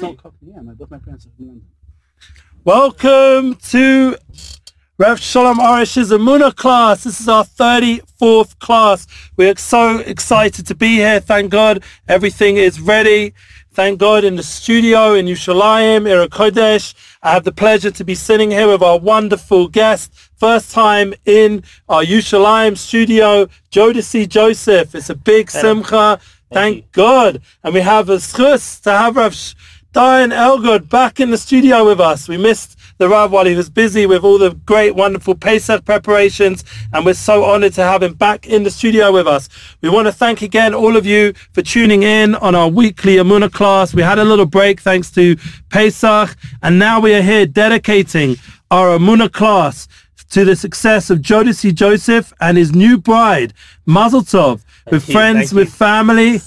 parents are Londoners. It's not Cockney. Yeah, my, both my parents are from London. Welcome to Rev Shalom Arush's Amuna class. This is our 34th class. We're so excited to be here. Thank God everything is ready. Thank God in the studio in Yerushalayim, Ira Kodesh. I have the pleasure to be sitting here with our wonderful guest. First time in our Yerushalayim studio, Jodeci Joseph. It's a big simcha. Thank you. God. And we have a schus to have Rav Sh- Diane Elgod back in the studio with us. We missed the Rav while he was busy with all the great, wonderful Pesach preparations, and we're so honored to have him back in the studio with us. We want to thank again all of you for tuning in on our weekly Amuna class. We had a little break thanks to Pesach, and now we are here dedicating our Amuna class to the success of Jodeci Joseph and his new bride, Mazel Tov, with you, friends, with family,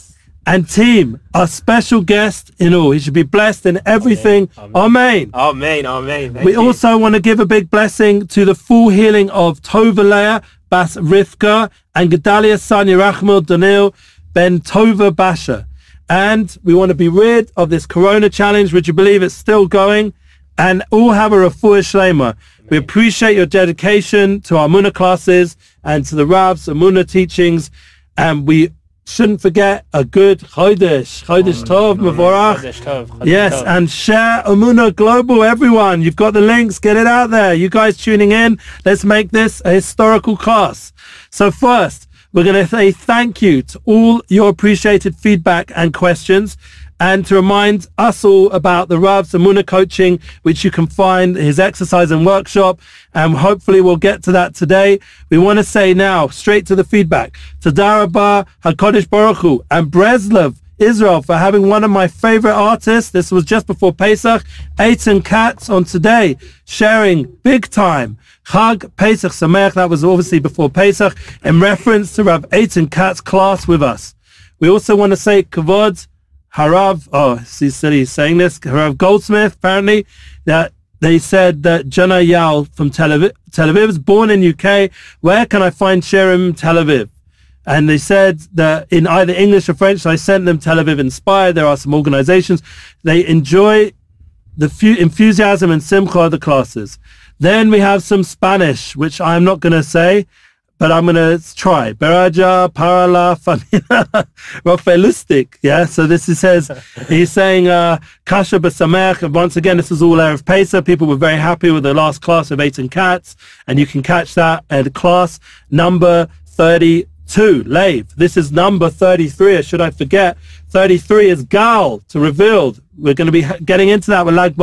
and team, our special guest in all. He should be blessed in everything. Amen. Amen, amen. Thank We you. also want to give a big blessing to the full healing of Tova Leah, Bas Rivka, and Gedalia son Yerachmel Daniel Ben Tova Basha. And we want to be rid of this Corona challenge. Would you believe it's still going? And all have a refuah shlema. We appreciate your dedication to our Muna classes and to the Rav's Muna teachings. And we shouldn't forget a good Chodesh, Chodesh oh, Tov, Mavorach. Chodesh Tov, Chodesh Yes, and share Amuna Global, everyone. You've got the links. Get it out there. You guys tuning in. Let's make this a historical class. So first, we're going to say thank you to all your appreciated feedback and questions. And to remind us all about the Rav Amuna coaching, which you can find his exercise and workshop. And hopefully we'll get to that today. We want to say now, straight to the feedback, to Darabah, HaKadosh Baruch Hu, and Breslov, Israel for having one of my favorite artists. This was just before Pesach. Eitan Katz on today, sharing big time. Chag Pesach Sameach. That was obviously before Pesach in reference to Rav Eitan Katz class with us. We also want to say Kavod Harav. Oh, he said he's saying this. Harav Goldsmith apparently that they said that Jana Yal from Tel Aviv, Tel Aviv is born in UK. Where can I find Sherem Tel Aviv? and they said that in either English or French, so I sent them Tel Aviv Inspired. There are some organizations. They enjoy the fu- enthusiasm and simcha of the classes. Then we have some Spanish, which I'm not going to say, but I'm going to try. Beraja, Parala, Famina, Rafaelistic. Yeah, so this is says, he's saying, uh, Kasha Basamech. And once again, this is all Erev Pesach. People were very happy with the last class of Eitan Katz, and you can catch that at class number 32, Lave. This is number 33, or should I forget? 33 is Gal, to revealed. We're going to be getting into that with Lag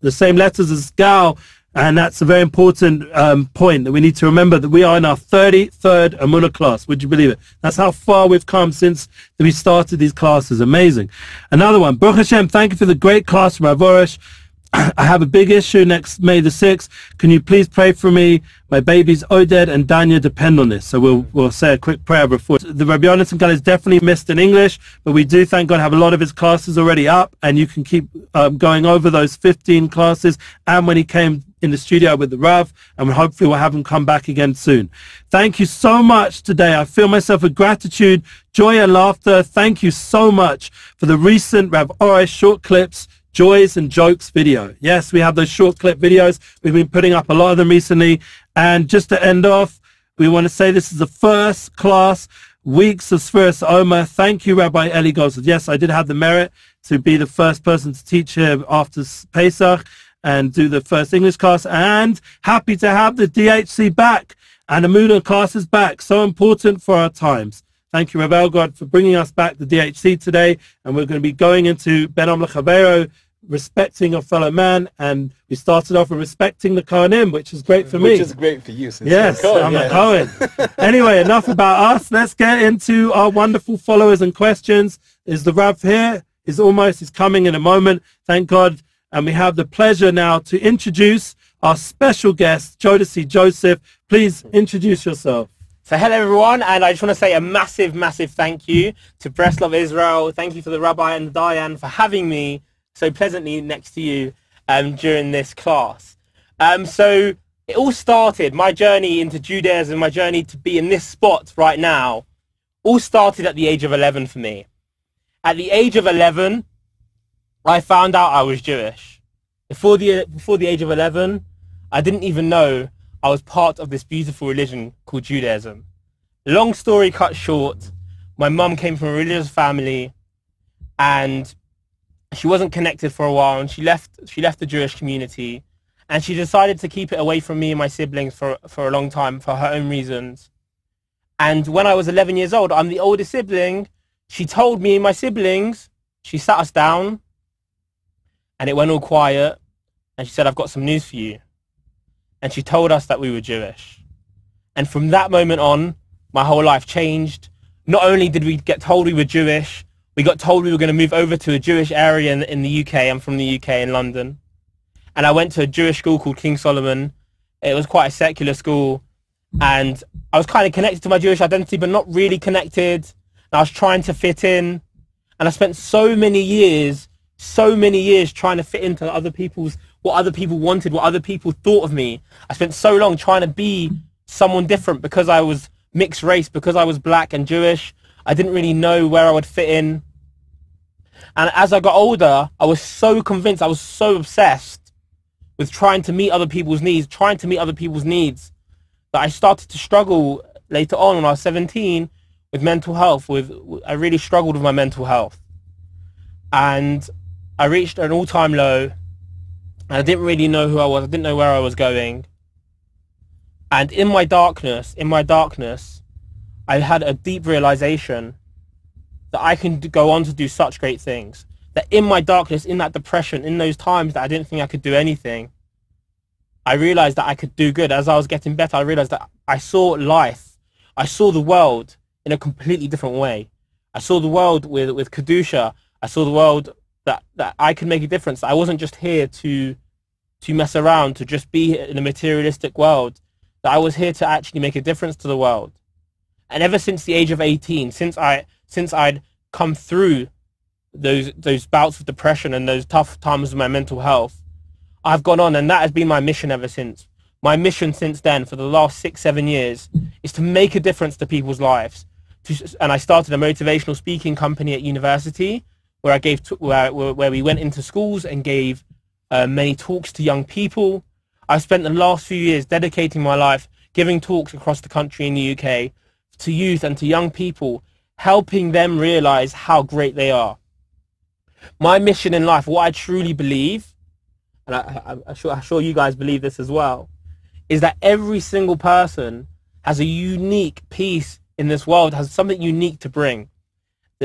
the same letters as Gal, and that's a very important um, point that we need to remember that we are in our 33rd Amuna class. Would you believe it? That's how far we've come since we started these classes. Amazing. Another one. Baruch Hashem, thank you for the great class from Avorish. I have a big issue next May the 6th. Can you please pray for me? My babies Oded and Danya depend on this. So we'll, we'll say a quick prayer before. The Rabbi Yonasan Gal is definitely missed in English, but we do thank God have a lot of his classes already up and you can keep um, going over those 15 classes and when he came in the studio with the Rav and hopefully we'll have him come back again soon. Thank you so much today. I feel myself with gratitude, joy and laughter. Thank you so much for the recent Rav Ori short clips joys and jokes video. Yes, we have those short clip videos. We've been putting up a lot of them recently. And just to end off, we want to say this is the first class weeks of Sfiras Omer. Thank you, Rabbi Eli Gosel. Yes, I did have the merit to be the first person to teach here after Pesach and do the first English class and happy to have the DHC back and the Amuna classes back. So important for our times. Thank you, Rav Elgod, for bringing us back the DHC today. And we're going to be going into Ben Am Lechavero, respecting a fellow man. And we started off with respecting the Kohanim, which is great for me. Which is great for you. Since Yes, you're a I'm Cohen, a Cohen. anyway, enough about us. Let's get into our wonderful followers and questions. Is the Rav here? Is almost, he's coming in a moment. Thank God. And we have the pleasure now to introduce our special guest, Jodeci Joseph. Please introduce yourself. So hello everyone, and I just want to say a massive, massive thank you to Breslov Israel. Thank you for the Rabbi and Diane for having me so pleasantly next to you um, during this class. Um, so it all started, my journey into Judaism, my journey to be in this spot right now, all started at the age of 11 for me. At the age of 11, I found out I was Jewish. Before the, before the age of 11, I didn't even know I was part of this beautiful religion called Judaism. Long story cut short, my mum came from a religious family and she wasn't connected for a while and she left she left the Jewish community and she decided to keep it away from me and my siblings for for a long time for her own reasons. And when I was 11 years old, I'm the oldest sibling, she told me my siblings, she sat us down and it went all quiet and she said, I've got some news for you. And she told us that we were Jewish. And from that moment on, my whole life changed. Not only did we get told we were Jewish, we got told we were going to move over to a Jewish area in, in the UK. I'm from the UK in London. And I went to a Jewish school called King Solomon. It was quite a secular school. And I was kind of connected to my Jewish identity, but not really connected. And I was trying to fit in. And I spent so many years, so many years trying to fit into other people's, what other people wanted, what other people thought of me. I spent so long trying to be someone different because I was mixed race, because I was black and Jewish. I didn't really know where I would fit in. And as I got older, I was so convinced, I was so obsessed with trying to meet other people's needs, trying to meet other people's needs, that I started to struggle later on when I was 17 with mental health. With I really struggled with my mental health. And I reached an all-time low. I didn't really know who I was. I didn't know where I was going. And in my darkness, in my darkness, I had a deep realization that I can go on to do such great things. That in my darkness, in that depression, in those times that I didn't think I could do anything, I realized that I could do good. As I was getting better, I realized that I saw life. I saw the world in a completely different way. I saw the world with, with Kedusha. I saw the world that, that I could make a difference. I wasn't just here to, to mess around, to just be in a materialistic world. That I was here to actually make a difference to the world. And ever since the age of 18, since I since I'd come through those those bouts of depression and those tough times of my mental health, I've gone on, and that has been my mission ever since. My mission since then, for the last six seven years, is to make a difference to people's lives. To, and I started a motivational speaking company at university, where I gave t- where where we went into schools and gave uh, many talks to young people. I've spent the last few years dedicating my life giving talks across the country in the UK to youth and to young people, helping them realize how great they are. My mission in life, what I truly believe, and I, am sure, I'm sure you guys believe this as well, is that every single person has a unique piece in this world, has something unique to bring.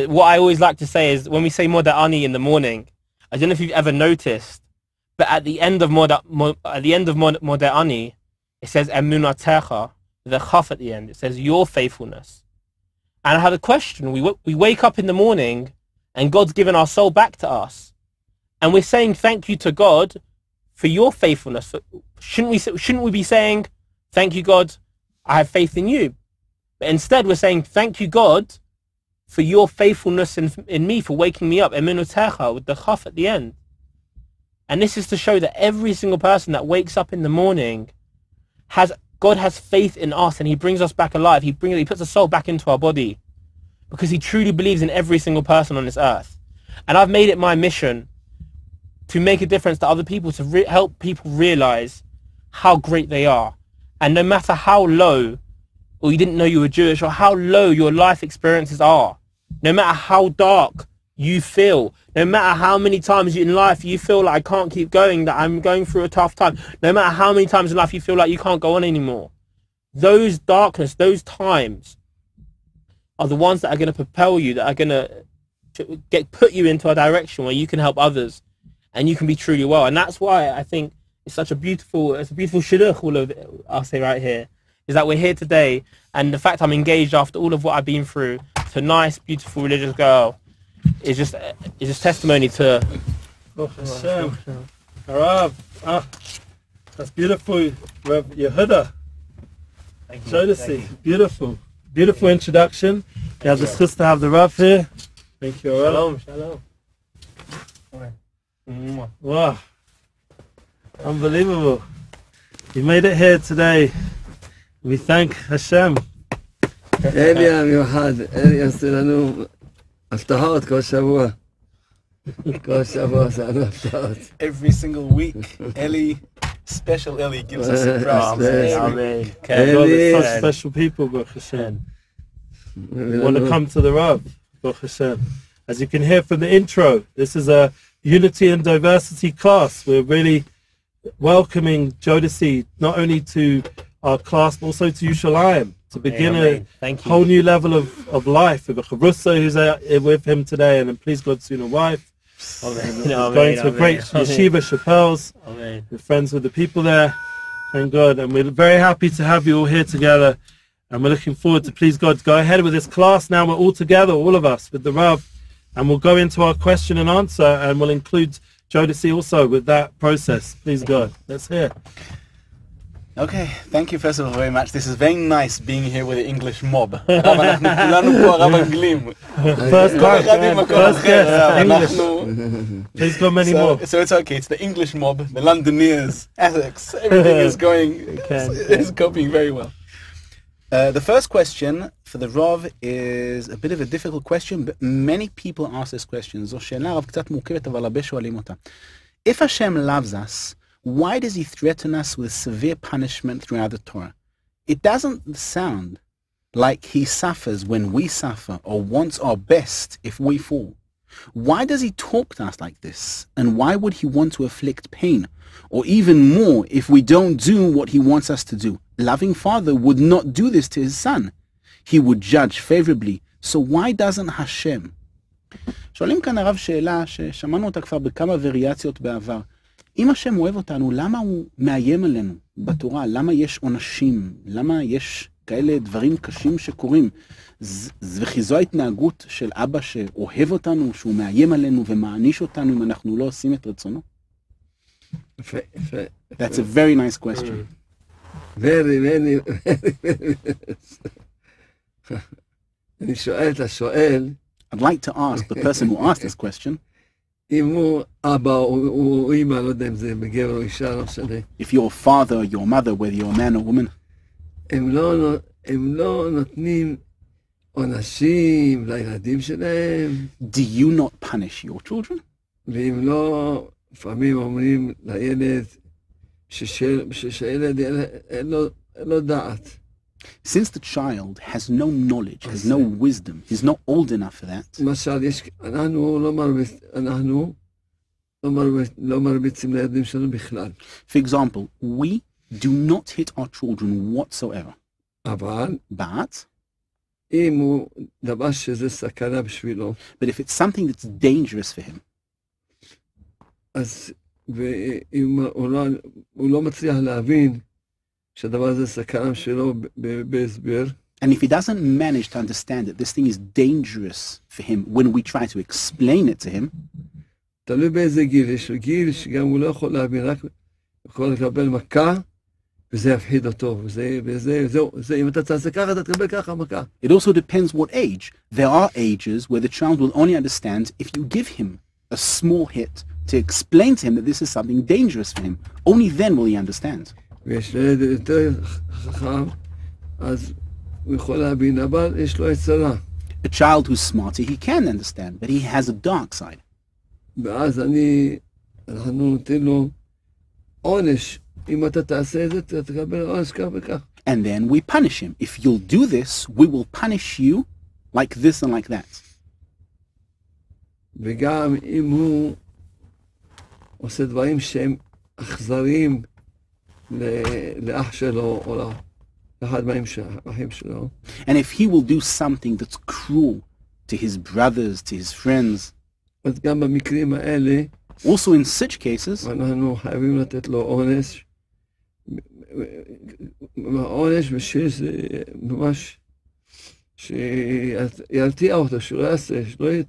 What I always like to say is when we say Moda'ani in the morning, I don't know if you've ever noticed, but at the end of Moda, at the end of Moda'ani, it says Emunatecha, the chaf at the end. It says your faithfulness. And I had a question. We, we wake up in the morning and God's given our soul back to us. And we're saying thank you to God for your faithfulness. Shouldn't we, shouldn't we be saying, thank you, God, I have faith in you. But instead we're saying, thank you, God, for your faithfulness in, in me, for waking me up. Emunatecha, with the chaf at the end. And this is to show that every single person that wakes up in the morning has God has faith in us and he brings us back alive. He brings, he puts a soul back into our body because he truly believes in every single person on this earth. And I've made it my mission to make a difference to other people, to re- help people realize how great they are. And no matter how low, or you didn't know you were Jewish, or how low your life experiences are, no matter how dark you feel. No matter how many times in life you feel like I can't keep going, that I'm going through a tough time. No matter how many times in life you feel like you can't go on anymore. Those darkness, those times are the ones that are going to propel you, that are going to get put you into a direction where you can help others and you can be truly well. And that's why I think it's such a beautiful, it's a beautiful shidduch, all of I'll say right here, is that we're here today and the fact I'm engaged after all of what I've been through to a nice, beautiful religious girl is just is just testimony to. Oh, Hashem. Harav. Ah, that's beautiful, Rav Yehuda. Thank you. Jodeci. Beautiful. Beautiful introduction. You have the sister have the Rav here. Thank you, Rav. Shalom, shalom. Wow. Unbelievable. You made it here today. We thank Hashem. אלי המיוחד, אלי עושה לנו הפתעות כל שבוע. כל שבוע עשינו הפתעות. Every single week, Ellie, special Ellie gives us Uh, surprises. Amen. Amen. God, it's such Amen. special people, Baruch Hashem. מביא want to לנו- come to the Rav, Baruch Hashem. As you can hear from the intro, this is a unity and diversity class. We're really welcoming Jodeci not only to our class, but also to Yushalayim to begin Amen. a whole new level of, of life. With a Chavrusa who's with him today, and then please God soon a wife. Amen. Amen. going to a great yeshiva, Shapell's. We're friends with the people there. Thank God. And we're very happy to have you all here together. And we're looking forward to, please God, to go ahead with this class. Now we're all together, all of us, with the Rav. And we'll go into our question and answer. And we'll include Jodeci also with that process. Please God. Let's hear. Okay, thank you first of all very much. This is very nice being here with the English mob. הרב, אנחנו כולנו פה הרב אנגלים. First כל time, אחד ממקום first אחר, guest, הרב, English. אנחנו... Please God, many So, more. so it's okay, it's the English mob, the Londoners, Essex, everything is going, Okay. is coping very well. Uh, the first question for the Rav is a bit of a difficult question, but many people ask this question. זו שאלה רב קצת מורכבת, אבל הרבה שואלים אותה. If Hashem loves us, why does he threaten us with severe punishment throughout the Torah? It doesn't sound like he suffers when we suffer or wants our best if we fall. Why does he talk to us like this? And why would he want to afflict pain? Or even more if we don't do what he wants us to do? Loving father would not do this to his son. He would judge favorably. So why doesn't Hashem? שואלים כאן הרב שאלה ששמענו אותה כבר בכמה וריאציות בעבר. אם השם אוהב אותנו, למה הוא מאיים עלינו בתורה? למה יש עונשים? למה יש כאלה דברים קשים שקורים? וכי זו ההתנהגות של אבא שאוהב אותנו, שהוא מאיים עלינו ומעניש אותנו אם אנחנו לא עושים את רצונו? יפה, יפה. That's a very nice question. very, very, very, very. אני שואל את השואל, I'd like to ask the person who asked this question, אם הוא אבא או או אימא, לא יודע אם זה בגבר או אישה, לא משנה. if your father or your mother, whether you're a man or woman, הם לא, נו- הם לא נותנים עונשים לילדים שלהם, do you not punish your children? ואם לא, לפעמים אומרים לילד, ששל- ששהילד אין אין לו- אין לו דעת. Since the child has no knowledge, has no wisdom, he's not old enough for that, למשל, יש, אנחנו לא מרביץ, אנחנו לא, מרביץ, לא מרביצים לילדים שלנו בכלל, for example, we do not hit our children whatsoever. אבל But, אם הוא דבר שזה סכנה בשבילו, but if it's something that's dangerous for him, אז ואם הוא לא, הוא לא מצליח להבין שהדבר הזה סכנה בשבילו ב- ב- בהסבר, and if he doesn't manage to understand that this thing is dangerous for him when we try to explain it to him, תלוי באיזה גיל, יש לו גיל שגם הוא לא יכול להבין, רק יכול לקבל מכה, וזה יפחיד אותו, וזה, וזה, זהו, זה, אם אתה תעשה ככה, אתה תקבל ככה מכה. it also depends what age. There are ages where the child will only understand if you give him a small hit to explain to him that this is something dangerous for him. Only then will he understand. ויש לו ילד יותר חכם, אז הוא יכול להבין, אבל יש לו יצרה. A child who's smarter, he can understand, but he has a dark side. ואז אני, אנחנו נותנים לו עונש. אם אתה תעשה את זה, אתה תקבל עונש כך וכך. And then we punish him. If you'll do this, we will punish you like this and like that. וגם אם הוא עושה דברים שהם אכזריים ל- לאח שלו, או ל- לאחד מהאחים שלו, And if he will do something that's cruel to his brothers, to his friends, אז גם במקרים האלה, also in such cases, אנחנו חייבים לתת לו עונש. עונש בשביל שזה ממש, שירתיע אותו, שלא יעשה, שלא יהיה,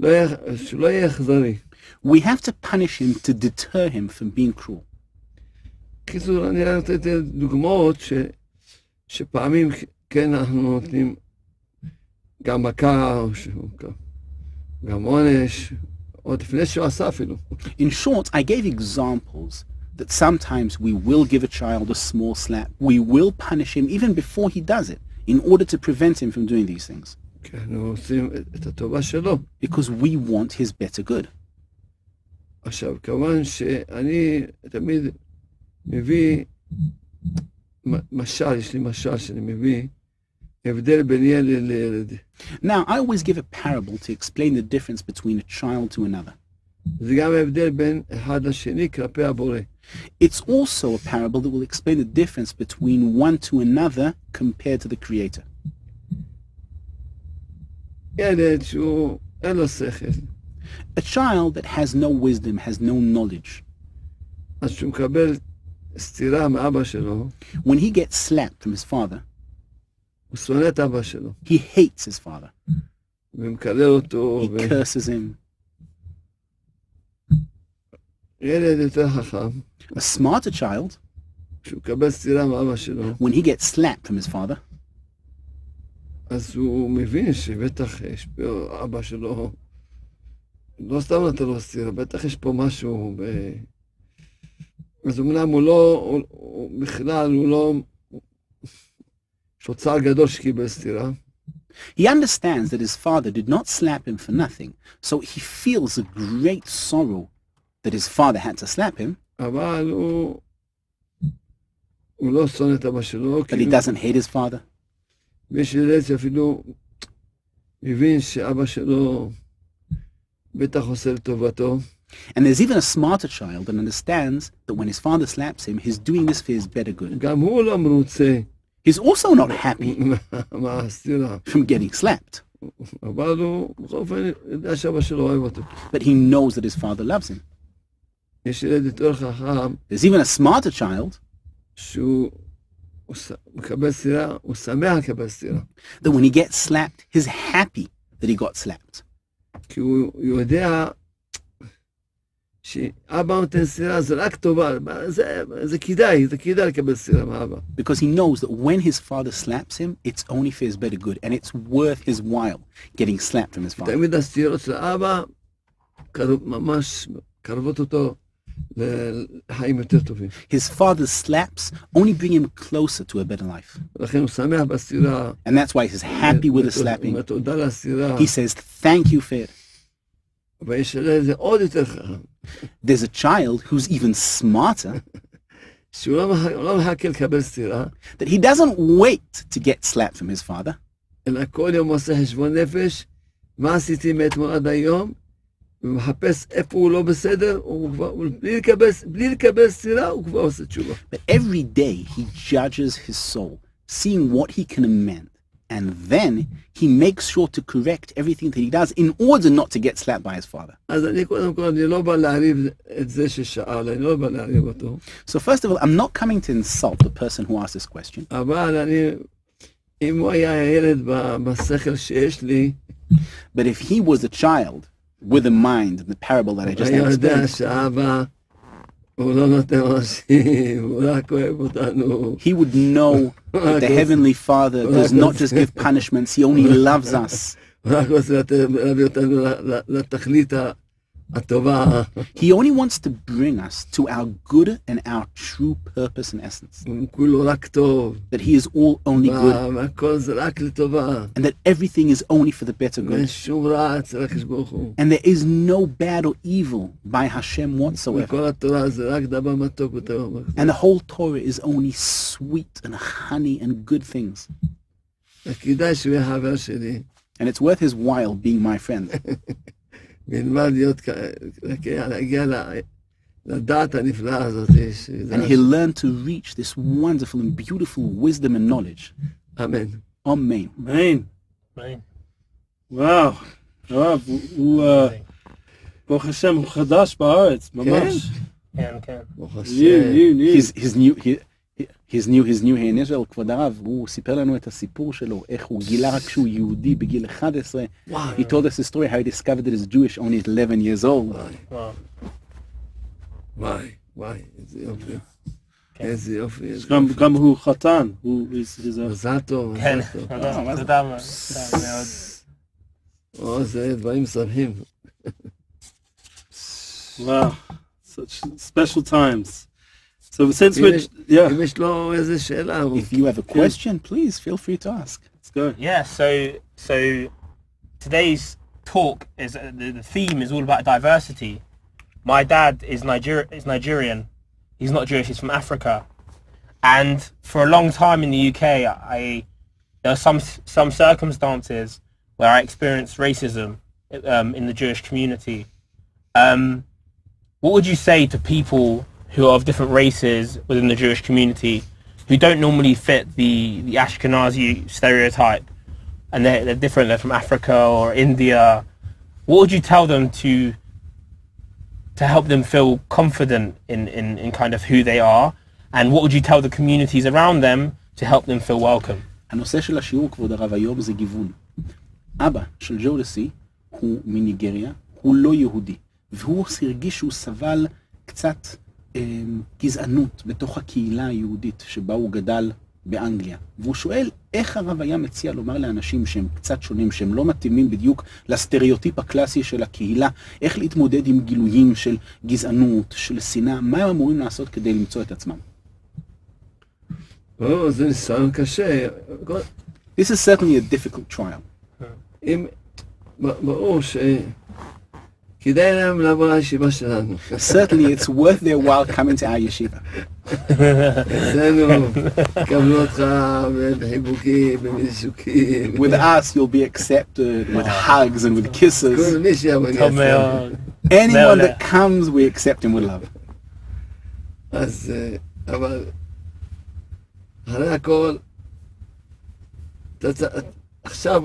לא יהיה, שלא יהיה אכזרי. we have to punish him to deter him from being cruel. בקיצור, אני רק נותן דוגמאות ש, שפעמים כן אנחנו נותנים גם מכה, או שהוא, גם עונש, עוד לפני שהוא עשה אפילו. In short, I gave examples that sometimes we will give a child a small slap. We will punish him even before he does it in order to prevent him from doing these things. כי אנחנו עושים את- את הטובה שלו. because we want his better good. עכשיו, כמובן שאני תמיד מביא מ- משל, יש לי משל שאני מביא, הבדל בין ילד לילד. Now, I always give a parable to explain the difference between a child to another. זה גם ההבדל בין אחד לשני כלפי הבורא. It's also a parable that will explain the difference between one to another compared to the Creator. ילד שהוא, אין לו שכל, A child that has no wisdom, has no knowledge, אז כשהוא מקבל סטירה מאבא שלו, when he gets slapped from his father, הוא שונא את אבא שלו, he hates his father. ומקלל אותו, He curses him. וילד יותר חכם, A smarter child, כשהוא מקבל סטירה מאבא שלו, when he gets slapped from his father, אז הוא מבין שבטח יש פה אבא שלו, לא סתם נתן לו סטירה, בטח יש פה משהו ב... אז אמנם הוא לא, הוא, הוא, בכלל הוא לא, יש לו צער גדול שקיבל סטירה, he understands that his father did not slap him for nothing, so he feels a great sorrow that his father had to slap him, אבל הוא, הוא לא שונא את אבא שלו, but he doesn't hate his father. ויש ילד שאפילו מבין שאבא שלו בטח עושה לטובתו, And there's even a smarter child that understands that when his father slaps him, he's doing this for his better good. He's also not happy from getting slapped. But he knows that his father loves him. There's even a smarter child that when he gets slapped, he's happy that he got slapped. שאבא נותן סטירה זה רק טובה, זה, זה כדאי, זה כדאי לקבל סטירה מאבא. because he knows that when his father slaps him, it's only for his better good and it's worth his while getting slapped from his father. תמיד הסטירות של אבא קרוב, ממש קרבות אותו לחיים יותר טובים. His father's slaps only bring him closer to a better life. לכן הוא שמח בסטירה. And that's why he's happy with the slapping. תודה לסטירה. He says, thank you for it. ויש ילד זה עוד יותר חכם, There's a child who's even smarter שהוא לא מח- לא מחכה לקבל סטירה, that he doesn't wait to get slapped from his father, אלא כל יום עושה חשבון נפש, מה עשיתי מאתמול עד היום, ומחפש איפה הוא לא בסדר, הוא כבר, הוא בלי לקבל, בלי לקבל סטירה, הוא כבר עושה תשובה. but every day he judges his soul, seeing what he can amend. and then he makes sure to correct everything that he does in order not to get slapped by his father. So first of all, I'm not coming to insult the person who asked this question. But if he was a child with a mind, the parable that I just explained, he would know that the heavenly father does not just give punishments, he only loves us. הטובה. He only wants to bring us to our good and our true purpose and essence. הוא כולו רק טוב, That he is all only good וה- והכל זה רק לטובה. and that everything is only for the better ואין good. שום רע אצל הקדוש ברוך הוא. And there is no bad or evil by Hashem whatsoever. וכל התורה זה רק דבר מתוק וטוב. And the whole Torah is only sweet and honey and good things. וכדאי שהוא יהיה חבר שלי, And it's worth his while being my friend. וילמד להיות, כ- להגיע- להגיע ל- לדעת הנפלאה הזאת. שזה- And he'll learn to reach this wonderful and beautiful wisdom and knowledge. אמן. Amen. Man, Right. וואו, הרב, הוא- הוא, אה, ברוך השם, הוא חדש בארץ, ממש. כן, כן. ברוך new, השם. new, new. He's, he's new, he, he's new, he's new here in Israel, כבוד הרב, הוא סיפר לנו את הסיפור שלו, איך הוא גילה רק כשהוא יהודי בגיל 11. וואי, He told us his story how he discovered that he's Jewish only at 11 years old. וואי, וואו. וואי, וואי, איזה יופי. איזה יופי. איזה גם, יופי. גם הוא חתן, הוא, he's, he's a, מזל טוב, כן, מזל טוב. תודה מה זה? תודה מאוד. תודה מאוד. או, זה דברים משמחים. wow, such special times. So since we yeah, if you have a question, please feel free to ask. Let's go. Yeah. So so today's talk is uh, the, theme is all about diversity. My dad is Niger is Nigerian. He's not Jewish. He's from Africa. And for a long time in the UK, I there are some some circumstances where I experienced racism um, in the Jewish community. Um, what would you say to people who are of different races within the Jewish community who don't normally fit the, the Ashkenazi stereotype and they're, they're different, they're from Africa or India, what would you tell them to to help them feel confident in, in, in kind of who they are and what would you tell the communities around them to help them feel welcome? הנושא של השיעור, כבוד הרב, היום זה גיוון. אבא של ג'ודסי הוא מניגריה, הוא לא יהודי, והוא הרגיש שהוא סבל קצת אה, גזענות בתוך הקהילה היהודית שבה הוא גדל באנגליה. והוא שואל איך הרב היה מציע לומר לאנשים שהם קצת שונים, שהם לא מתאימים בדיוק לסטריאוטיפ הקלאסי של הקהילה, איך להתמודד עם גילויים של גזענות, של שנאה, מה הם אמורים לעשות כדי למצוא את עצמם. או, זה ניסיון קשה. This is certainly a difficult trial. אם, ברור שכדאי להם לבוא לישיבה שלנו. Certainly it's worth their while coming to our yeshiva. אצלנו יקבלו אותך בחיבוקים, בנישוקים. With us, you'll be accepted with hugs and with כל kisses. מי שיבוא טוב אצלנו. מאוד. Anyone מעולה. that comes, we accept him with love. אז, אה, אבל אחרי הכל, אתה צ- עכשיו,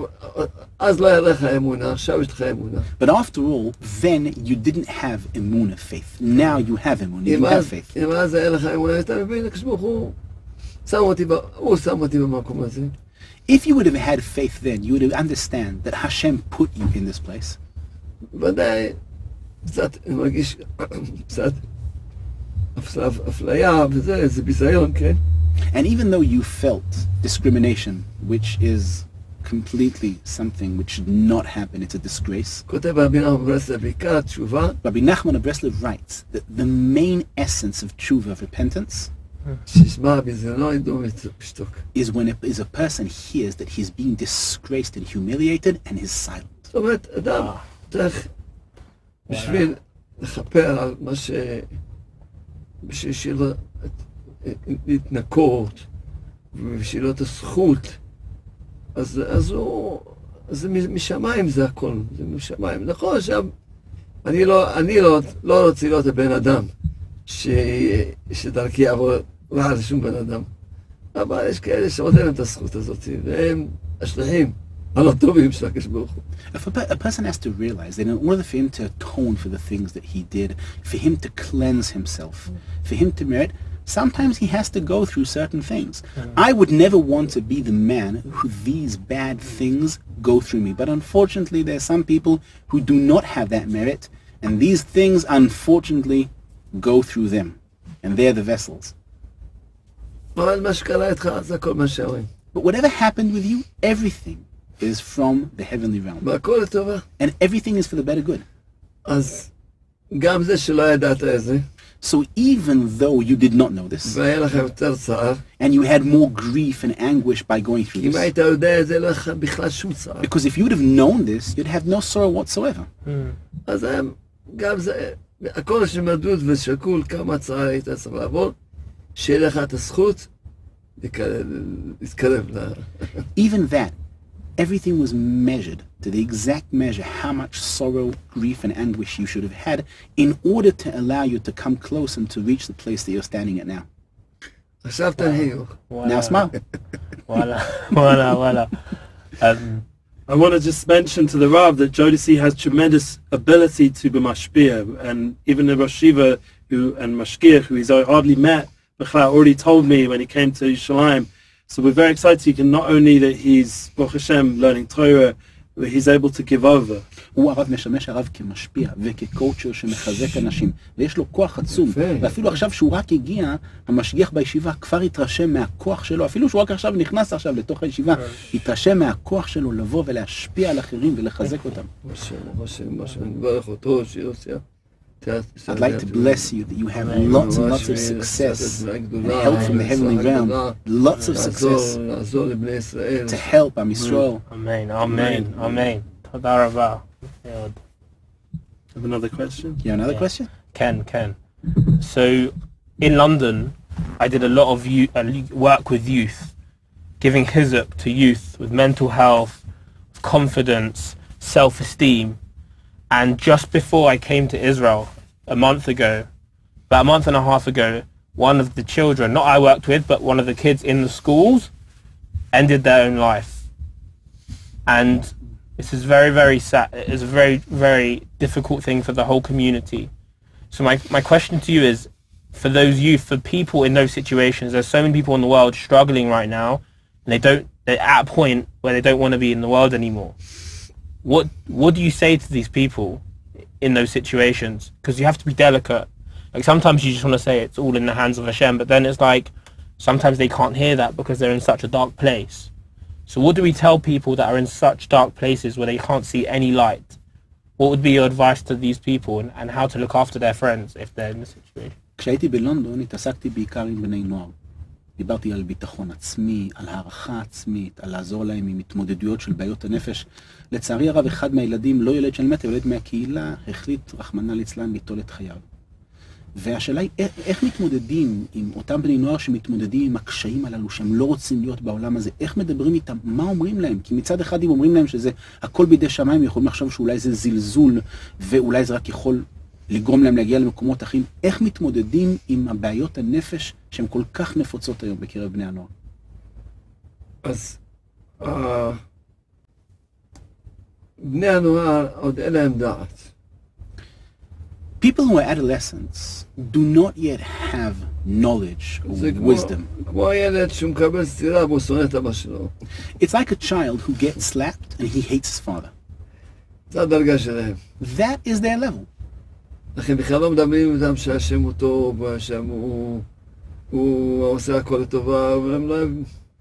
אז לא היה לך אמונה, עכשיו יש לך אמונה. But after all, then you didn't have emuna faith. Now you have emuna. You אם have אז, faith. אם אז היה לך אמונה, אתה מבין, הקדוש ברוך הוא שם אותי, ב- הוא שם אותי במקום הזה. If you would have had faith then, you would have understand that Hashem put you in this place. ודאי, קצת, אני מרגיש קצת אפ- אפליה וזה, זה ביזיון, כן? And even though you felt discrimination, which is completely something which should not happen, it's a disgrace. כותב רבי נחמן ברסלב, בעיקר התשובה, Rabbi Nachman of Breslev writes that the main essence of tshuva, of repentance, שישמע ביזיונו ידעו ושתוק. is when a, is a person hears that he's being disgraced and humiliated and is silent. זאת אומרת, אדם צריך, בשביל לכפר על מה ש... בשביל שיהיה לו את- להתנקות, ובשביל לו את הזכות, אז, אז הוא... זה משמיים זה הכל, זה משמיים. נכון, עכשיו, אני לא, אני לא, לא רוצה להיות הבן אדם ש, שדרכי יעבור רע לשום בן אדם. אבל יש כאלה שעוד אין להם את הזכות הזאת, והם השליחים. If a, a person has to realize that in order for him to atone for the things that he did, for him to cleanse himself, for him to merit, sometimes he has to go through certain things. I would never want to be the man who these bad things go through me. But unfortunately, there are some people who do not have that merit, and these things unfortunately go through them. And they're the vessels. אבל מה שקרה איתך זה הכל מה שאומרים. But whatever happened with you, everything is from the heavenly realm. והכל לטובה. And everything is for the better good. אז גם זה שלא ידעת את זה, So even though you did not know this, והיה לך יותר צער, and you had more grief and anguish by going through אם this, היית יודע את זה, לא היה לך בכלל שום צער. because if you would have known this, you'd have no sorrow whatsoever. אז הם, גם זה, הכל שמדוד ושקול כמה צער היית צריך לעבור, שיהיה לך את הזכות להיקרב- להתקרב ל... Even that, Everything was measured to the exact measure how much sorrow, grief, and anguish you should have had in order to allow you to come close and to reach the place that you're standing at now. Wow. Now smile. voila, voila, voila. Um, I want to just mention to the Rav that Jodeci has tremendous ability to be mashpir, and even the Rosh Shiva who, and Mashkir, who he's hardly met, already told me when he came to Yerushalayim So we're very excited. He can not only that he's Baruch Hashem learning Torah, but he's able to give over. הוא הרב משמש הרב כמשפיע וכקואוצ'ר שמחזק אנשים ויש לו כוח עצום יפה. ואפילו עכשיו שהוא רק הגיע המשגיח בישיבה כבר התרשם מהכוח שלו אפילו שהוא רק עכשיו נכנס עכשיו לתוך הישיבה התרשם מהכוח שלו לבוא ולהשפיע על אחרים ולחזק אותם. משה, משה, משה, אני מברך אותו, שיח. I'd like to bless you that you have lots and lots of success and help from the heavenly realm. Lots of success to help Am Yisrael. Amen. Amen. Amen. Tadarabah. Have another question? Yeah, another question? Ken. Ken. So in London, I did a lot of uh, work with youth, giving hizup to youth with mental health, confidence, self-esteem and just before I came to Israel a month ago, about a month and a half ago, one of the children, not I worked with, but one of the kids in the schools, ended their own life. And this is very, very sad. It's a very, very difficult thing for the whole community. So my, my question to you is, for those youth, for people in those situations, there's so many people in the world struggling right now, and they don't, they're at a point where they don't want to be in the world anymore What, what do you say to these people in those situations? Because you have to be delicate. Like sometimes you just want to say it's all in the hands of Hashem, but then it's like sometimes they can't hear that because they're in such a dark place. So what do we tell people that are in such dark places where they can't see any light? What would be your advice to these people and, and how to look after their friends if they're in the situation? כשהייתי בלונדון התעסקתי בעיקר עם בני נוער. דיברתי על ביטחון עצמי, על הערכה עצמית, על לעזור להם עם התמודדויות של בעיות הנפש. לצערי הרב, אחד מהילדים, לא ילד של מטר, ילד מהקהילה, החליט, רחמנא ליצלן, ליטול את חייו. והשאלה היא, איך, מתמודדים עם אותם בני נוער שמתמודדים עם הקשיים הללו, שהם לא רוצים להיות בעולם הזה? איך מדברים איתם? מה אומרים להם? כי מצד אחד, אם אומרים להם שזה הכל בידי שמיים, יכולים לחשוב שאולי זה זלזול, ואולי זה רק יכול לגרום להם להגיע למקומות אחרים. איך מתמודדים עם הבעיות הנפש שהן כל כך נפוצות היום בקרב בני הנוער? אז אה, בני הנוער עוד אין להם דעת. People who are adolescents do not yet have knowledge or זה כמו, wisdom. כמו הילד שהוא מקבל סטירה והוא שונא את אבא שלו. It's like a child who gets slapped and he hates his father. זה הדרגה שלהם. That is their level. לכן בכלל לא מדברים איתם שהשם הוא טוב, והשם הוא, הוא עושה הכל לטובה, והם לא...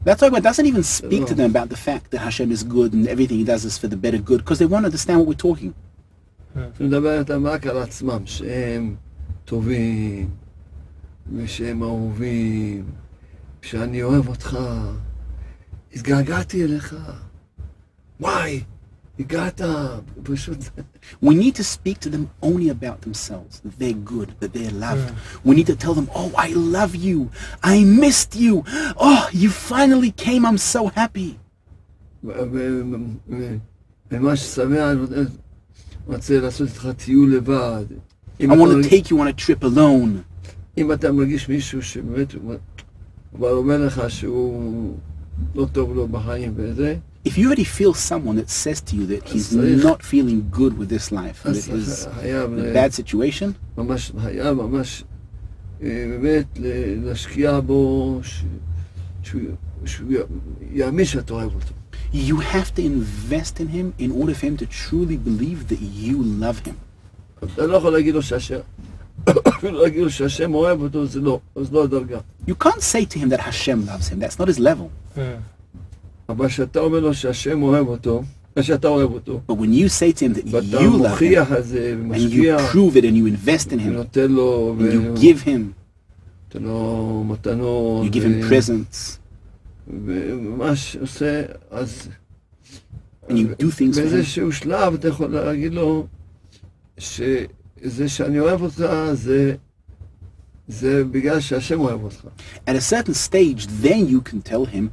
That's why God doesn't even speak to them about the fact that Hashem is good and everything He does is for the better good, because they won't understand what we're talking. מדבר איתם רק על עצמם, שהם טובים, ושהם אהובים, שאני אוהב אותך, התגעגעתי אליך, וואי, הגעת, פשוט... We need to speak to them only about themselves, that they're good, that they're loved. We need to tell them, oh, I love you. I missed you. Oh, you finally came. I'm so happy. ממש שמח, רוצה לעשות איתך טיול לבד. אם I אתה want to מרגיש- take you on a trip alone. אם אתה מרגיש מישהו שבאמת, הוא כבר אומר לך שהוא לא טוב לו בחיים וזה, if you already feel someone that says to you that he's not feeling good with this life, and it was a bad situation, you have to invest in him in order for him to truly believe that you love him. You can't say to him that Hashem loves him. That's not his level. Yeah. אבל כשאתה אומר לו שהשם אוהב אותו, שאתה אוהב אותו, But when you say to him that ואתה you love him, מוכיח את זה, and ומשקיע, you prove it and you invest in him, ונותן לו, and you give him, ונותן לו מתנות, you give him ו- presents, וממש עושה, אז and you do things for him. באיזשהו שלב אתה יכול להגיד לו שזה שאני אוהב אותך זה, זה בגלל שהשם אוהב אותך. At a certain stage, then you can tell him,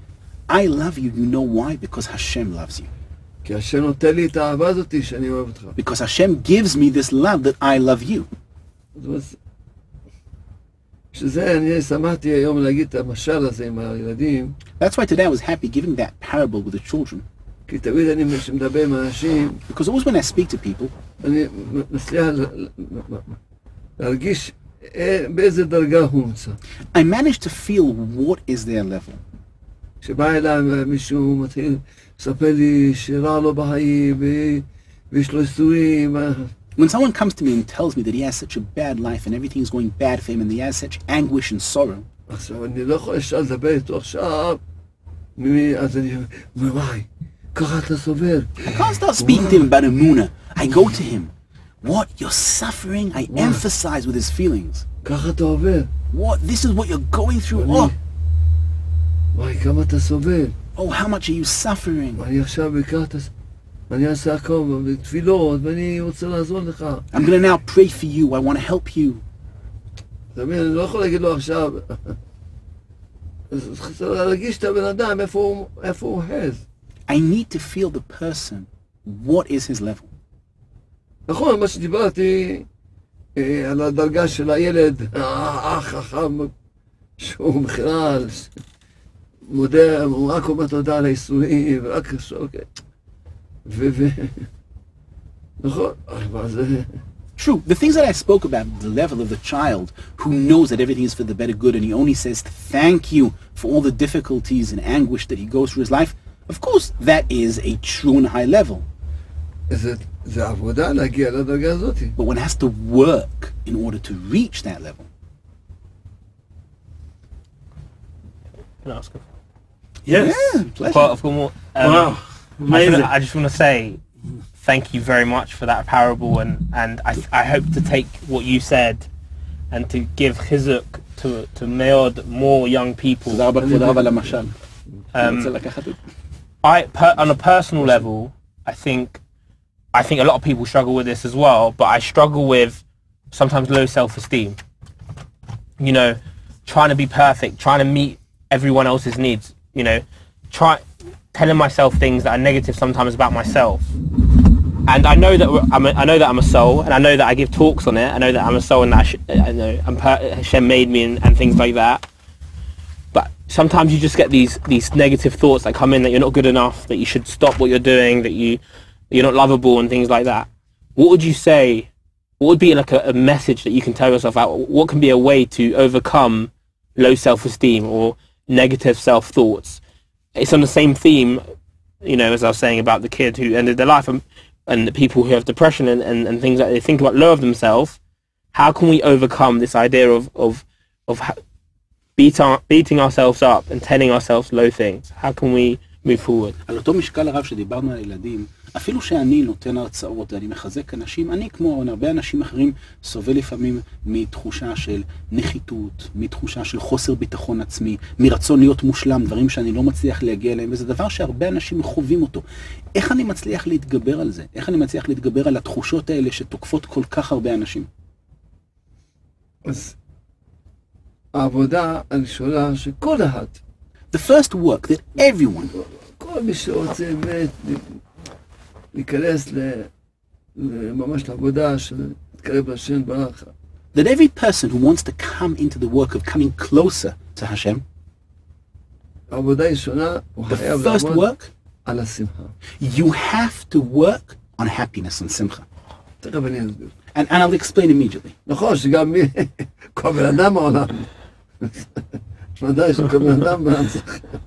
I love you. You know why? Because Hashem loves you. כי השם נותן לי את האהבה הזאת שאני אוהב אותך. Because Hashem gives me this love that I love you. זאת אומרת, שזה אני שמחתי היום להגיד את המשל הזה עם הילדים, That's why today I was happy giving that parable with the children. כי תמיד אני מדבר עם אנשים, Because always when I speak to people, אני מצליח ל- ל- להרגיש אה, באיזה דרגה הוא נמצא. I manage to feel what is their level. כשבא אליי מישהו מתחיל לספר לי שרע לו בחיים ו- ויש לו איסורים, אה, When someone comes to me and tells me that he has such a bad life and everything is going bad for him and he has such anguish and sorrow, עכשיו אני לא יכול ישר לדבר איתו עכשיו, מי- אז אני אומר, וואי, ככה אתה סובל. I can't start speaking to him about Amuna. I go to him. What? You're suffering? I emphasize with his feelings. ככה אתה עובר. What? This is what you're going through? אני- Oh, וואי, כמה אתה סובל. oh, how much are you suffering? אני עכשיו לקראת... הס- אני אעשה הכל בתפילות, ואני רוצה לעזור לך. I'm going to now pray for you. I want to help you. אתה מבין, אני לא יכול להגיד לו עכשיו... אז צריך להרגיש את הבן אדם, איפה הוא- איפה הוא אוחז. I need to feel the person. What is his level? נכון, מה שדיברתי אה, על הדרגה של הילד, האח החכם, שהוא בכלל מודה, הוא רק אומר תודה על האיסורים, ורק אוקיי. ו... ו... נכון, אבל זה... True. The things that I spoke about, the level of the child who knows that everything is for the better good and he only says thank you for all the difficulties and anguish that he goes through his life, of course, that is a true and high level. זה, זה עבודה להגיע לדרגה הזאת. But one has to work in order to reach that level. Can I ask a Yes. Yeah, pleasure. Well, I've got more. Um, Wow. I just, Amazing. wanna, I just want to say thank you very much for that parable, and and I I hope to take what you said and to give chizuk to to meod more young people. תודה רבה, כבוד הרב, על המשל. Um, אני רוצה לקחת את- I per, on a personal level, I think I think a lot of people struggle with this as well, but I struggle with sometimes low self-esteem. You know, trying to be perfect, trying to meet everyone else's needs. You know, try telling myself things that are negative sometimes about myself. And I know that I'm a, I know that I'm a soul, and I know that I give talks on it. I know that I'm a soul, and that I, sh- I know per- Hashem made me, and, and things like that but sometimes you just get these these negative thoughts that come in that you're not good enough, that you should stop what you're doing, that you you're not lovable and things like that. What would you say? What would be like a, a message that you can tell yourself out? What can be a way to overcome low self-esteem or negative self-thoughts? It's on the same theme, you know, as I was saying about the kid who ended their life and, and the people who have depression and, and, and things like they think about low of themselves. How can we overcome this idea of of of ha- beat our, beating ourselves up and telling ourselves low things? How can we move forward? על אותו משקל הרב שדיברנו על ילדים, אפילו שאני נותן הרצאות ואני מחזק אנשים, אני כמו הרבה אנשים אחרים סובל לפעמים מתחושה של נחיתות, מתחושה של חוסר ביטחון עצמי, מרצון להיות מושלם, דברים שאני לא מצליח להגיע אליהם, וזה דבר שהרבה אנשים חווים אותו. איך אני מצליח להתגבר על זה? איך אני מצליח להתגבר על התחושות האלה שתוקפות כל כך הרבה אנשים? אז העבודה הראשונה שכל אחד, The first work that everyone, כל מי שרוצה באמת להיכנס ל- ל- ממש לעבודה של להתקרב לשם ברכה, that every person who wants to come into the work of coming closer to Hashem, העבודה הראשונה, הוא the חייב first לעבוד work, על השמחה. you have to work on happiness and simcha. תכף אני אסביר. And, and I'll explain immediately.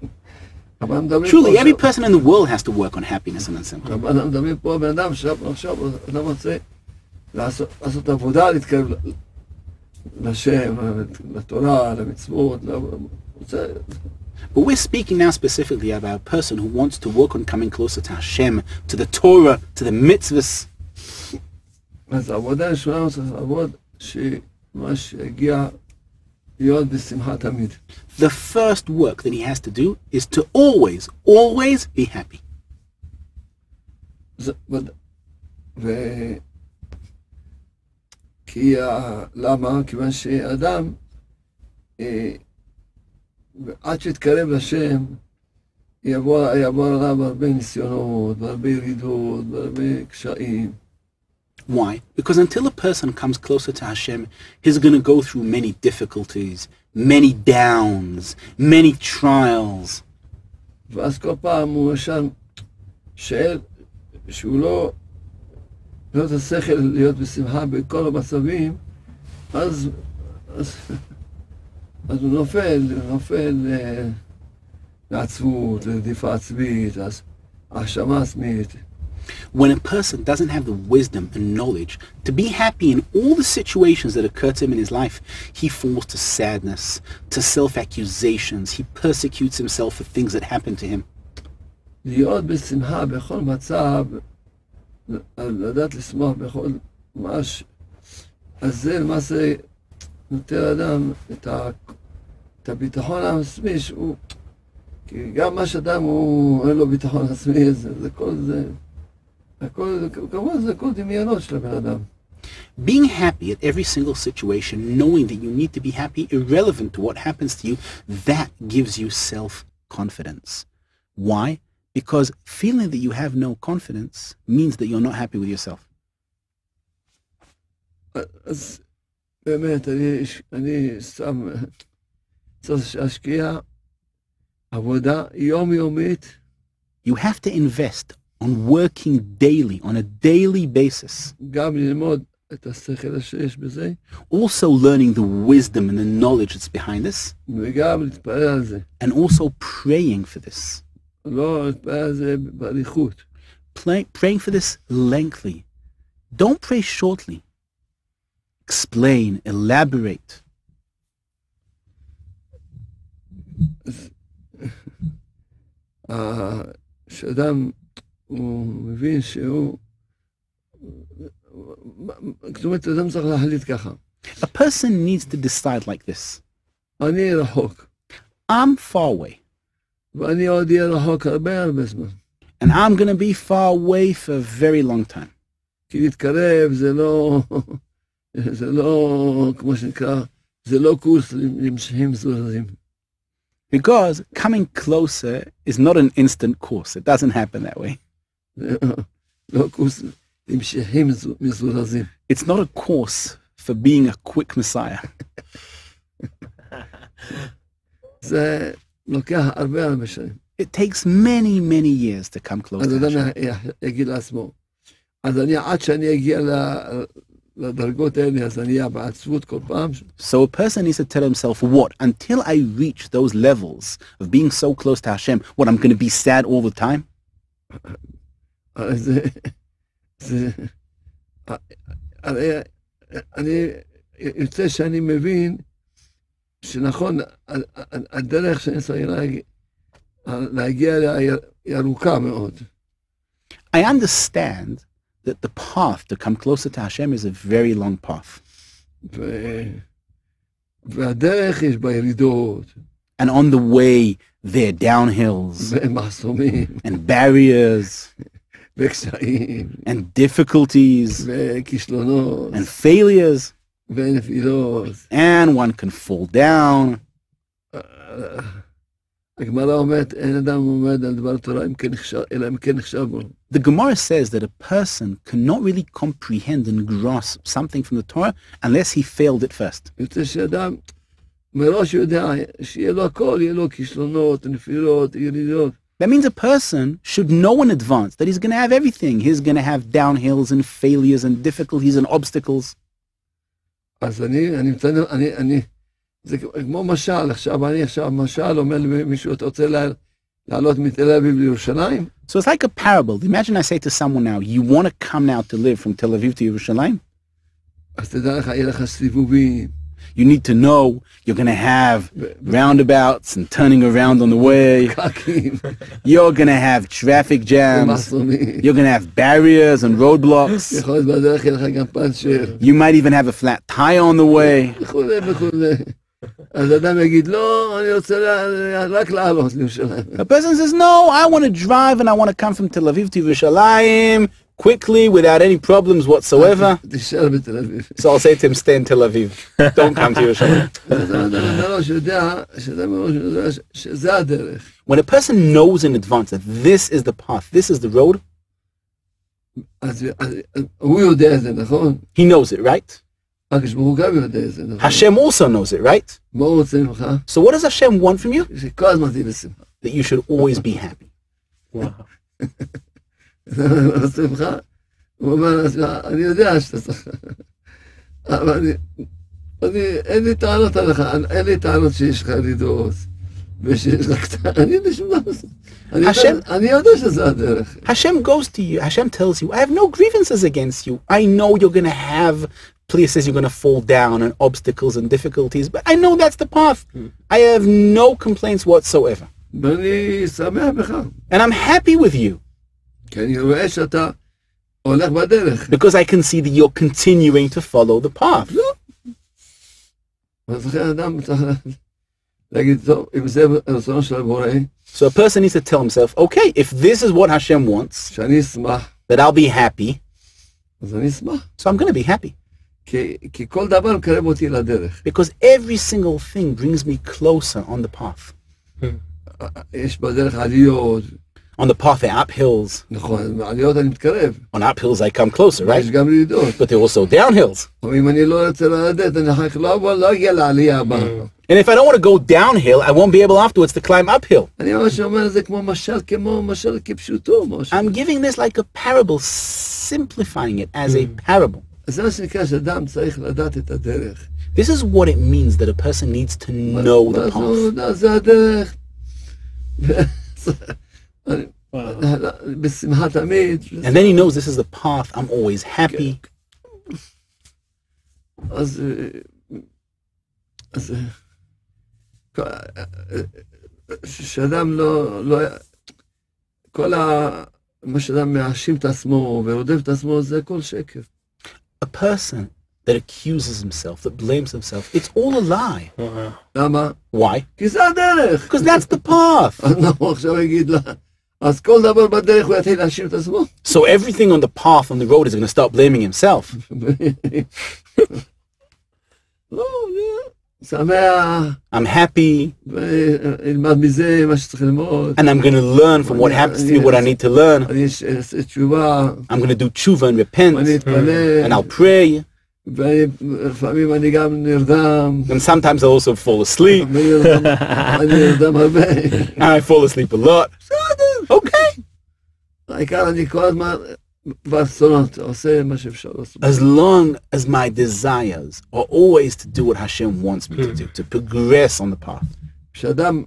Truly, every עכשיו, person in the world has to work on happiness and simcha. אבל אנחנו מדברים פה בן אדם עכשיו, עכשיו אדם רוצה לעשות, לעשות עבודה, להתקרב ל- לשם, לתורה, למצוות, ל- רוצה... But we're speaking now specifically about a person who wants to work on coming closer to Hashem, to the Torah, to the mitzvahs. אז העבודה הראשונה הוא צריך לעבוד, שמה שיגיע להיות בשמחה תמיד. The first work that he has to do is to always, always be happy. זה וד... ו... כי ה... למה? כיוון שאדם, אה, עד שיתקרב לשם, יבוא, יבוא עליו הרבה ניסיונות, והרבה ירידות, והרבה קשיים. Why? Because until a person comes closer to Hashem, he's going to go through many difficulties, many downs, many trials. ואז כל פעם הוא ישר שואל שהוא לא, לא את השכל להיות בשמחה בכל המצבים, אז, אז, אז הוא נופל, הוא נופל אה, לעצבות, לרדיפה עצמית, אז האשמה עצמית. When a person doesn't have the wisdom and knowledge to be happy in all the situations that occur to him in his life, he falls to sadness, to self-accusations. He persecutes himself for things that happen to him. להיות בשמחה בכל מצב, לדעת לשמוח בכל ממש, אז זה למעשה נותן לאדם את, ה, את הביטחון העצמי שהוא, כי גם מה שאדם הוא, אין לו ביטחון עצמי, זה, זה כל זה, הכל, זה, כמובן זה כל דמיונות של הבן אדם. Being happy at every single situation, knowing that you need to be happy, irrelevant to what happens to you, that gives you self-confidence. Why? Because feeling that you have no confidence means that you're not happy with yourself. אז באמת, אני, אני שם, צריך להשקיע עבודה יומיומית, You have to invest on working daily, on a daily basis. Also learning the wisdom and the knowledge that's behind this. And also praying for this. Play, praying for this lengthy. Don't pray shortly. Explain, elaborate. uh, הוא מבין שהוא... זאת אומרת, אדם צריך להחליט ככה. A person needs to decide like this. אני רחוק, I'm far away, ואני עוד אהיה רחוק הרבה הרבה זמן. and I'm going to be far away for a very long time. כי להתקרב זה לא... זה לא, כמו שנקרא, זה לא קורס למשכים זוזים. Because coming closer is not an instant course. It doesn't happen that way. It's not a course for being a quick Messiah. it takes many, many years to come close so a person needs to tell himself what? Until I reach those levels of being so close to Hashem, what, I'm going to be sad all the time? הרי זה, זה, הרי אני יוצא שאני מבין שנכון, ה- ה- הדרך שאני צריך להגיע, להגיע אליה היא- היא ארוכה מאוד. I understand that the path to come closer to Hashem is a very long path. ו- והדרך יש בה ירידות, And on the way, there are downhills ומחסומים, and barriers וקשיים, and difficulties וכישלונות, and failures. ונפילות. And one can fall down. הגמרא אומרת, אין אדם עומד על דבר תורה אם כן נחשב- אלא אם כן נחשב בו. The Gemara says that a person cannot really comprehend and grasp something from the Torah unless he failed it first. יוצא שאדם מראש יודע שיהיה לו הכל, יהיה לו כישלונות, נפילות, ירידות. That means a person should know in advance that he's going to have everything. He's going to have downhills and failures and difficulties and obstacles. אז אני, אני מצטער, אני, אני, זה כמו משל, עכשיו אני עכשיו משל אומר למישהו, אתה רוצה לה- לעלות מתל אביב לירושלים? So it's like a parable. Imagine I say to someone now, you want to come now to live from Tel Aviv to Yerushalayim? אז תדע לך, יהיה לך סיבובים, You need to know you're going to have roundabouts and turning around on the way. you're going to have traffic jams. you're going to have barriers and roadblocks. you might even have a flat tire on the way. a person says, no, I want to drive and I want to come from Tel Aviv to Yerushalayim quickly without any problems whatsoever. so I'll say to him, stay in Tel Aviv. Don't come to Yerushalayim. when a person knows in advance that this is the path, this is the road, he knows it, right? Hashem also knows it, right? So what does Hashem want from you? That you should always be happy. Wow. זה מה הוא רוצה ממך? הוא אומר לעצמך, אני יודע שאתה צריך... אבל אני... אני, אין לי טענות עליך, אין לי טענות שיש לך ירידות. ושיש לך... אני אין לי שום דבר. אני יודע- השם- אני יודע שזה הדרך. Hashem goes to you, Hashem tells you, I have no grievances against you. I know you're going to have places you're going to fall down and obstacles and difficulties, but I know that's the path. I have no complaints whatsoever. ואני שמח בך. And I'm happy with you כי אני רואה שאתה הולך בדרך. because I can see that you're continuing to follow the path. אז לכן אדם צריך להגיד, טוב, אם זה רצונו של הבורא, So a person needs to tell himself, okay, if this is what Hashem wants, שאני אשמח, that I'll be happy, אז אני אשמח. so I'm going to be happy. כי, כי כל דבר מקרב אותי לדרך. Because every single thing brings me closer on the path. יש בדרך עליות, On the path, there are uphills. נכון, בעליות אני מתקרב, On uphills, I come closer, right? יש גם ירידות. But there are also downhills. אבל אם אני לא רוצה לרדת, אני אחר כך לא אבוא, לא אגיע לעלייה הבאה. And if I don't want to go downhill, I won't be able afterwards to climb uphill. אני ממש אומר, זה כמו משל, כמו משל כפשוטו, משהו. I'm giving this like a parable, simplifying it as a parable. אז זה מה שנקרא שאדם צריך לדעת את הדרך. This is what it means that a person needs to know the מה זה path. יודע, זה הדרך. אני- בשמחה תמיד. And then he knows this is the path. I'm always happy. אז... אה, אז... אה, כל- אה, אה, שאדם לא... לא... כל ה... מה שאדם מאשים את עצמו ורודף את עצמו, זה הכל שקר. A person that accuses himself, that blames himself, it's all a lie. Wow. למה? Why? כי זה הדרך. Because that's the path. אז אנחנו עכשיו יגיד לה... אז כל דבר בדרך הוא יתחיל להאשים את עצמו. So everything on the path on the road is going to start blaming himself. לא, לא, שמח, I'm happy וילמד מזה מה שצריך ללמוד. and I'm going to learn from what happens to me what I need to learn. אני אעשה תשובה, I'm going to do tshuva and ואני repent and אתפלל, I'll pray. ולפעמים אני גם נרדם. And sometimes I'll also fall asleep. אני נרדם- אני נרדם הרבה. And I fall asleep a lot. Okay. העיקר אני כל הזמן ברצונות, עושה מה שאפשר לעשות. As long as my desires are always to do what Hashem wants me to do, to progress on the path. כשאדם,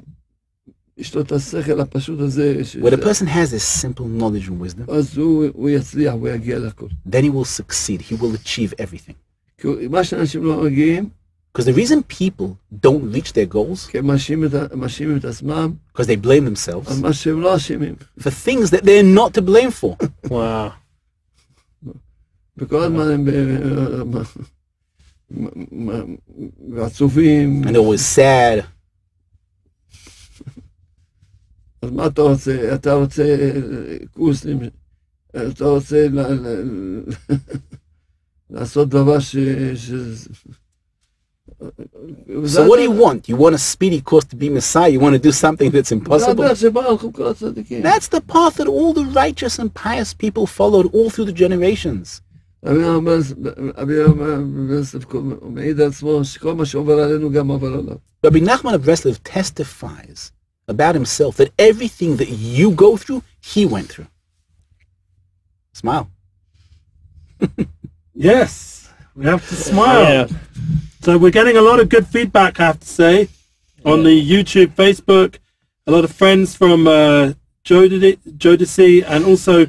יש לו את השכל הפשוט הזה, ש- When a person has this simple knowledge and wisdom, אז הוא הוא יצליח, הוא יגיע לכל. then he will succeed. He will achieve everything. כי הוא- מה שאנשים לא מגיעים, Because the reason people don't reach their goals, כי הם מאשימים את ה- מאשימים את עצמם because they blame על themselves מה שהם לא אשמים. for things that they're not to blame for. Wow. וכל הזמן הם ב- מ- מ- מ- עצובים. And they're always sad. אז מה אתה רוצה? אתה רוצה אה, קורסים, אתה רוצה ל- ל- לעשות דבר ש... ש... So what do you want? You want a speedy course to be Messiah? You want to do something that's זה impossible? הדרך שבה הלכו כל הצדיקים. That's the path that all the righteous and pious people followed all through the generations. רבי אומר, רבי אומר, ברסלב הוא מעיד על עצמו שכל מה שעובר עלינו גם עובר עליו. Rabbi Nachman of Breslev testifies about himself that everything that you go through, he went through. Smile. Yes, we have to smile. Yeah. So we're getting a lot of good feedback, I have to say, on the YouTube, Facebook. A lot of friends from uh, Jodeci, and also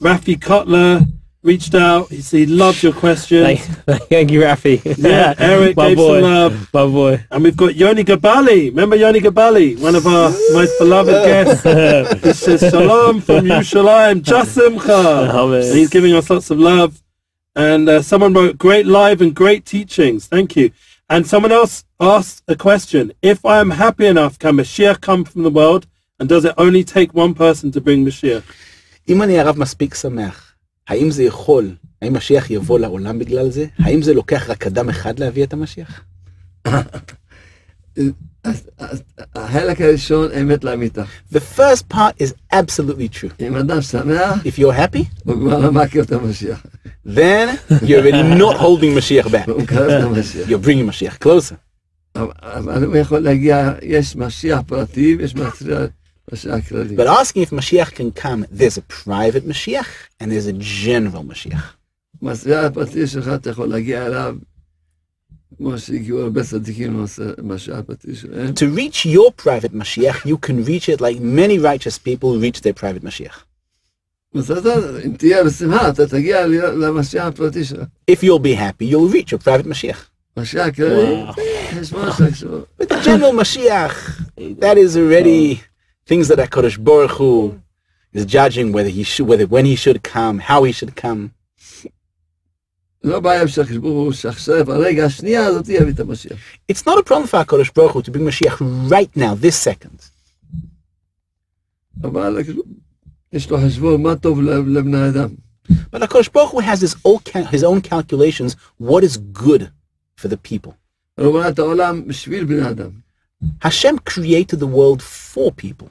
Rafi Cutler reached out. He said he loved your questions. Thank, thank you, Rafi. Yeah, Eric my gave boy. some love. My boy. And we've got Yoni Gabali. Remember Yoni Gabali, one of our most beloved guests. He says, Shalom from Yerushalayim, Jasimcha. He's giving us lots of love. And uh, someone wrote, great live and great teachings. Thank you. And someone else asked a question. If I am happy enough, can Mashiach come from the world? And does it only take one person to bring Mashiach? אם אני הרב מספיק שמח, האם זה יכול, האם משיח יבוא לעולם בגלל זה? האם זה לוקח רק אדם אחד להביא את המשיח? אז- אז החלק הראשון, אמת לאמיתה. The first part is absolutely true. אם אדם שמח, If you're happy, הוא כבר לא מכיר את המשיח. then you're already not holding Mashiach back. הוא מקרב את המשיח. You're bringing Mashiach closer. אבל- אבל הוא יכול להגיע, יש משיח פרטי ויש משיח משיח כללי. But asking if Mashiach can come, there's a private Mashiach and there's a general Mashiach. משיח הפרטי שלך, אתה יכול להגיע אליו, to reach your private Mashiach, you can reach it like many righteous people reach their private Mashiach. If you'll be happy, you'll reach your private Mashiach. Wow. but the general Mashiach, that is already things that HaKadosh Baruch Hu is judging whether he should, whether when he should come, how he should come. לא בעיה של הקדוש ברוך הוא שעכשיו, הרגע, השנייה הזאת יביא את המשיח. It's not a problem for HaKadosh Baruch Hu to bring Mashiach right now, this second. אבל הקדוש ברוך הוא, יש לו חשבון מה טוב לב- לבני האדם. But HaKadosh Baruch Hu has his own, cal- his own calculations, what is good for the people. אבל הוא בנה את העולם בשביל בני האדם. Hashem created the world for people.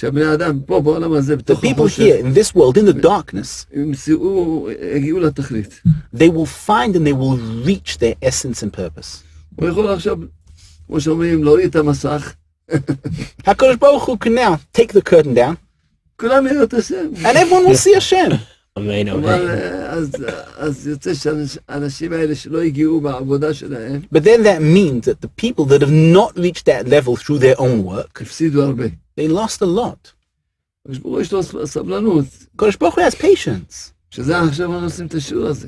The בתוך people החושך, here in this world, in the darkness, ימצאו, יגיעו לתכלית. they will find and they will reach their essence and purpose. הוא יכול עכשיו, כמו שאומרים, להוריד את המסך, HaKadosh Baruch Hu can now take the curtain down כולם יראו את השם. and everyone will see Hashem. Amen, אבל amen. אה, אז, אז יוצא שהאנשים האלה שלא הגיעו בעבודה שלהם, But then that means that the people that have not reached that level through their own work, הפסידו הרבה. They lost a lot. Kadosh Baruch Hu has patience.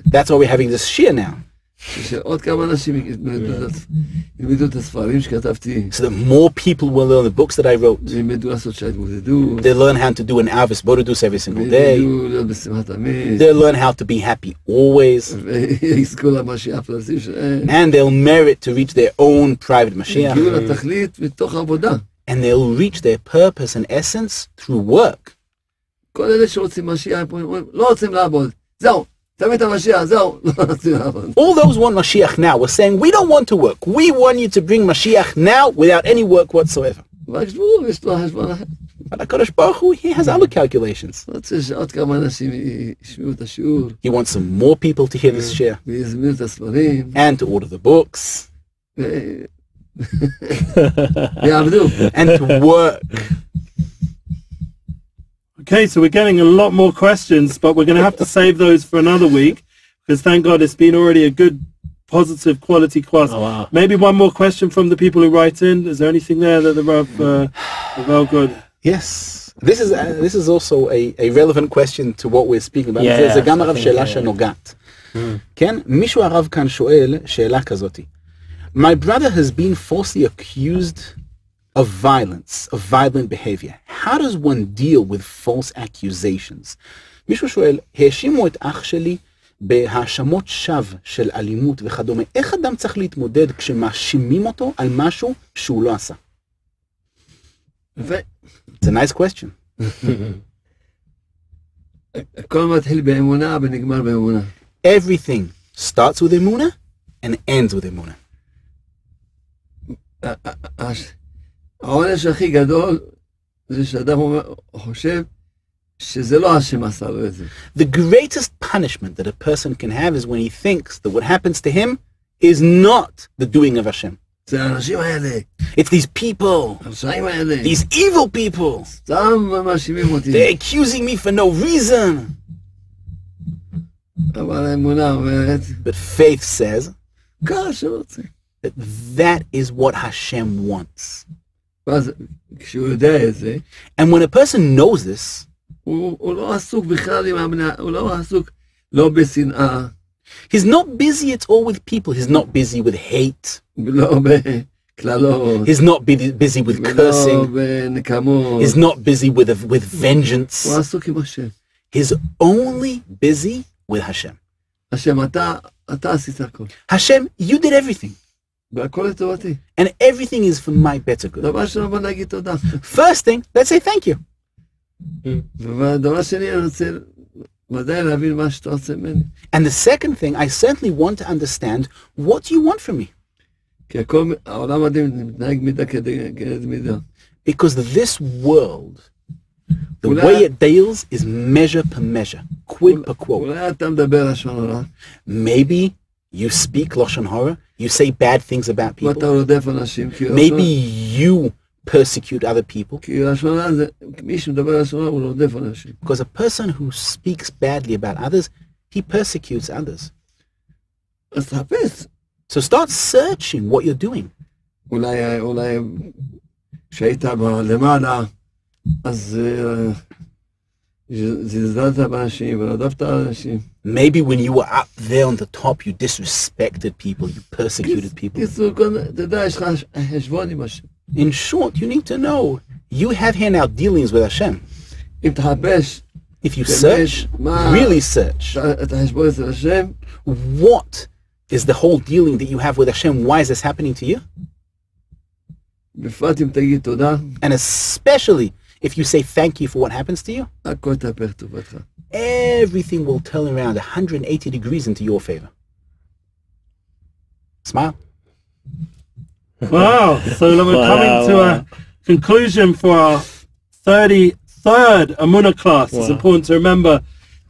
That's why we're having this shiur now. So the more people will learn the books that I wrote, they learn how to do an hisbodedus every single day. They learn how to be happy always. and they'll merit to reach their own private Mashiach לתכלית מתוך העבודה. And they'll reach their purpose and essence through work. כל אלה שרוצים משיח, הם אומרים, לא רוצים לעבוד. זהו, תביא את המשיח, זהו, לא רוצים לעבוד. All those want Mashiach now were saying, we don't want to work. We want you to bring Mashiach now without any work whatsoever. והקדוש ברוך הוא, יש לו חשבון אחר. But HaKadosh Baruch Hu, he has other calculations. רוצה שעוד כמה אנשים ישמעו את השיעור, He wants some more people to hear this share ויזמינו את הספרים, and to order the books ו- ויעבדו. and to work. Okay, so we're getting a lot more questions, but we're going to have to save those for another week because thank God it's been already a good, positive, quality class. Oh, wow. Maybe one more question from the people who write in. Is there anything there that the Rav, uh, Rav good? Yes. This is uh, this is also a, a relevant question to what we're speaking about. Yeah, זה, זה גם I הרב think, שאלה yeah. שנוגעת. כן? מישהו הרב כאן שואל שאלה כזאתי. My brother has been falsely accused of violence, of violent behavior. How does one deal with false accusations? מישהו שואל, האשימו את אח שלי בהאשמות שווא של אלימות וכדומה. איך אדם צריך להתמודד כשמאשימים אותו על משהו שהוא לא עשה? ו- It's a nice question. הכל מתחיל באמונה ונגמר באמונה. Everything starts with emuna and ends with emuna. ה- ה- הש- העונש הכי גדול זה שאדם אומר- חושב שזה לא השם עשה לו את זה. The greatest punishment that a person can have is when he thinks that what happens to him is not the doing of Hashem. זה האנשים האלה, It's these people, הרשעים האלה, these evil people. סתם מאשימים אותי. They're accusing me for no reason. אבל האמונה אומרת, But faith says ככה שרוצה. that that is what Hashem wants. And when a person knows this, he's not busy at all with people. He's not busy with hate. He's not busy, with cursing. He's not busy with, with vengeance. He's only busy with Hashem, Hashem, you did everything. והכל לטובתי. And everything is for my better good. דבר ראשון, בוא נגיד תודה. First thing, let's say thank you. ודבר שני, אני רוצה ודאי להבין מה שאתה רוצה ממני. And the second thing, I certainly want to understand what do you want from me? כי הכל, העולם הזה מתנהג מידה כנגד מידה. Because this world, the אולי- way it deals is measure per measure, quid per quo. אולי אתה מדבר לשון הרע, Maybe you speak Lashon Hara, you say bad things about ואתה people. רודף אנשים. כי Maybe לשון- you persecute other people. כי לשון הרע זה, מי שמדבר לשון הרע הוא רודף אנשים. Because a person who speaks badly about others, he persecutes others. אז תחפש. So start searching what you're doing. אולי, אולי כשהיית ב- למעלה, אז Maybe when you were up there on the top, you disrespected people, you persecuted people. In short, you need to know you have here now dealings with Hashem. If you search, really search, what is the whole dealing that you have with Hashem? Why is this happening to you? And especially if you say thank you for what happens to you, everything will turn around 180 degrees into your favor. Smile. Wow. So we're coming to a conclusion for our 33rd Emuna class. Wow. It's important to remember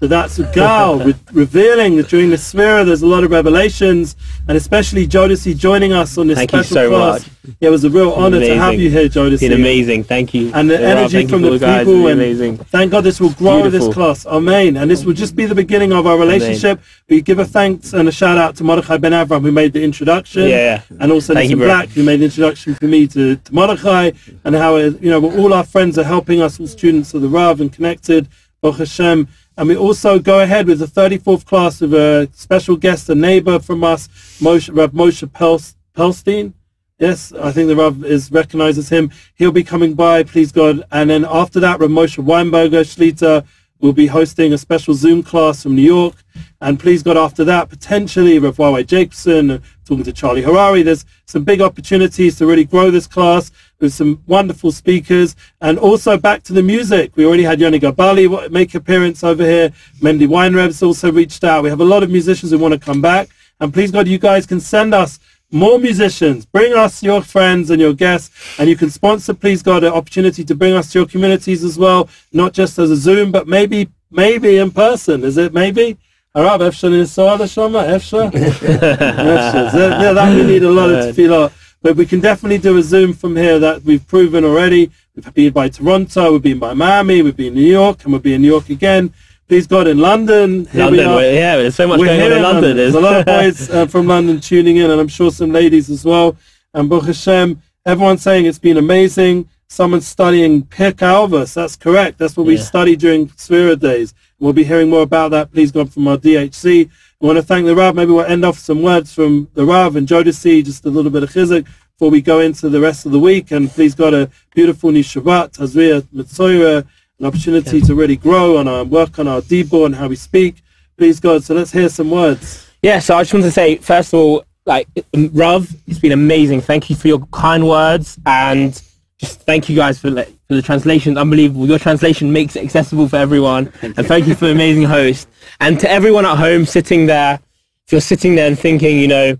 that that's a gal with revealing that during the Sefira there's a lot of revelations and especially Jodeci joining us on this Thank you so class. much. Yeah, it was a real honor to have you here, It's been amazing. Thank you. And the Yeah, energy from the guys. people and amazing. thank God this will grow this class. Amen. And this will just be the beginning of our relationship. We give a thanks and a shout out to Mordechai Ben Avram who made the introduction. Yeah. And also Thank you. Black who made the introduction for me to, to Mordechai and how, uh, you know, all our friends are helping us, all students of the Rav and connected, Baruch Hashem. And we also go ahead with the 34th class with a special guest, a neighbor from us, Moshe, Rav Moshe Pels, Pelstein. Yes, I think the Rav is recognizes him. He'll be coming by, please God. And then after that, Rav Moshe Weinberger, Shlita, will be hosting a special Zoom class from New York. And please God, after that, potentially Rav YY Jacobson, talking to Charlie Harary. There's some big opportunities to really grow this class with some wonderful speakers. And also back to the music. We already had Yoni Gabali make appearance over here. Mendy Weinreb's also reached out. We have a lot of musicians who want to come back. And please God, you guys can send us more musicians. Bring us your friends and your guests. And you can sponsor, please God, an opportunity to bring us to your communities as well, not just as a Zoom, but maybe maybe in person. Is it maybe? Arab, Efsha, Nisala, Shama, Efsha. That we need a lot of tefillah. But we can definitely do a Zoom from here that we've proven already. We've been by Toronto, we've been by Miami, we've been in New York, and we'll be in New York again. Please God, in London. Here London. we're- Yeah, there's so much We're going on in London. There's a lot of boys uh, from London tuning in, and I'm sure some ladies as well. And Baruch Hashem, everyone's saying it's been amazing. Someone's studying Pirkei Avos. That's correct. That's what we Yeah. study during Sefira days. We'll be hearing more about that, please God, from our DHC. We want to thank the Rav. Maybe we'll end off some words from the Rav and Jodeci, just a little bit of chizuk before we go into the rest of the week. And please God, a beautiful Nishavat, Tazria, Metzora, an opportunity to really grow and uh, work on our debor and how we speak. Please God. So let's hear some words. Yeah, so I just want to say, first of all, like, Rav, it's been amazing. Thank you for your kind words and just thank you guys for, for the translation. Unbelievable. Your translation makes it accessible for everyone. and thank you for the amazing host. And to everyone at home sitting there, if you're sitting there and thinking, you know,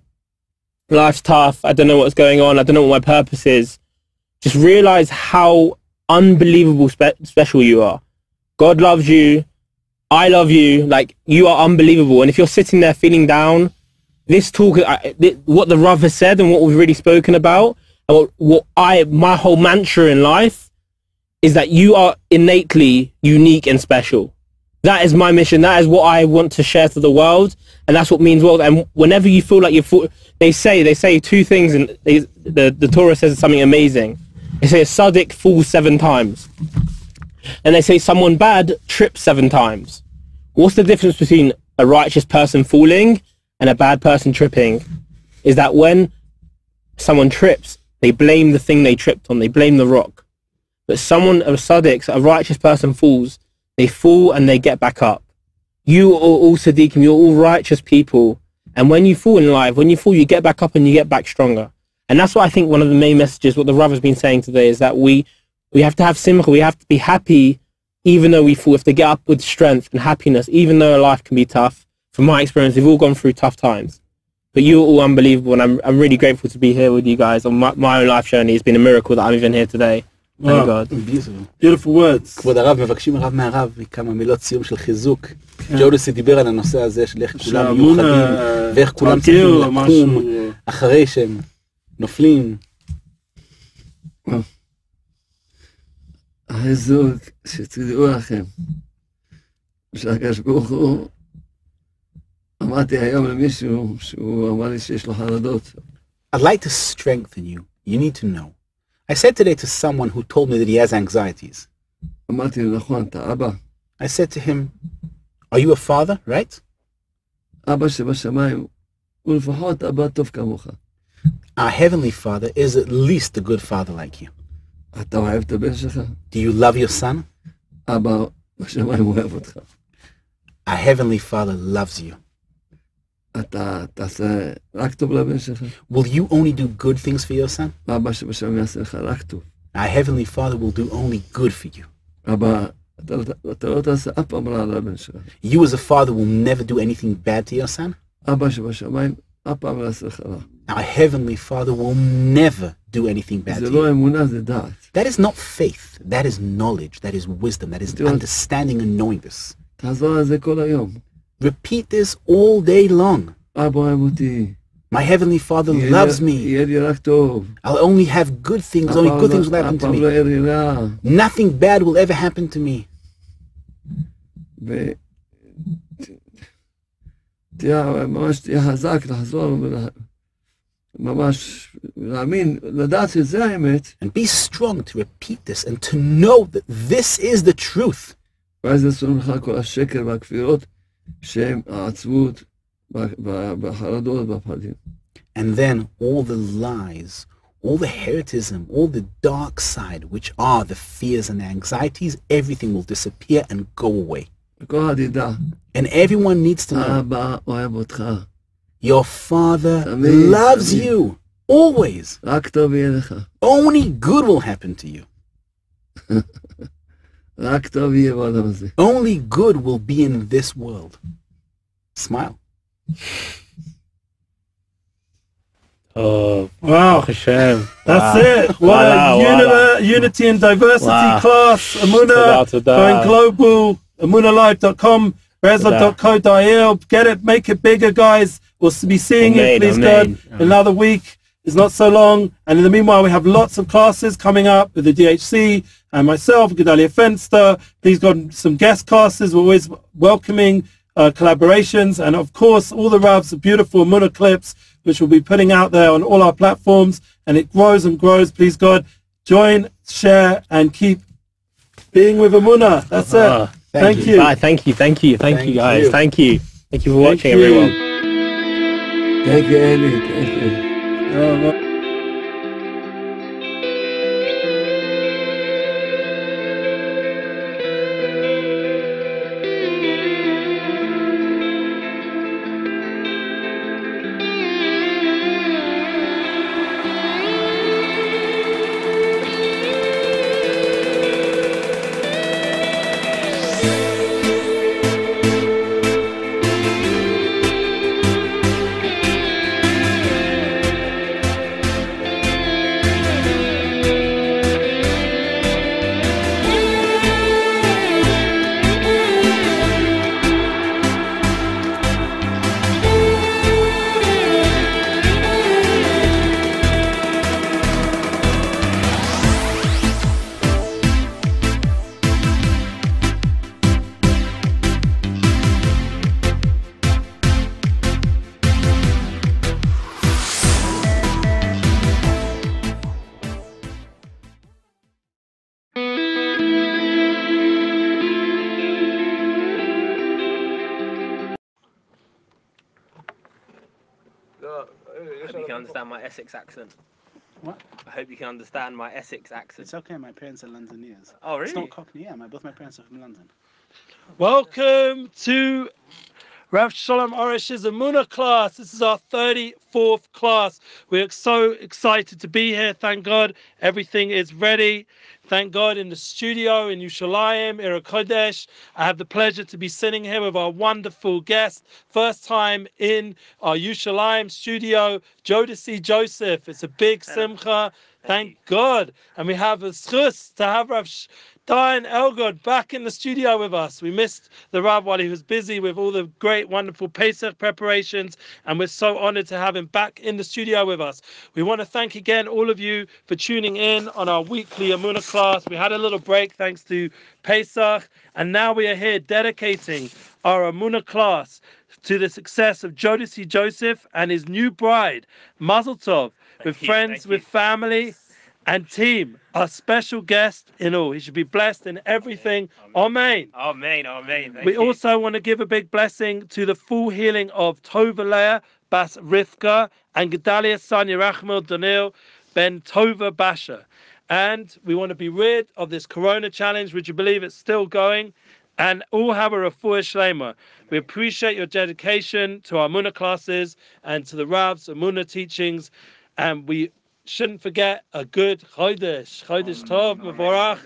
life's tough, I don't know what's going on, I don't know what my purpose is, just realize how unbelievable spe- special you are. God loves you. I love you. Like you are unbelievable. And if you're sitting there feeling down, this talk, I, thi- what the Rav has said and what we've really spoken about, what, what I, my whole mantra in life, is that you are innately unique and special. That is my mission. That is what I want to share to the world, and that's what means world. And whenever you feel like you're, they say they say two things, and they, the the Torah says something amazing. They say a tzaddik falls seven times, and they say someone bad trips seven times. What's the difference between a righteous person falling and a bad person tripping? Is that when someone trips, they blame the thing they tripped on. They blame the rock. But someone, a tzaddik, a righteous person falls, they fall and they get back up. You are all tzaddikim, you're all righteous people. And when you fall in life, when you fall, you get back up and you get back stronger. And that's what I think one of the main messages, what the Rav has been saying today, is that we, we have to have simcha, we have to be happy even though we fall. We have to get up with strength and happiness, even though life can be tough. From my experience, we've all gone through tough times. But you're all unbelievable, and I'm, I'm really grateful to be here with you guys on my, my own life journey. It's been a miracle that I'm even here today. Thank Wow. God. Beautiful. Beautiful words. כבוד הרב, מבקשים הרב מהרב כמה מילות סיום של חיזוק. ג'ודסי דיבר על הנושא הזה של איך כולם מיוחדים, ואיך כולם צריכים. לקום אחרי שהם נופלים. החיזוק, שתדעו לכם, שהקדוש ברוך הוא, אמרתי היום למישהו שהוא אמר לי שיש לו חרדות. I'd like to strengthen you. You need to know. I said today to someone who told me that he has anxieties. אמרתי לו, נכון, אתה אבא, I said to him, Are you a father, right? אבא שבשמיים, הוא לפחות אבא טוב כמוך. Our heavenly father is at least a good father like you. אתה אוהב את הבן שלך? Do you love your son? אבא בשמיים אוהב אותך. Our Heavenly Father loves you. אתה תעשה רק טוב לבן שלך, Will you only do good things for your son? ואבא שבשמיים יעשה לך רק טוב. Our Heavenly Father will do only good for you. אבא, אתה, לא- אתה לא תעשה אף פעם רע לבן שלך. You as a father will never do anything bad to your son. אבא שבשמיים אף פעם לא יעשה לך רע. Our Heavenly Father will never do anything bad זה to לא you. אמונה, זה דעת. That is not faith. That is knowledge. That is wisdom. That is Do you- understanding and knowing this. תחזור על זה כל היום. Repeat this all day long. My Heavenly Father loves me. I'll only have good things. Only good things will happen to me. Nothing bad will ever happen to me. And be strong to repeat this and to know that this is the truth. ואז יעשו לך כל השקר והכפירות שהם העצבות והחרדות והפחדים. And then all the lies, all the heretism, all the dark side, which are the fears and anxieties, everything will disappear and go away. וכל אחד ידע, And everyone needs to know אבא אוהב אותך, your father Amen. loves Amen. you always. רק טוב יהיה לך, Only good will happen to you. Only good will be in this world. Smile. Oh, wow. Hashem. That's wow. it. Wow. a Uni- wow. Unity and diversity wow. class. Emuna. Going global. EmunaLive.com. Rezlab.co.il. Get it. Make it bigger, guys. We'll be seeing you, please God, another week. It's not so long. And in the meanwhile, we have lots of classes coming up with the DHC, and myself, Gedalia Fenster. Please God, some guest casters. We're always welcoming uh, collaborations. And of course, all the Ravs, the beautiful Emuna clips, which we'll be putting out there on all our platforms. And it grows and grows. Please God, join, share, and keep being with Emuna. That's it. Ah, Thank, thank you. Bye. Thank you. Thank you. Thank, Thank you, guys. you. Thank you. Thank you for Thank watching, you. everyone. Thank you, Eli. Thank you. Uh, understand my Essex accent. What? I hope you can understand my Essex accent. It's okay. My parents are Londoners. Oh, really? It's not Cockney. Yeah, my, both my parents are from London. Welcome to Rav Shalom Arush's Amuna class. This is our 34th class. We're so excited to be here. Thank God everything is ready. Thank God in the studio in Yerushalayim, Ira Kodesh. I have the pleasure to be sitting here with our wonderful guest. First time in our Yerushalayim studio, Jodeci Joseph. It's a big simcha. Thank God. And we have a schus to have Rav Diane Elgod back in the studio with us. We missed the Rav while he was busy with all the great, wonderful Pesach preparations, and we're so honored to have him back in the studio with us. We want to thank again all of you for tuning in on our weekly Emuna class. We had a little break thanks to Pesach, and now we are here dedicating our Emuna class to the success of Jodeci Joseph and his new bride, Mazel Tov, with you, friends, with family, and team, our special guest in all. He should be blessed in everything. Amen. Amen. Amen. Thank We you. also want to give a big blessing to the full healing of Tova Leah, Bas Rivka, and Gedalia Sanya Rachmel Daniel Ben Tova Basha. And we want to be rid of this Corona challenge. Would you believe it's still going? And all have a refuah shlema. We appreciate your dedication to our Emuna classes and to the Rav's Emuna teachings. And we shouldn't forget a good Chodesh, Chodesh Tov, Mevorach.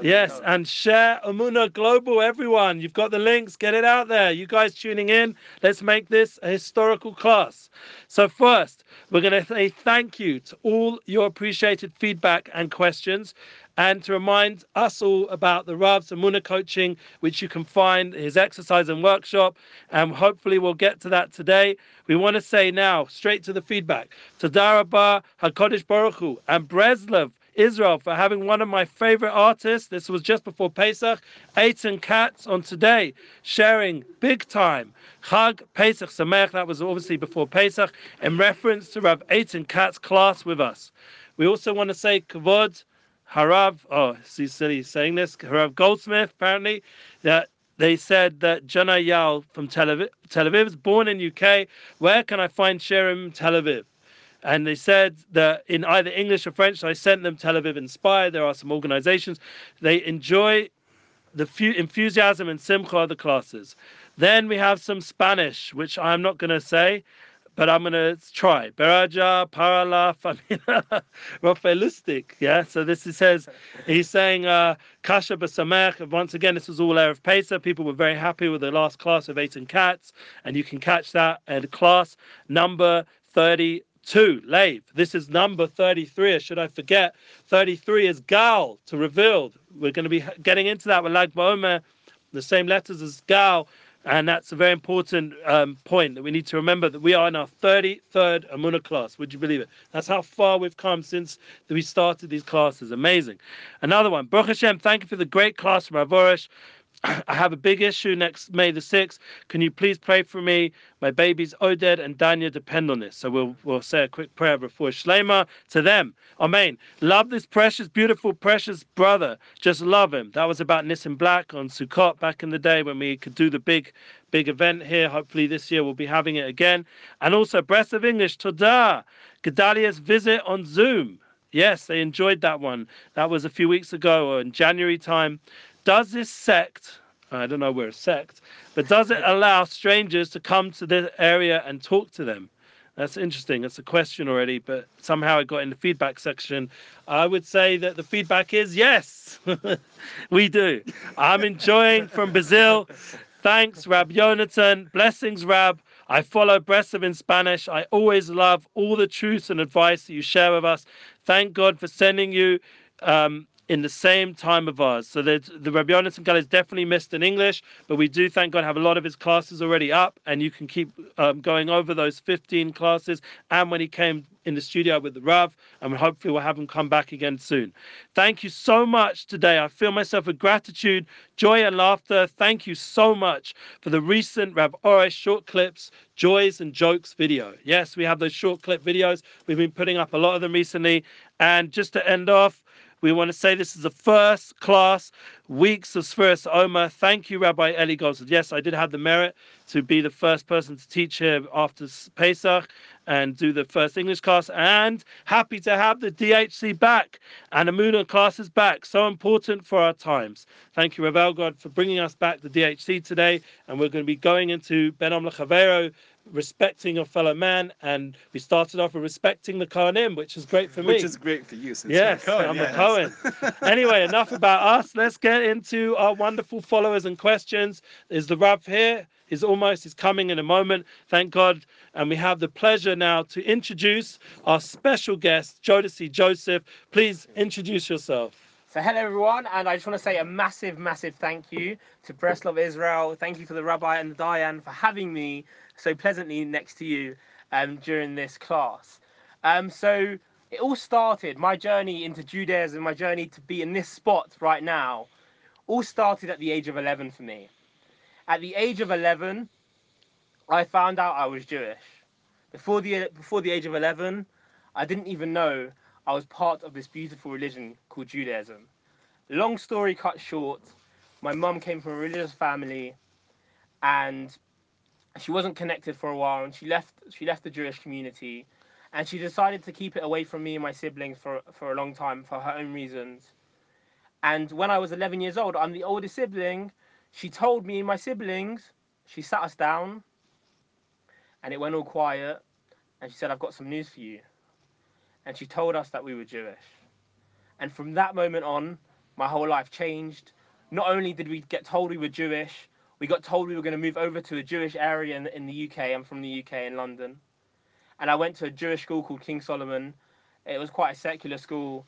Yes, and share Emuna Global, everyone. You've got the links, get it out there. You guys tuning in, let's make this a historical class. So, first, we're going to say thank you to all your appreciated feedback and questions and to remind us all about the Rav's Emuna coaching, which you can find his exercise and workshop. And hopefully, we'll get to that today. We want to say now, straight to the feedback, to Darabah, HaKadosh Baruch and Breslov. Israel for having one of my favorite artists. This was just before Pesach, Eitan Katz on today, sharing big time Chag Pesach Sameach. That was obviously before Pesach, in reference to Rav Eitan Katz class with us. We also want to say Kavod Harav, oh, he he's saying this, Harav Goldsmith, apparently, that they said that Jana Yal from Tel Aviv, Tel Aviv is born in UK. Where can I find Sherem Tel Aviv? And they said that in either English or French, so I sent them Tel Aviv Inspired. There are some organizations. They enjoy the enthusiasm and simcha of the classes. Then we have some Spanish, which I'm not going to say but I'm gonna try. Baraja, parala famina rafaelistic. Yeah. So this is says he's saying uh, kasha b'samech. Once again, this was all erev Pesach. People were very happy with the last class of Eitan Katz, and you can catch that at class number thirty. Two, Lave. This is number 33. or Should I forget? 33 is Gal to revealed. We're going to be getting into that with Lag the same letters as Gal and that's a very important um, point that we need to remember that we are in our 33rd Emuna class. Would you believe it? That's how far we've come since we started these classes. Amazing. Another one. Baruch Hashem, thank you for the great class from Avorish. I have a big issue next May the 6th. Can you please pray for me? My babies Oded and Danya depend on this. So we'll we'll say a quick prayer before Shlema to them. Amen. Love this precious, beautiful, precious brother. Just love him. That was about Nissim Black on Sukkot back in the day when we could do the big, big event here. Hopefully this year we'll be having it again. And also Breath of English, Todah. Gedalia's visit on Zoom. Yes, they enjoyed that one. That was a few weeks ago or in January time does this sect, I don't know where a sect, but does it allow strangers to come to this area and talk to them? That's interesting. That's a question already, but somehow it got in the feedback section. I would say that the feedback is yes, we do. I'm enjoying from Brazil. Thanks, Rab Jonathan. Blessings, Rab. I follow Breslov in Spanish. I always love all the truths and advice that you share with us. Thank God for sending you um, in the same time of ours. So the Rabbi Yonatan Gal is definitely missed in English, but we do thank God have a lot of his classes already up, and you can keep um, going over those 15 classes. And when he came in the studio with the Rav, and hopefully we'll have him come back again soon. Thank you so much today. I feel myself with gratitude, joy, and laughter. Thank you so much for the recent Rav Arush short clips, joys and jokes video. Yes, we have those short clip videos. We've been putting up a lot of them recently. And just to end off, we want to say this is the first class weeks of Sfiras Omer. Thank you, Rabbi Eli Gold. Yes, I did have the merit to be the first person to teach here after Pesach and do the first English class. And happy to have the DHC back and Emuna classes back. So important for our times. Thank you, Rav God, for bringing us back the DHC today. And we're going to be going into Ben Om respecting your fellow man, and we started off with respecting the Kohanim, which is great for me. Which is great for you, since yes, Cohen, I'm yes. a Cohen. anyway, enough about us. Let's get into our wonderful followers and questions. Is the Rav here? He's almost, he's coming in a moment, thank God. And we have the pleasure now to introduce our special guest, Jodeci Joseph. Please introduce yourself. So hello everyone, and I just want to say a massive, massive thank you to Breslov Israel. Thank you for the Rabbi and the Diane for having me so pleasantly next to you um, during this class. Um, so it all started, my journey into Judaism, my journey to be in this spot right now, all started at the age of 11 for me. At the age of 11, I found out I was Jewish. Before the, before the age of 11, I didn't even know I was part of this beautiful religion called Judaism. Long story cut short, my mum came from a religious family and she wasn't connected for a while and she left she left the Jewish community and she decided to keep it away from me and my siblings for for a long time for her own reasons. And when I was 11 years old, I'm the oldest sibling. She told me and my siblings. She sat us down, and it went all quiet. And she said, "I've got some news for you." And she told us that we were Jewish. And from that moment on, my whole life changed. Not only did we get told we were Jewish, we got told we were going to move over to a Jewish area in, in the UK. I'm from the UK in London. And I went to a Jewish school called King Solomon. It was quite a secular school.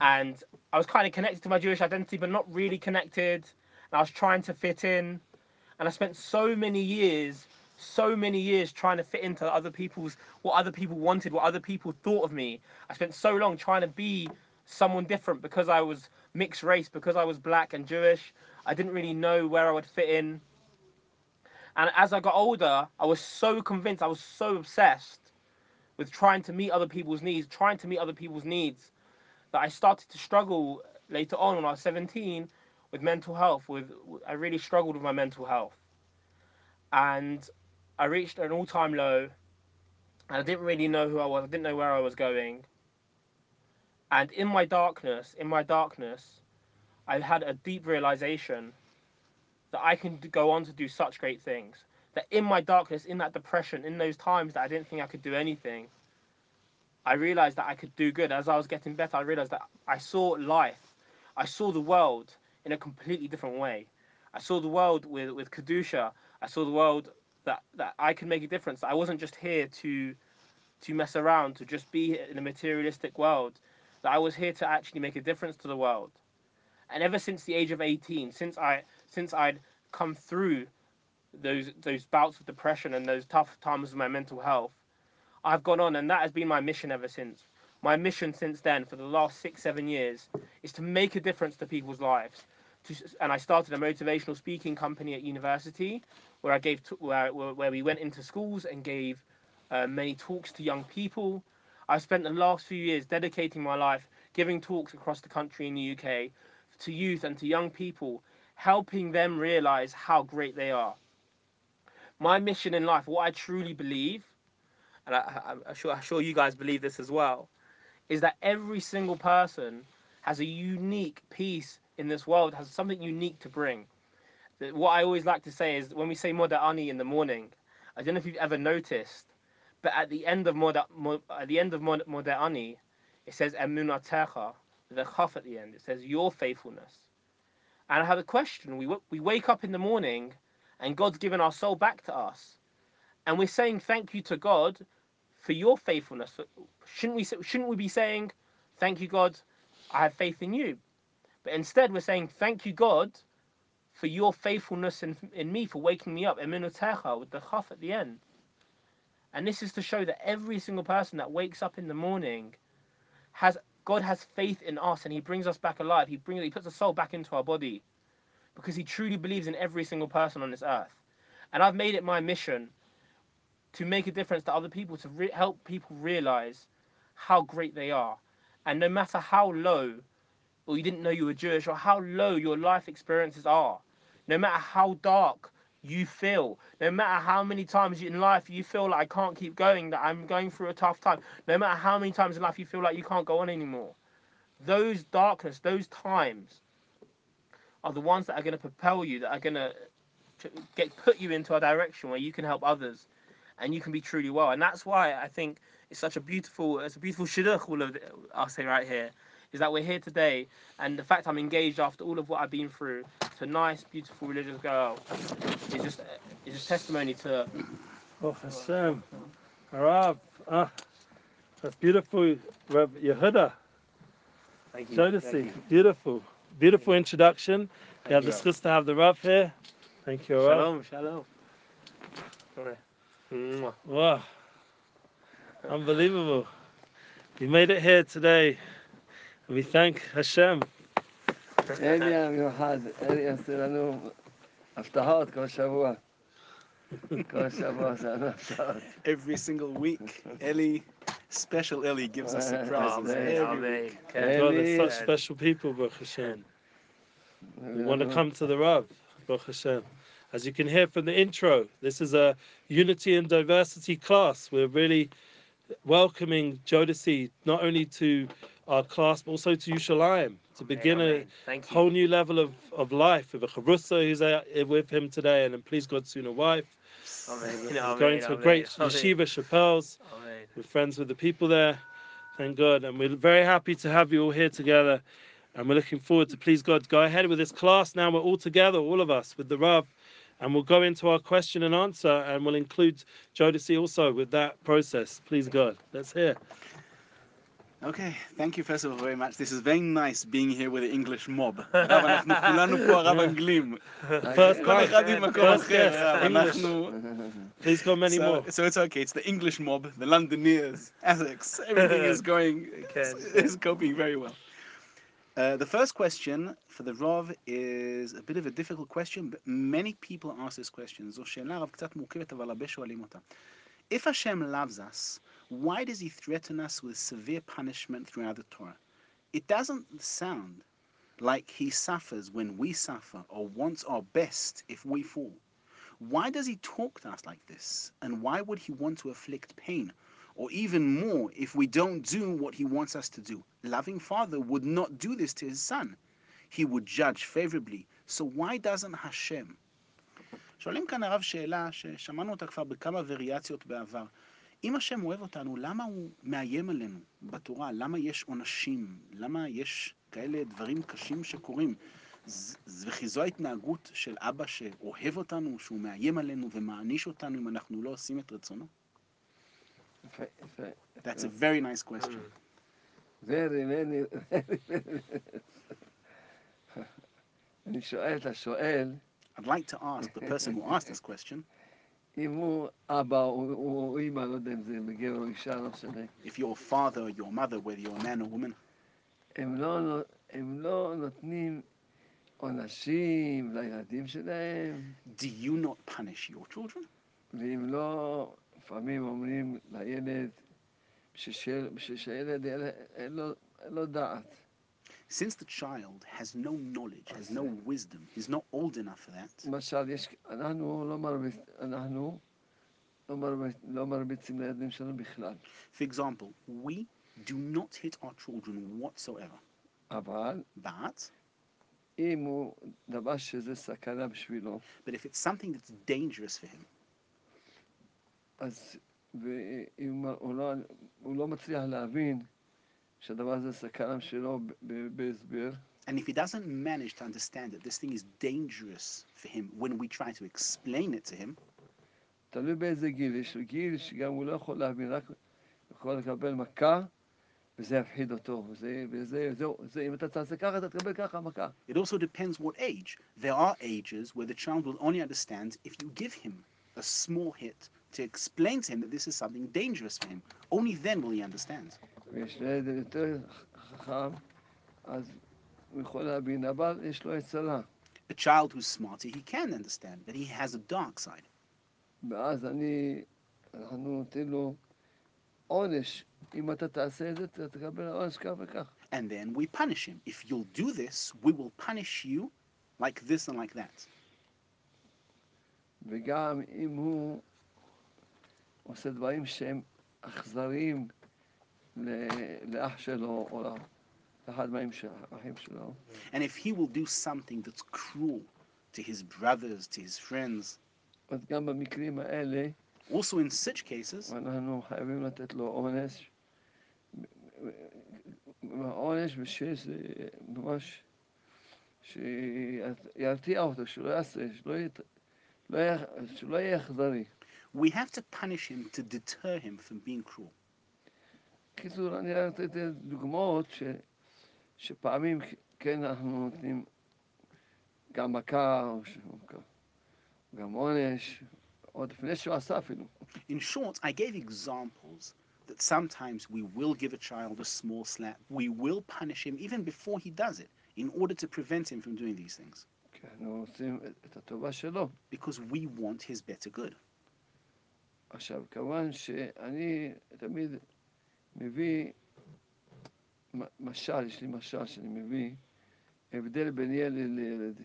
And I was kind of connected to my Jewish identity, but not really connected. And I was trying to fit in. And I spent so many years, so many years trying to fit into other people's, what other people wanted, what other people thought of me. I spent so long trying to be someone different because I was mixed race, because I was black and Jewish. I didn't really know where I would fit in. And as I got older, I was so convinced, I was so obsessed with trying to meet other people's needs, trying to meet other people's needs, that I started to struggle later on when I was 17 with mental health. With I really struggled with my mental health, and I reached an all-time low, and I didn't really know who I was. I didn't know where I was going. And in my darkness, in my darkness, I had a deep realization that I can go on to do such great things. That in my darkness, in that depression, in those times that I didn't think I could do anything, I realized that I could do good. As I was getting better, I realized that I saw life, I saw the world in a completely different way. I saw the world with, with Kedusha. I saw the world that, that I could make a difference. I wasn't just here to to mess around, to just be in a materialistic world. That I was here to actually make a difference to the world. And ever since the age of 18, since I since I'd come through those those bouts of depression and those tough times of my mental health, I've gone on, and that has been my mission ever since. My mission since then, for the last six, seven years, is to make a difference to people's lives. To, and I started a motivational speaking company at university, where I gave, where, where we went into schools and gave uh, many talks to young people. I've spent the last few years dedicating my life giving talks across the country in the UK to youth and to young people, helping them realize how great they are. My mission in life, what I truly believe, and I, am sure, I'm sure you guys believe this as well, is that every single person has a unique piece in this world, has something unique to bring. What I always like to say is when we say Moda Ani in the morning, I don't know if you've ever noticed, but at the end of Moda, at the end of Moda Ani, it says Emunatecha, the chaf at the end. It says your faithfulness. And I have a question. We we wake up in the morning, and God's given our soul back to us, and we're saying thank you to God for your faithfulness. Shouldn't we, shouldn't we be saying, thank you, God, I have faith in you? But instead, we're saying, thank you, God, for your faithfulness in, in me, for waking me up, Emunatecha, with the chaf at the end. And this is to show that every single person that wakes up in the morning has God has faith in us and he brings us back alive. He brings he puts a soul back into our body because he truly believes in every single person on this earth. And I've made it my mission to make a difference to other people, to re- help people realize how great they are. And no matter how low, or you didn't know you were Jewish, or how low your life experiences are, no matter how dark you feel, no matter how many times in life you feel like I can't keep going, that I'm going through a tough time, no matter how many times in life you feel like you can't go on anymore, those darkness, those times are the ones that are going to propel you, that are going to get put you into a direction where you can help others and you can be truly well. And that's why I think it's such a beautiful, it's a beautiful shidduch, all of I'll say right here, is that we're here today. And the fact I'm engaged after all of what I've been through to a nice, beautiful religious girl is just, is just testimony to. Oh, Hashem. Harav. Ah, that's beautiful, Reb Yehuda. Thank you. Jodeci, beautiful. Beautiful introduction. You have the zchus to have the Rav here. Thank you, Rav. Shalom, shalom. Mwah. Wow. Unbelievable. You made it here today. And we thank Hashem. אלי המיוחד, אלי עושה לנו הפתעות כל שבוע. כל שבוע עושה לנו הפתעות. Every single week, Ellie, special Ellie gives us Uh, surprises. Amen. Every week. Amen. God, there's Eli, such special people, Baruch Hashem. We מביא want to לנו- come to the Rav, Baruch Hashem. As you can hear from the intro, this is a unity and diversity class. We're really welcoming Jodeci not only to our class but also to Yerushalayim to begin a Amen. You. whole new level of, of life with a Charusa who's uh, with him today and then please God soon a wife. Amen. Going to a great yeshiva, Shapell's. We're friends with the people there. Thank God. And we're very happy to have you all here together. And we're looking forward to, please God, go ahead with this class. Now we're all together, all of us, with the Rav. And we'll go into our question and answer. And we'll include Jodeci also with that process. Please God. Let's hear. Okay, thank you first of all very much. This is very nice being here with the English mob. הרב, אנחנו כולנו פה הרב אנגלים. First כל time. אחד ממקום First אחר, guest, הרב. English. אנחנו... Please go many so, more. so it's okay. It's the English mob, the Londoners, Essex. Everything is going, Okay. is coping very well. Uh, the first question for the Rav is a bit of a difficult question, but many people ask this question. זו שאלה רב קצת מורכבת, אבל הרבה שואלים אותה. If Hashem loves us, why does he threaten us with severe punishment throughout the Torah? It doesn't sound like he suffers when we suffer or wants our best if we fall. Why does he talk to us like this? And why would he want to afflict pain? Or even more if we don't do what he wants us to do? Loving Father would not do this to his son. He would judge favorably. So why doesn't Hashem? שואלים כאן הרב שאלה ששמענו אותה כבר בכמה וריאציות בעבר. אם השם אוהב אותנו, למה הוא מאיים עלינו בתורה? למה יש עונשים? למה יש כאלה דברים קשים שקורים? וכי זו ההתנהגות של אבא שאוהב אותנו, שהוא מאיים עלינו ומעניש אותנו אם אנחנו לא עושים את רצונו? That's a very nice question. very, very, very, very. אני שואל את השואל, I'd like to ask the person who asked this question, אם הוא אבא או אימא, לא יודע אם זה בגבר או אישה, לא משנה. if your father or your mother, whether you're a man or woman, הם לא, נו- הם לא נותנים עונשים לילדים שלהם, do you not punish your children? ואם לא, לפעמים אומרים לילד, בשביל שהילד אין לו דעת. Since the child has no knowledge, has no wisdom, he's not old enough for that, למשל, יש, אנחנו לא מרביץ, אנחנו לא, מרביץ, לא מרביצים לילדים שלנו בכלל, For example, we do not hit our children whatsoever. אבל But, אם הוא דבר שזה סכנה בשבילו, but if it's something that's dangerous for him, אז ואם הוא לא, הוא לא מצליח להבין שהדבר הזה סכנה בשבילו ב- ב- בהסבר, and if he doesn't manage to understand that this thing is dangerous for him when we try to explain it to him, תלוי באיזה גיל, יש לו גיל שגם הוא לא יכול להבין, רק יכול לקבל מכה וזה יפחיד אותו, וזה, וזה, זהו, זה, אם אתה תעשה ככה, אתה תקבל ככה מכה. it also depends what age. There are ages where the child will only understand if you give him a small hit to explain to him that this is something dangerous for him. Only then will he understand. ויש לילד יותר חכם, אז הוא יכול להבין, אבל יש לו יצרה. A child who's smarter, he can understand that he has a dark side. ואז אני, אנחנו נותנים לו עונש. אם אתה תעשה את זה, אתה תקבל עונש כך וכך. And then we punish him. If you'll do this, we will punish you like this and like that. וגם אם הוא עושה דברים שהם אכזריים לאח שלו או לאחד מהאחים שלו, And if he will do something that's cruel to his brothers, to his friends, אז גם במקרים האלה also in such cases, אנחנו חייבים לתת לו עונש. עונש בשביל שזה ממש, שירתיע אותו, שלא יעשה, שלא יהיה, לא יהיה, שלא יהיה אכזרי. we have to punish him to deter him from being cruel. קיצור, אני רק לתת דוגמאות ש, שפעמים כן אנחנו נותנים גם מכה, גם עונש, עוד לפני שהוא עשה אפילו. In short, I gave examples that sometimes we will give a child a small slap, we will punish him even before he does it, in order to prevent him from doing these things, because we want his better good. עכשיו, כמובן שאני תמיד מביא מ- משל, יש לי משל שאני מביא, הבדל בין ילד לילד.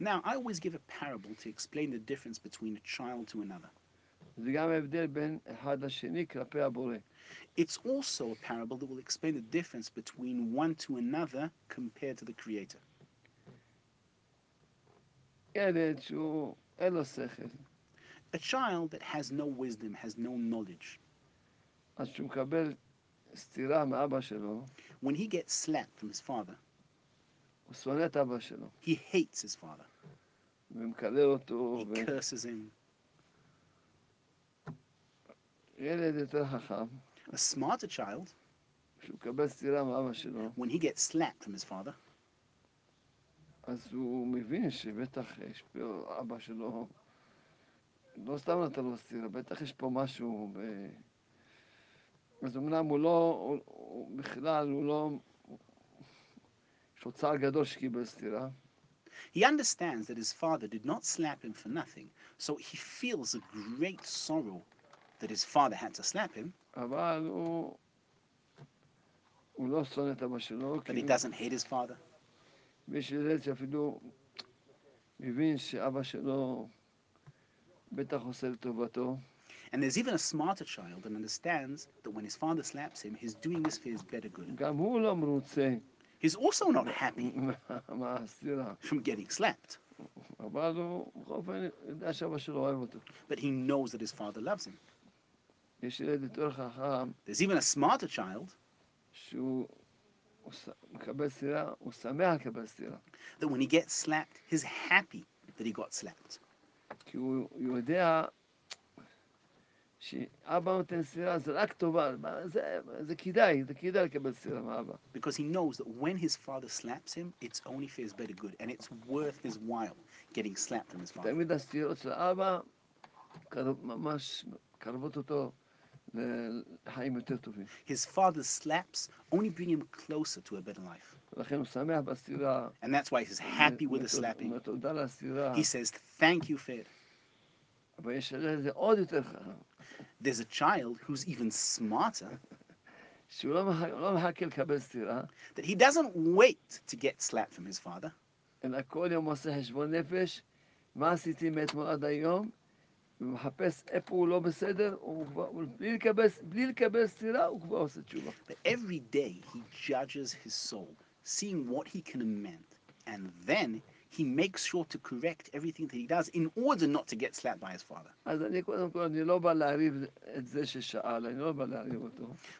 Now, I always give a parable to explain the difference between a child to another. זה גם ההבדל בין אחד לשני כלפי הבורא. It's also a parable that will explain the difference between one to another compared to the Creator. ילד שהוא, אין לו שכל, A child that has no wisdom, has no knowledge, אז כשהוא מקבל סטירה מאבא שלו, when he gets slapped from his father, הוא שונא את אבא שלו, he hates his father. ומקלל אותו, He curses him. וילד יותר חכם, A smarter child, כשהוא מקבל סטירה מאבא שלו, when he gets slapped from his father, אז הוא מבין שבטח יש פה אבא שלו, לא סתם נתן לו סטירה, בטח יש פה משהו ב... אז אמנם הוא לא, הוא, הוא בכלל, הוא לא... יש לו צער גדול שקיבל סטירה, he understands that his father did not slap him for nothing, so he feels a great sorrow that his father had to slap him, אבל הוא... הוא לא שונא את אבא שלו, but he doesn't hate his father. ויש ילד שאפילו מבין שאבא שלו בטח עושה לטובתו, And there's even a smarter child that understands that when his father slaps him, he's doing this for his better good. גם הוא לא מרוצה He's also not happy מה- מהסטירה, from getting slapped, אבל הוא בכל אופן יודע שאבא שלו אוהב אותו. but he knows that his father loves him. יש ילד יותר חכם There's even a smarter child שהוא הוא ש- מקבל סטירה, הוא שמח לקבל סטירה, that when he gets slapped, he's happy that he got slapped. כי הוא הוא יודע שאבא נותן סטירה זה רק טובה, מה, זה, זה כדאי, זה כדאי לקבל סטירה מאבא. Because he knows that when his father slaps him, it's only for his better good, and it's worth his while getting slapped from his father. תמיד הסטירות של אבא קרוב, ממש מקרבות אותו ל- לחיים יותר טובים. His father's slaps only bring him closer to a better life. ולכן הוא שמח בסטירה. And that's why he's happy with the הוא slapping. אומר תודה על הסטירה. He says, Thank you for it. אבל יש ילד זה עוד יותר חכם, there's a child who's even smarter. That he doesn't wait to get slapped from his father. But every day he judges his soul, seeing what he can amend, and then he makes sure to correct everything that he does in order not to get slapped by his father.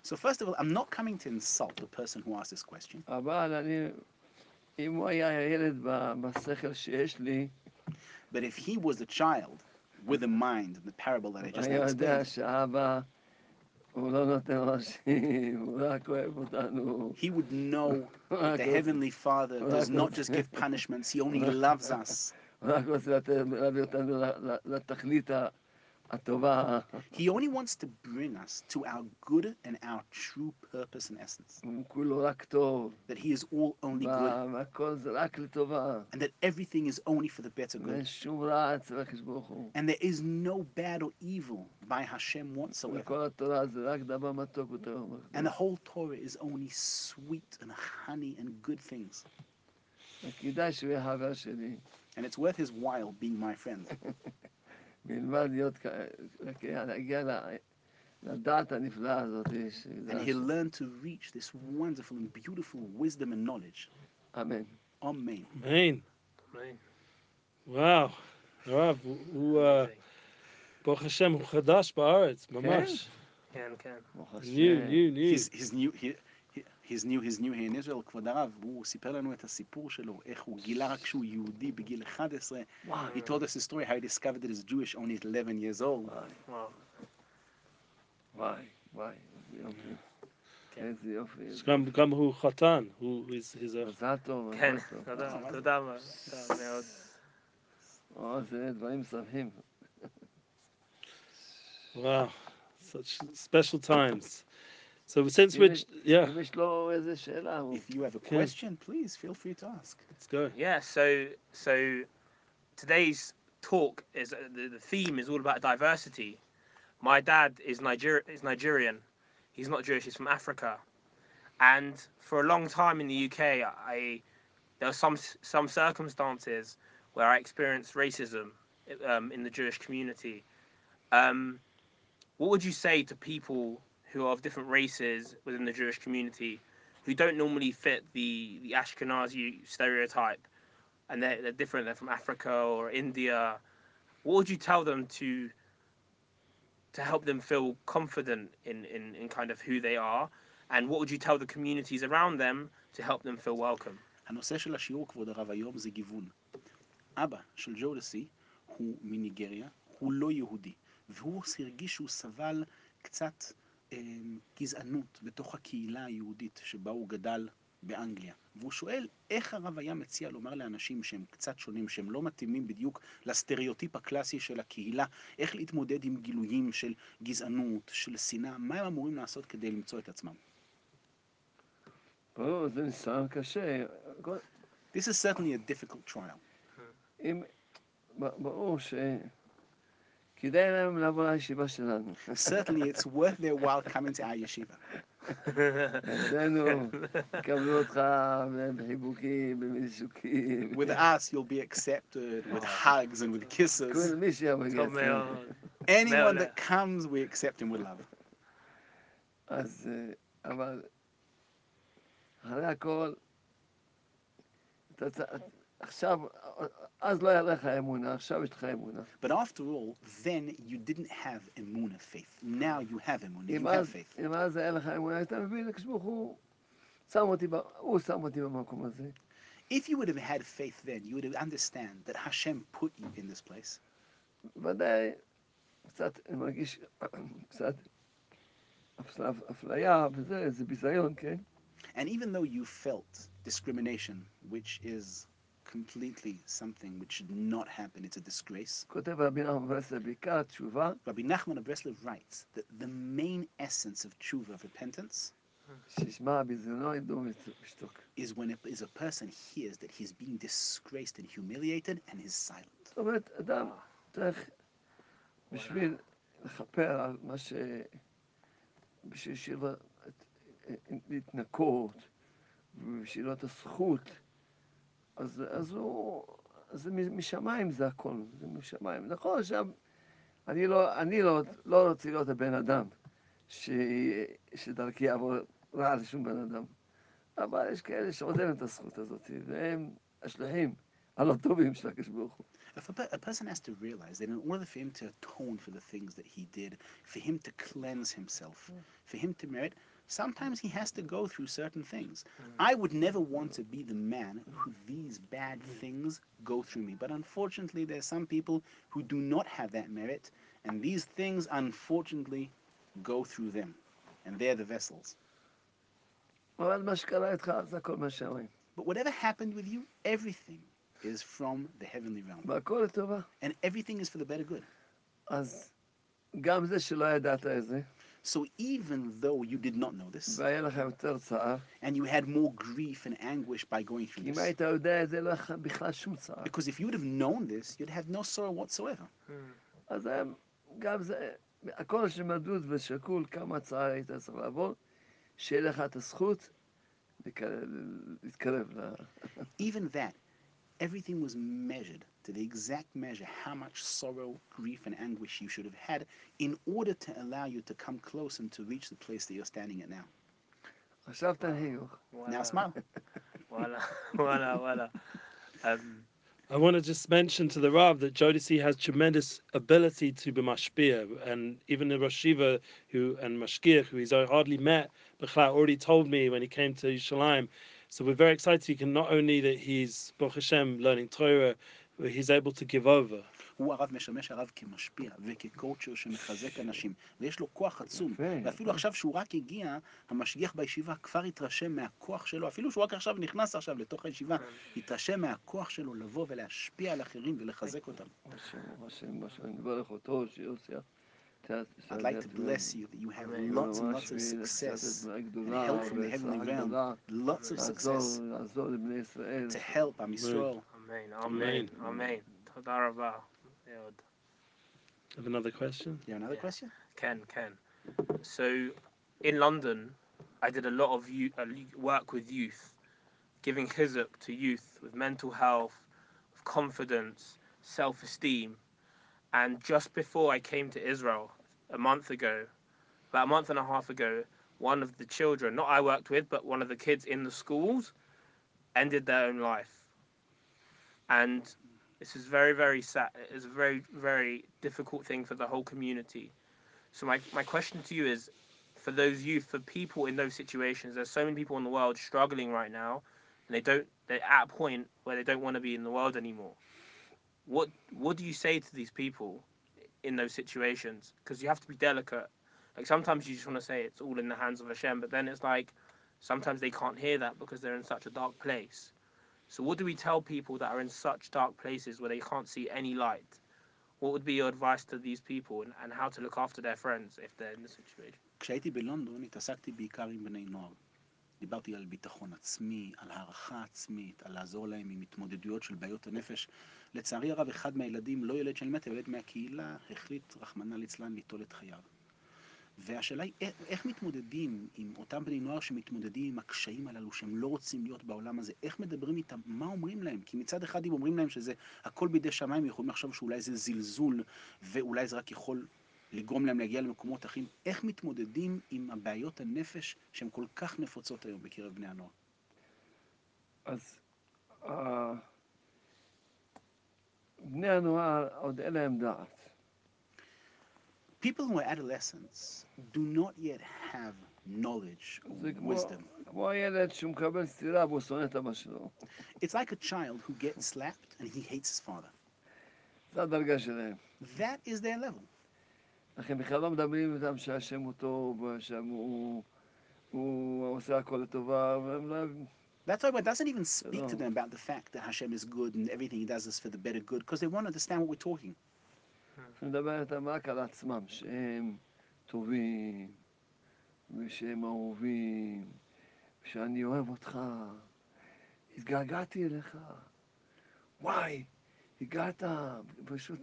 So first of all, I'm not coming to insult the person who asked this question. But if he was a child with a mind, the parable that I just explained, he would know that the Heavenly Father does not just give punishments, He only loves us. הוא רק רוצה לתת- להביא אותנו ל- ל- לתכלית ה- הטובה, He only wants to bring us to our good and our true purpose and essence. הוא כולו רק טוב, That he is all only good וה- והכל זה רק לטובה. and that everything is only for the better ואין good. שום רע אצל הקדוש ברוך הוא. And there is no bad or evil by Hashem whatsoever. וכל התורה זה רק דבר מתוק וטוב. And the whole Torah is only sweet and honey and good things. כדאי שהוא יהיה חבר שלי, And it's worth his while being my friend. וילמד להיות, כ- רק להגיע ל- לדעת הנפלאה הזאת. שזה- And he'll learn to reach this wonderful and beautiful wisdom and knowledge. אמן. Amen. Amen. Amen. וואו. הרב, הוא- הוא, אה, ברוך השם, הוא חדש בארץ, ממש. כן, כן. ברוך new, השם. new, new. He's, he's new he, he- he's new he's new here in Israel, כבוד הרב, הוא סיפר לנו את הסיפור שלו, איך הוא גילה רק שהוא יהודי בגיל 11. He told us the story how he discovered that he's Jewish only at 11 years old. וואי, וואו. וואי, וואי, איזה יופי. כן. איזה יופי. אז גם, גם הוא חתן, הוא, he's, he's a, מזל טוב, כן, מזל טוב. תודה, תודה מאוד. תודה מאוד. או, זה דברים שמחים. wow, such special times. So since we're yeah, if you have a question, please feel free to ask. Let's go. Yeah. So so today's talk is uh, the, the theme is all about diversity. My dad is Niger is Nigerian. He's not Jewish. He's from Africa. And for a long time in the UK, I there were some some circumstances where I experienced racism um, in the Jewish community. Um, what would you say to people who are of different races within the Jewish community who don't normally fit the, the Ashkenazi stereotype and they're, they're different, they're from Africa or India? What would you tell them to to help them feel confident in, in, in kind of who they are? And what would you tell the communities around them to help them feel welcome? הנושא של השיעור, כבוד הרב, היום זה גיוון. אבא של ג'ודסי הוא מניגריה, הוא לא יהודי, והוא הרגיש שהוא סבל קצת אה, גזענות בתוך הקהילה היהודית שבה הוא גדל באנגליה. והוא שואל איך הרב היה מציע לומר לאנשים שהם קצת שונים, שהם לא מתאימים בדיוק לסטריאוטיפ הקלאסי של הקהילה, איך להתמודד עם גילויים של גזענות, של שנאה, מה הם אמורים לעשות כדי למצוא את עצמם. ברור, זה ניסיון קשה. This is certainly a difficult trial. אם, ב- ברור שכדאי להם לבוא לישיבה שלנו. Certainly it's worth their while coming to our yeshiva. אצלנו יקבלו אותך בחיבוקים, במישוקים. With us, you'll be accepted with hugs and with kisses. כל מי שיבוא טוב מאוד. Anyone מעולה. that comes, we accept him with love. אז, אה, אבל אחרי הכל, אתה צ- עכשיו, אז לא היה לך אמונה, עכשיו יש לך אמונה. But after all, then you didn't have emuna faith. Now you have emuna. You אם have אז, faith. אם אז היה לך אמונה, היית מבין, הקדוש ברוך הוא שם אותי, ב- הוא שם אותי במקום הזה. If you would have had faith then, you would have understand that Hashem put you in this place. ודאי, קצת, אני מרגיש קצת אפל- אפליה וזה, זה ביזיון, כן? And even though you felt discrimination, which is completely something which should not happen. It's a disgrace. Rabbi Nachman of Breslov writes that the main essence of tshuva, of repentance, is when it is a person hears that he's being disgraced and humiliated and is silent. זאת אומרת, אדם צריך בשביל לכפר על מה ש... בשביל להתנקות, בשביל להיות הזכות. אז, אז הוא... זה משמיים זה הכל, זה משמיים. נכון, עכשיו, אני לא, אני לא, לא רוצה להיות הבן אדם ש, שדרכי יעבור רע לשום בן אדם. אבל יש כאלה שעוד אין את הזכות הזאת, והם השליחים הלא טובים של הקדוש ברוך הוא. If a, a person has to realize that in order for him to atone for the things that he did, for him to cleanse himself, for him to merit, sometimes he has to go through certain things. I would never want to be the man who these bad things go through me. But unfortunately, there's some people who do not have that merit, and these things unfortunately go through them. And they're the vessels. אבל מה שקרה איתך זה הכל מהשמיים. But whatever happened with you, everything is from the heavenly realm. והכל לטובה. And everything is for the better good. אז גם זה שלא ידעת את זה, So even though you did not know this, והיה לך יותר צער, and you had more grief and anguish by going through כי אם this, היית יודע את זה, לא היה לך בכלל שום צער. because if you would have known this, you'd have no sorrow whatsoever. אז הם- גם זה, הכל שמדוד ושקול כמה צער היית צריך לעבור, שיהיה לך את הזכות לקרב- להתקרב ל... Even that, Everything was measured to the exact measure how much sorrow, grief, and anguish you should have had in order to allow you to come close and to reach the place that you're standing at now. Now smile. voila, voila, voila. Um, I want to just mention to the Rav that Jodeci has tremendous ability to be mashpia, and even the Rosh Yeshiva who and Mashgiach, who he's hardly met, Bechla already told me when he came to Yerushalayim, So we're very excited. He can not only that he's Baruch Hashem learning Torah, but he's able to give over. הוא הרב משמש הרב כמשפיע וכקואוצ'ר שמחזק אנשים, ויש לו כוח עצום. יפה. ואפילו עכשיו שהוא רק הגיע, המשגיח בישיבה כבר התרשם מהכוח שלו, אפילו שהוא רק עכשיו נכנס עכשיו לתוך הישיבה, התרשם מהכוח שלו לבוא ולהשפיע על אחרים ולחזק אותם. השם, השם, השם, אני מברך אותו, שיוסיה. I'd like to bless you that you have lots and lots of success and help from the heavenly realm. Lots of success to help Am Yisrael. Amen. Amen. Amen. Toda rabah. Have another question? You have another question? Ken, Ken. So, in London, I did a lot of uh, work with youth, giving hizuk to youth with mental health, with confidence, self-esteem, and just before I came to Israel, a month ago, about a month and a half ago, one of the children, not I worked with, but one of the kids in the schools, ended their own life. And this is very, very sad. It's a very, very difficult thing for the whole community. So my, my question to you is, for those youth, for people in those situations, there's so many people in the world struggling right now, and they don't. They're at a point where they don't want to be in the world anymore. What What do you say to these people in those situations? Because you have to be delicate. Like sometimes you just want to say it's all in the hands of Hashem, but then it's like sometimes they can't hear that because they're in such a dark place. So what do we tell people that are in such dark places where they can't see any light? What would be your advice to these people and, and how to look after their friends if they're in the situation? כשהייתי בלונדון התעסקתי בעיקר עם בני נוער. דיברתי על ביטחון עצמי, על הערכה עצמית, על לעזור להם עם התמודדויות של בעיות הנפש. לצערי הרב, אחד מהילדים, לא ילד של מטר, ילד מהקהילה, החליט, רחמנא ליצלן, ליטול את חייו. והשאלה היא, איך, מתמודדים עם אותם בני נוער שמתמודדים עם הקשיים הללו, שהם לא רוצים להיות בעולם הזה? איך מדברים איתם? מה אומרים להם? כי מצד אחד, אם אומרים להם שזה הכל בידי שמיים, יכולים לחשוב שאולי זה זלזול, ואולי זה רק יכול לגרום להם להגיע למקומות אחרים. איך מתמודדים עם הבעיות הנפש שהן כל כך נפוצות היום בקרב בני הנוער? אז אה, בני הנוער עוד אין להם דעת. People who are adolescents do not yet have knowledge or wisdom. כמו הילד שהוא מקבל סטירה והוא שונא את אבא שלו. It's like a child who gets slapped and he hates his father. זו הדרגה שלהם. That is their level. לכן בכלל לא מדברים איתם שהשם הוא טוב, שהשם הוא, הוא עושה הכל לטובה, והם לא... That's why one doesn't even speak to Oh. them about the fact that Hashem is good and everything He does is for the better good, because they won't understand what we're talking. אני מדבר איתם רק על עצמם, שהם טובים, ושהם אהובים, שאני אוהב אותך, התגעגעתי אליך, וואי, הגעת, פשוט...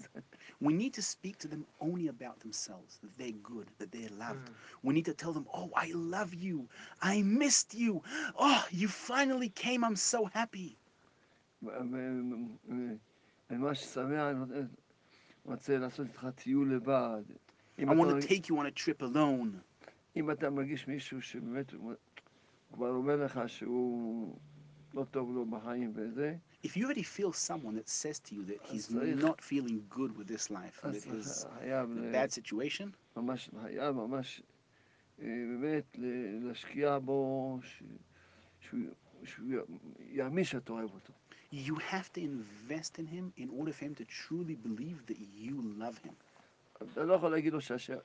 We need to speak to them only about themselves, that they're good, that they're loved. We need to tell them, oh, I love you. I missed you. Oh, you finally came. I'm so happy. ו- ו- אני ממש שמח, אני רוצה- רוצה לעשות איתך טיול לבד. אם I אתה want מרגיש- to take you on a trip alone. אם אתה מרגיש מישהו שבאמת הוא כבר אומר לך שהוא לא טוב לו בחיים וזה, If you already feel someone that says to you that he's צריך- not feeling good with this life, and אז that he's חייב in a ל- bad situation, ממש, חייב ממש אה, באמת ל- להשקיע בו, ש- שהוא שהוא יאמין שאתה אוהב אותו. you have to invest in him in order for him to truly believe that you love him. אתה לא יכול להגיד לו שהשם,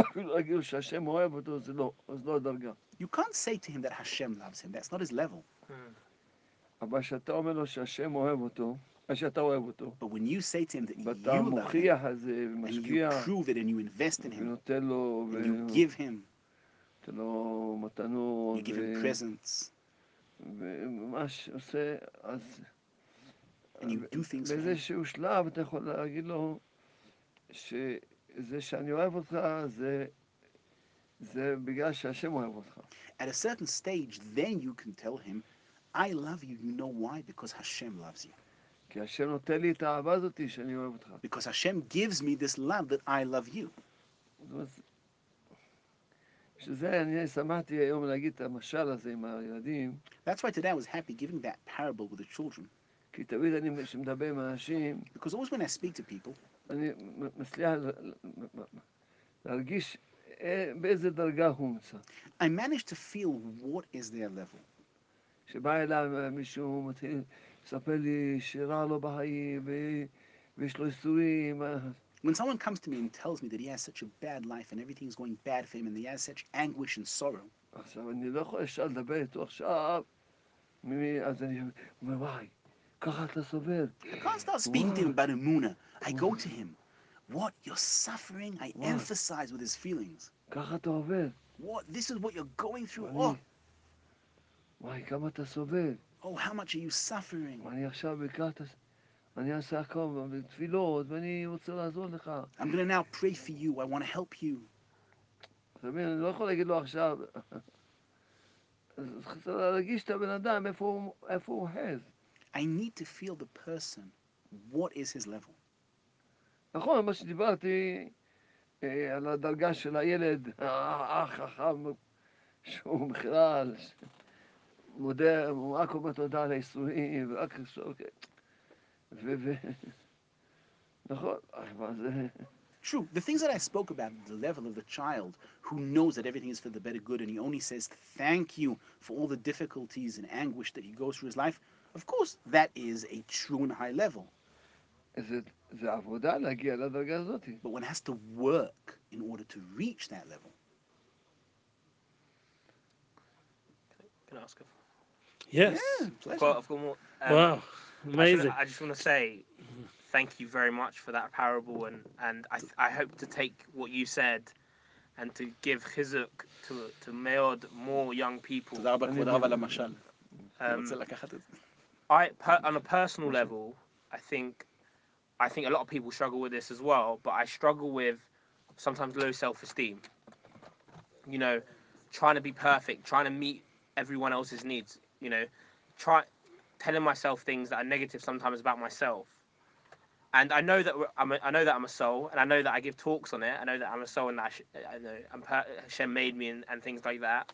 אפילו להגיד לו שהשם אוהב אותו, זה לא, אז לא הדרגה. You can't say to him that Hashem loves him. That's not his level. אבל כשאתה אומר לו שהשם אוהב אותו, אה, שאתה אוהב אותו, But when you say to him that ואתה you love him, מוכיח את זה and you ומשקיע, prove it and you invest in him, ונותן לו, and you give him, ונותן לו מתנות, you give him ו- presents, וממש עושה, אז and you do things for him. באיזשהו שלב אתה יכול להגיד לו שזה שאני אוהב אותך זה, זה בגלל שהשם אוהב אותך. At a certain stage, then you can tell him, I love you. You know why? Because Hashem loves you. כי השם נותן לי את האהבה הזאת שאני אוהב אותך. Because Hashem gives me this love that I love you. זאת אומרת, שזה אני שמחתי היום להגיד את המשל הזה עם הילדים, That's why today I was happy giving that parable with the children. כי תמיד אני, כשמדבר עם אנשים, Because always when I speak to people, אני מצליח ל- ל- להרגיש אה, באיזה דרגה הוא נמצא. I manage to feel what is their level. שבא אליי מישהו, מתחיל לספר לי שרע לו בחיים, ו- ויש לו ייסורים, אה, When someone comes to me and tells me that he has such a bad life and everything's going bad for him and he has such anguish and sorrow, עכשיו, אני לא יכול ישר לדבר איתו עכשיו, מי- אז אני אומר, וואי, ככה אתה סובל. I can't start speaking to him about Amuna. I go to him. What? You're suffering? I What? emphasize with his feelings. ככה אתה עובד. What? This is what you're going through? ואני, Oh, וואי, כמה אתה סובל. oh, how much are you suffering? ואני עכשיו לקראת, הס- אני אעשה הכל בתפילות, ואני רוצה לעזור לך. I'm going to now pray for you. I want to help you. אתה מבין, אני לא יכול להגיד לו עכשיו, אז צריך להרגיש את הבן אדם, איפה הוא- איפה הוא אוחז. I need to feel the person. What is his level? נכון, מה שדיברתי, אה, על הדרגה של הילד החכם, שהוא בכלל מודה, הוא רק אומר תודה על הייסורים, ורק לסוק, ו... ו... נכון, אבל זה... True. The things that I spoke about, the level of the child who knows that everything is for the better good and he only says thank you for all the difficulties and anguish that he goes through his life, of course, that is a true and high level. זה, זה עבודה להגיע לדרגה הזאת. But one has to work in order to reach that level. Can I ask a Yes. pleasure. I've got, I've got more. um, Wow. I just- Amazing. I just want to say thank you very much for that parable, and and I I hope to take what you said and to give chizuk to to meod more young people. תודה רבה כבוד הרב על המשל. אני Um, רוצה לקחת את זה. I per, on a personal level, I think I think a lot of people struggle with this as well, but I struggle with sometimes low self-esteem. You know, trying to be perfect, trying to meet everyone else's needs. You know, try telling myself things that are negative sometimes about myself. And I know that I'm a, I know that I'm a soul, and I know that I give talks on it. I know that I'm a soul, and that I, sh- I know I'm per- Hashem made me, and, and things like that.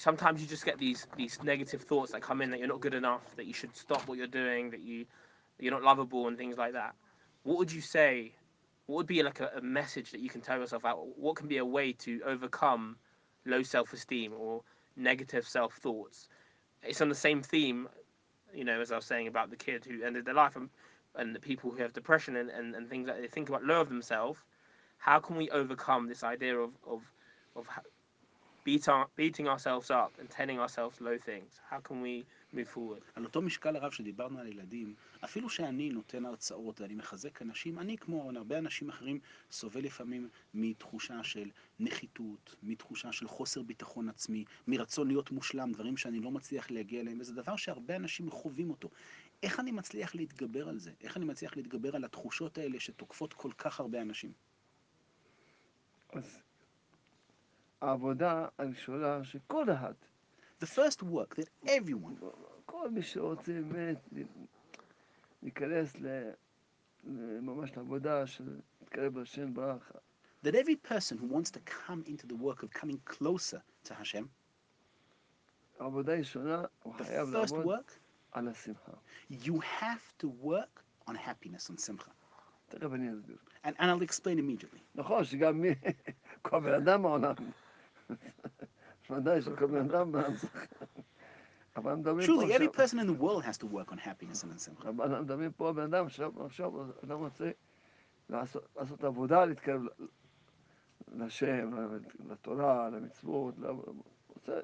Sometimes you just get these these negative thoughts that come in that you're not good enough, that you should stop what you're doing, that you you're not lovable, and things like that. What would you say? What would be like a, a message that you can tell yourself out? What can be a way to overcome low self-esteem or negative self-thoughts? It's on the same theme, you know, as I was saying about the kid who ended their life and, and the people who have depression and, and, and things that they think about low of themselves. How can we overcome this idea of of of beat our, beating ourselves up and telling ourselves low things? How can we move forward? על אותו משקל הרב שדיברנו על ילדים, אפילו שאני נותן הרצאות ואני מחזק אנשים, אני כמו הרבה אנשים אחרים סובל לפעמים מתחושה של נחיתות, מתחושה של חוסר ביטחון עצמי, מרצון להיות מושלם, דברים שאני לא מצליח להגיע אליהם, וזה דבר שהרבה אנשים חווים אותו. איך אני מצליח להתגבר על זה? איך אני מצליח להתגבר על התחושות האלה שתוקפות כל כך הרבה אנשים? אז העבודה הראשונה שכל אחד, The first work that everyone, כל מי שרוצה באמת להיכנס ל- ממש לעבודה של להתקרב לשם ברכה, that every person who wants to come into the work of coming closer to Hashem, העבודה הראשונה, הוא the חייב first לעבוד work, על השמחה. you have to work on happiness, on simcha. תכף אני אסביר. And, and I'll explain immediately. נכון שגם מי, כל בן אדם בעולם, ודאי שכל בן אדם בעולם צריך, אבל מדברים פה Truly, every עכשיו, person in the world has to work on happiness and on simcha. אבל מדברים פה בן אדם, עכשיו, עכשיו אדם רוצה לעשות, לעשות עבודה, להתקרב ל- לשם, לתורה, למצוות, ל- רוצה,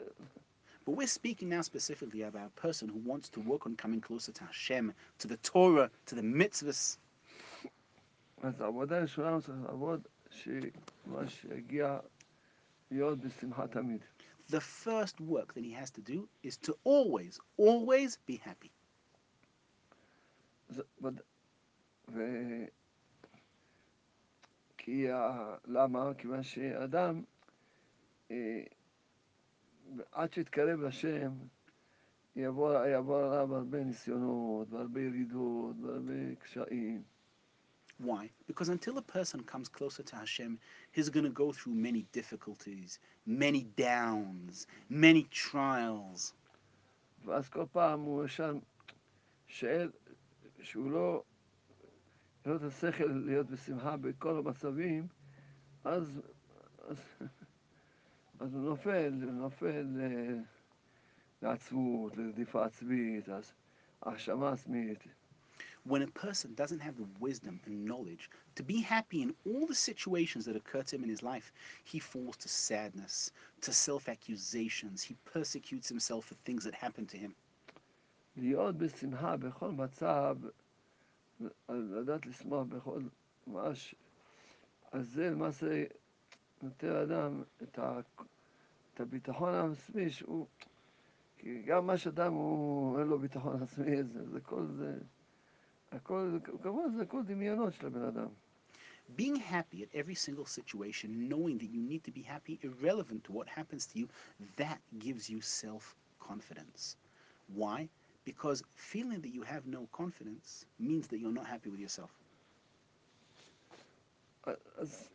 But we're speaking now specifically about a person who wants to work on coming closer to Hashem, to the Torah, to the mitzvahs. אז העבודה הראשונה הוא צריך לעבוד, שמה שיגיע להיות בשמחה תמיד. The first work that he has to do is to always, always be happy. ו... כי ה... למה? כיוון שאדם, אה, עד שיתקרב לשם, יבוא עליו הרבה ניסיונות, והרבה ירידות, והרבה קשיים. Why? Because until a person comes closer to Hashem, he's going to go through many difficulties, many downs, many trials. ואז כל פעם הוא ישר שואל, שהוא לא, אין לו את השכל להיות בשמחה בכל המצבים, אז, אז, אז הוא נופל, הוא נופל ל- לעצמות, לרדיפה עצמית, אז האשמה עצמית. When a person doesn't have the wisdom and knowledge to be happy in all the situations that occur to him in his life, he falls to sadness, to self accusations, he persecutes himself for things that happen to him. להיות בשמחה בכל מצב, לדעת לשמוח בכל ממש, אז זה למעשה נותן לאדם את, ה, את הביטחון העצמי שהוא, כי גם מה שאדם הוא, אין לו ביטחון עצמי, זה, זה כל זה, הכל, כמובן זה הכל דמיונות של הבן אדם. Being happy at every single situation, knowing that you need to be happy, irrelevant to what happens to you, that gives you self confidence. Why? Because feeling that you have no confidence means that you're not happy with yourself. אז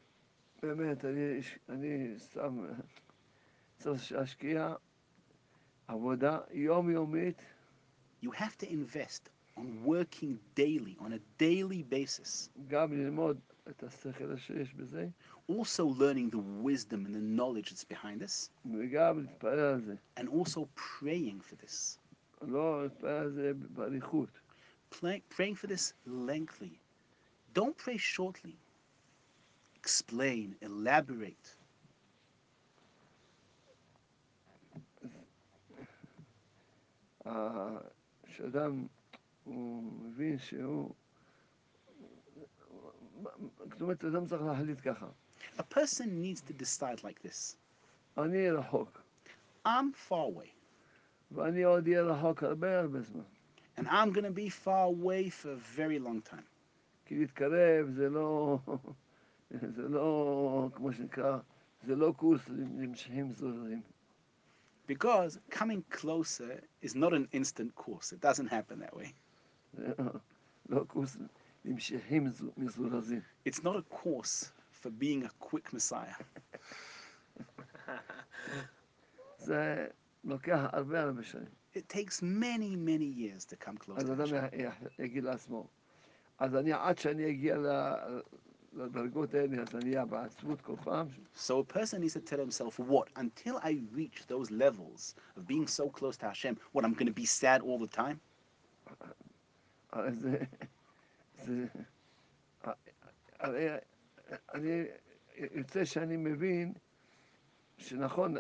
באמת, אני, אני סתם צריך להשקיע עבודה יומיומית, You have to invest on working daily, on a daily basis. Also learning the wisdom and the knowledge that's behind this. And also praying for this. Pray, praying for this lengthily. Don't pray shortly. Explain, elaborate. Uh, מבין שהוא... זאת אומרת, אדם צריך להחליט ככה. A person needs to decide like this. אני רחוק, I'm far away, ואני עוד אהיה רחוק הרבה הרבה זמן. and I'm going to be far away for a very long time. כי להתקרב זה לא... זה לא, כמו שנקרא, זה לא קורס למשכים זוררים. Because coming closer is not an instant course. It doesn't happen that way. זה לא- לא קורס למשכים זו- מזורזים. It's not a course for being a quick Messiah. זה לוקח הרבה הרבה שנים. It takes many, many years to come close אז to אדם Hashem. י- י- יגיד לעצמו, אז אני עד שאני אגיע ל- לדרגות האלה, אז אני אהיה בעצבות כל פעם. So a person needs to tell himself, what? Until I reach those levels of being so close to Hashem, what, I'm going to be sad all the time? הרי זה... זה... הרי אני... יוצא שאני מבין שנכון,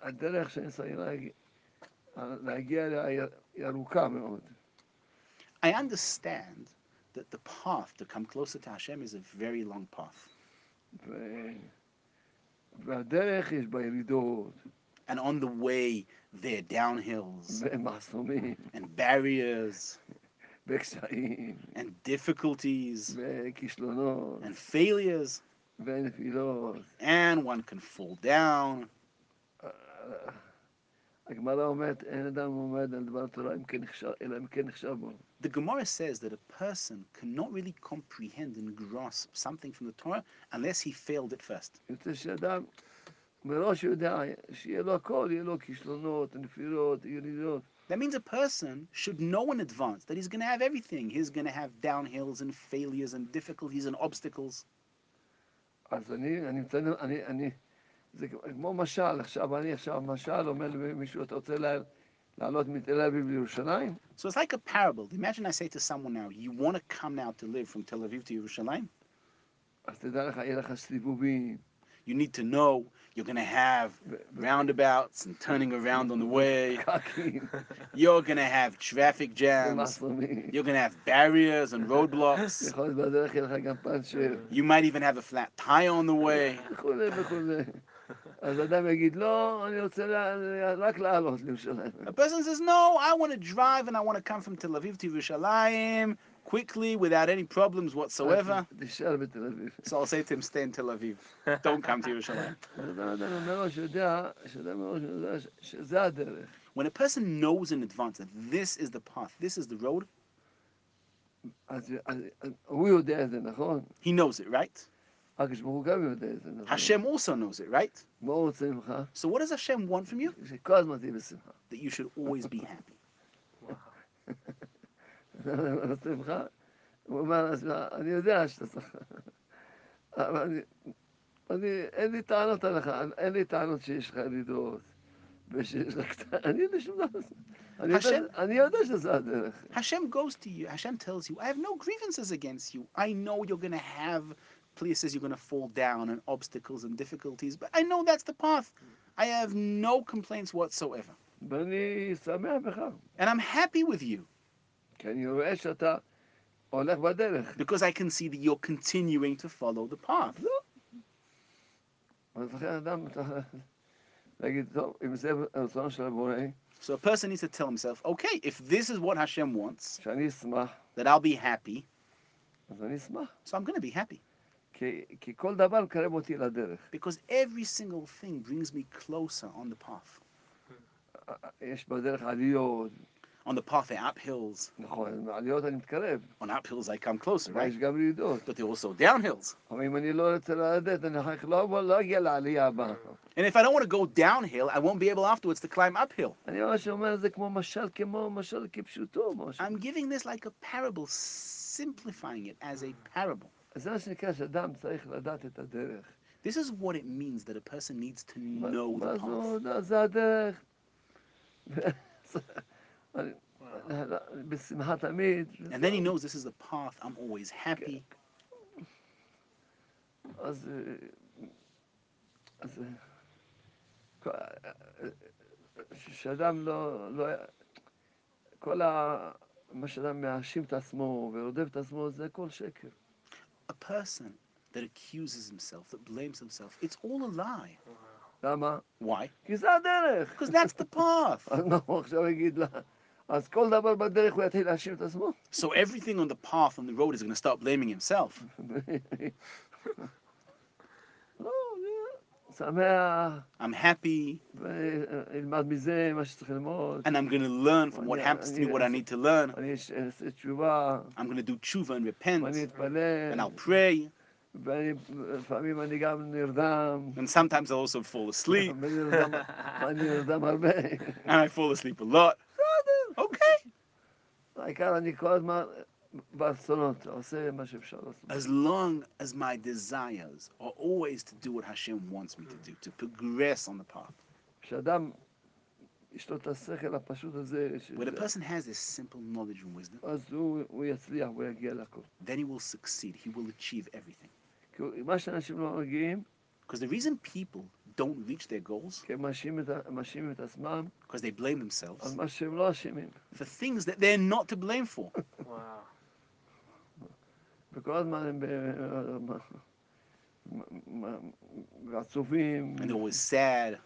הדרך שאני צריך להגיע, להגיע אליה היא- ארוכה מאוד. I understand that the path to come closer to Hashem is a very long path. ו... והדרך יש בה ירידות, And on the way, there are downhills and barriers and difficulties וכישלונות, and failures, ונפילות. and one can fall down. הגמרא אומרת, אין אדם עומד על דבר תורה אם כן נחשב- אלא אם כן נחשב בו. The Gemara says that a person cannot really comprehend and grasp something from the Torah unless he failed it first. יוצא שאדם מראש יודע שיהיה לו הכל, יהיה לו כישלונות, נפילות, ירידות. That means a person should know in advance that he's going to have everything. He's going to have downhills and failures and difficulties and obstacles. אז אני, אני נותן, אני, אני, זה כמו משל, עכשיו אני עכשיו משל אומר למישהו, אתה רוצה לה- לעלות מתל אביב לירושלים? So it's like a parable. Imagine I say to someone now, you want to come now to live from Tel Aviv to Yerushalayim? אז תדע לך, יהיה לך סיבובים, you need to know you're gonna have roundabouts and turning around on the way. You're gonna have traffic jams. You're gonna have barriers and roadblocks. You might even have a flat tire on the way. A person says, No, I want to drive and I want to come from Tel Aviv to Yerushalayim quickly without any problems whatsoever. so I'll say to him, stay in Tel Aviv. Don't come to Yerushalayim. when a person knows in advance that this is the path, this is the road, he knows it, right? Hashem also knows it, right? So what does Hashem want from you? That you should always be happy. רוצה ממך? הוא אומר לעצמך, אני יודע שאתה צריך... אבל אני, אני, אין לי טענות עליך, אין לי טענות שיש לך ירידות. ושיש לך... אני יודע שום דבר. אני יודע- השם- אני יודע שזה הדרך. Hashem goes to you, Hashem tells you, I have no grievances against you. I know you're going to have places you're going to fall down and obstacles and difficulties, but I know that's the path. I have no complaints whatsoever. ואני שמח בך, And I'm happy with you כי אני רואה שאתה הולך בדרך. because I can see that you're continuing to follow the path. אז לכן אדם צריך להגיד, טוב, אם זה רצונו של הבורא, So a person needs to tell himself, okay, if this is what Hashem wants, שאני אשמח, that I'll be happy, אז אני אשמח. so I'm going to be happy. כי, כי כל דבר מקרב אותי לדרך. Because every single thing brings me closer on the path. On the path of uphills. On uphills they come closer, right? But they're also downhills. And if I don't want to go downhill, I won't be able afterwards to climb uphill. I'm giving this like a parable, simplifying it as a parable. This is what it means that a person needs to know the path. עוד? זה הדרך. אני- בשמחה תמיד. And then he knows this is the path. I'm always happy. אז... אה, אז... אה, כל- אה, אה, שאדם לא... לא... כל ה... מה שאדם מאשים את עצמו ורודף את עצמו, זה הכל שקר. A person that accuses himself, that blames himself, it's all a lie. למה? Why? כי זה הדרך. Because that's the path. אז מה הוא עכשיו יגיד לה? So everything on the path, on the road, is going to start blaming himself. I'm happy. And I'm going to learn from what happens to me, what I need to learn. I'm going to do tshuva and repent. And I'll pray. And sometimes I also fall asleep. and I fall asleep a lot Okay. העיקר אני כל הזמן ברצונות, עושה מה שאפשר לעשות. As long as my desires are always to do what Hashem wants me to do, to progress on the path. כשאדם, יש לו את השכל הפשוט הזה, When a שזה- person has this simple knowledge and wisdom, אז הוא הוא יצליח, הוא יגיע לכל. then he will succeed. He will achieve everything. כי מה שאנשים לא מגיעים, Because the reason people don't reach their goals, כי הם מאשימים את ה- מאשימים את עצמם because they blame על themselves מה שהם לא אשמים. for things that they're not to blame for. Wow. וכל הזמן הם ב- מ- מ- עצובים. And they're always sad.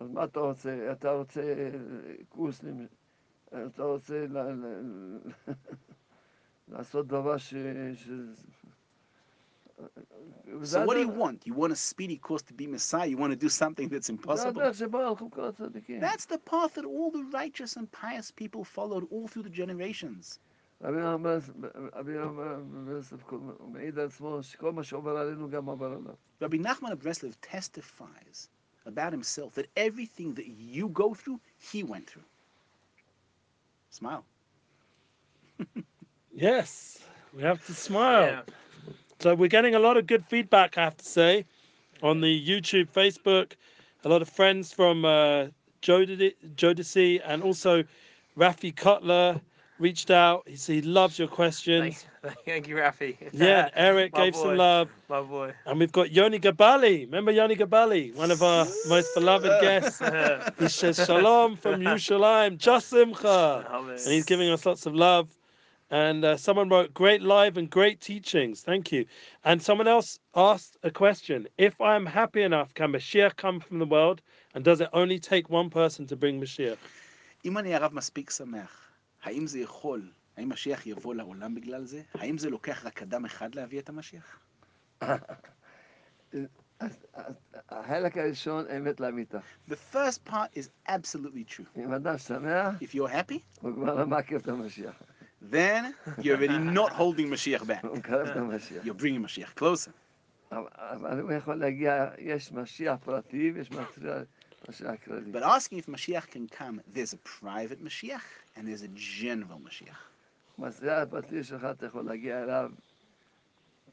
אז מה אתה רוצה? אתה רוצה קורס, למ- אתה רוצה ל- ל- לעשות דבר ש... So what do you want? You want a speedy course to be Messiah? You want to do something that's impossible? That's the path that all the righteous and pious people followed all through the generations. Rabbi Nachman of Breslov testifies about himself that everything that you go through, he went through. Smile. yes, we have to smile. Yeah. So we're getting a lot of good feedback, I have to say, on the YouTube, Facebook. A lot of friends from uh, Jodeci and also Rafi Cutler reached out. He said he loves your questions. Thank, thank you, Rafi. Yeah, Eric gave boy. some love. My boy. And we've got Yoni Gabali. Remember Yoni Gabali, one of our most beloved guests. He says Shalom from Yerushalayim, Jasimcha. And he's giving us lots of love. And uh, someone wrote, great live and great teachings. Thank you. And someone else asked a question. If I'm happy enough, can Mashiach come from the world? And does it only take one person to bring Mashiach? אם אני הרב מספיק שמח, האם זה יכול, האם משיח יבוא לעולם בגלל זה? האם זה לוקח רק אדם אחד להביא את המשיח? אז- אז החלק הראשון אמת לאמיתה. The first part is absolutely true. אם אדם שמח, If you're happy, הוא כבר לא מעכב את המשיח. then you're already not holding Mashiach back. הוא מקרב את המשיח. You're bringing Mashiach closer. אבל- אבל הוא יכול להגיע, יש משיח פרטי ויש משיח משיח כללי. But asking if Mashiach can come, there's a private Mashiach and there's a general Mashiach. משיח הפרטי שלך, אתה יכול להגיע אליו,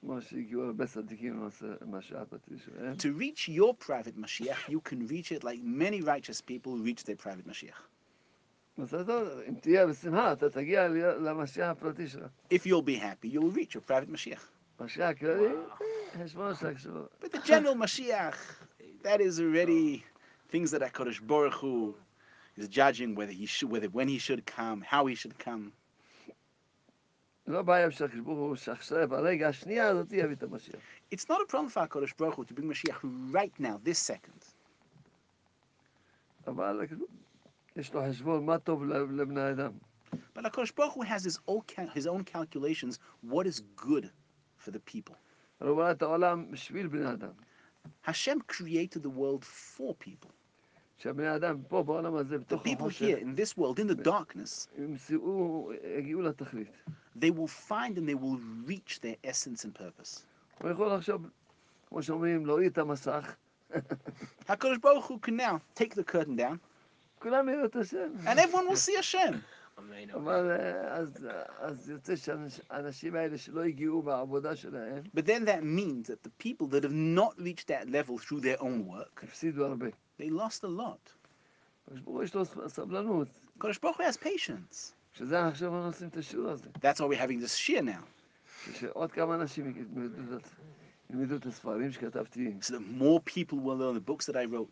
כמו שהגיעו הרבה צדיקים למשיח הפרטי שלהם. To reach your private Mashiach, you can reach it like many righteous people reach their private Mashiach. If you'll be happy, you'll reach your private Mashiach. Mashiach, really? But the general Mashiach, that is already things that HaKadosh Baruch Hu is judging whether he should, whether when he should come, how he should come. It's not a problem for HaKadosh Baruch Hu to bring Mashiach right now, this second. אבל יש לו חשבון מה טוב ל- לבני האדם. But HaKadosh Baruch Hu has his own, cal- his own calculations, what is good for the people. אבל הוא ברא את העולם בשביל בני אדם. Hashem created the world for people. שהבני אדם פה בעולם הזה, The בתוך people החושך, here in this world, in the darkness, ימצאו, יגיעו לתכלית. they will find and they will reach their essence and purpose. הוא יכול עכשיו, כמו שאומרים, להוריד את המסך, HaKadosh Baruch Hu can now take the curtain down כולם יראו את השם. And everyone will see Hashem. אבל אז יוצא שהאנשים האלה שלא הגיעו בעבודה שלהם, But then that means that the people that have not reached that level through their own work, הפסידו הרבה. They lost a lot. הקדוש ברוך הוא יש לו סבלנות. הקדוש ברוך הוא has patience. שזה עכשיו אנחנו עושים את השיעור הזה. That's why we're having this shiur now. שעוד כמה אנשים את זה. So the more people will learn the books that I wrote.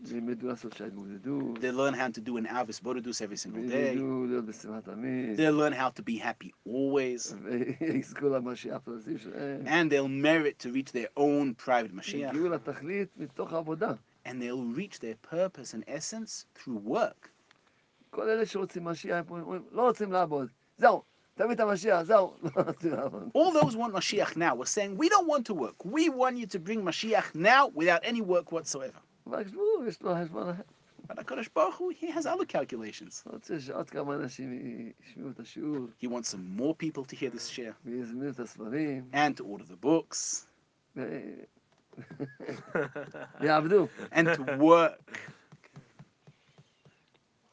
They learn how to do an hisbodedus every single day. They learn how to be happy always. And they'll merit to reach their own private mashiach. And they'll reach their purpose and essence through work. All those want Mashiach now were saying, We don't want to work. We want you to bring Mashiach now without any work whatsoever. But HaKadosh Baruch Hu, he has other calculations. He wants some more people to hear this shiur and to order the books and to work.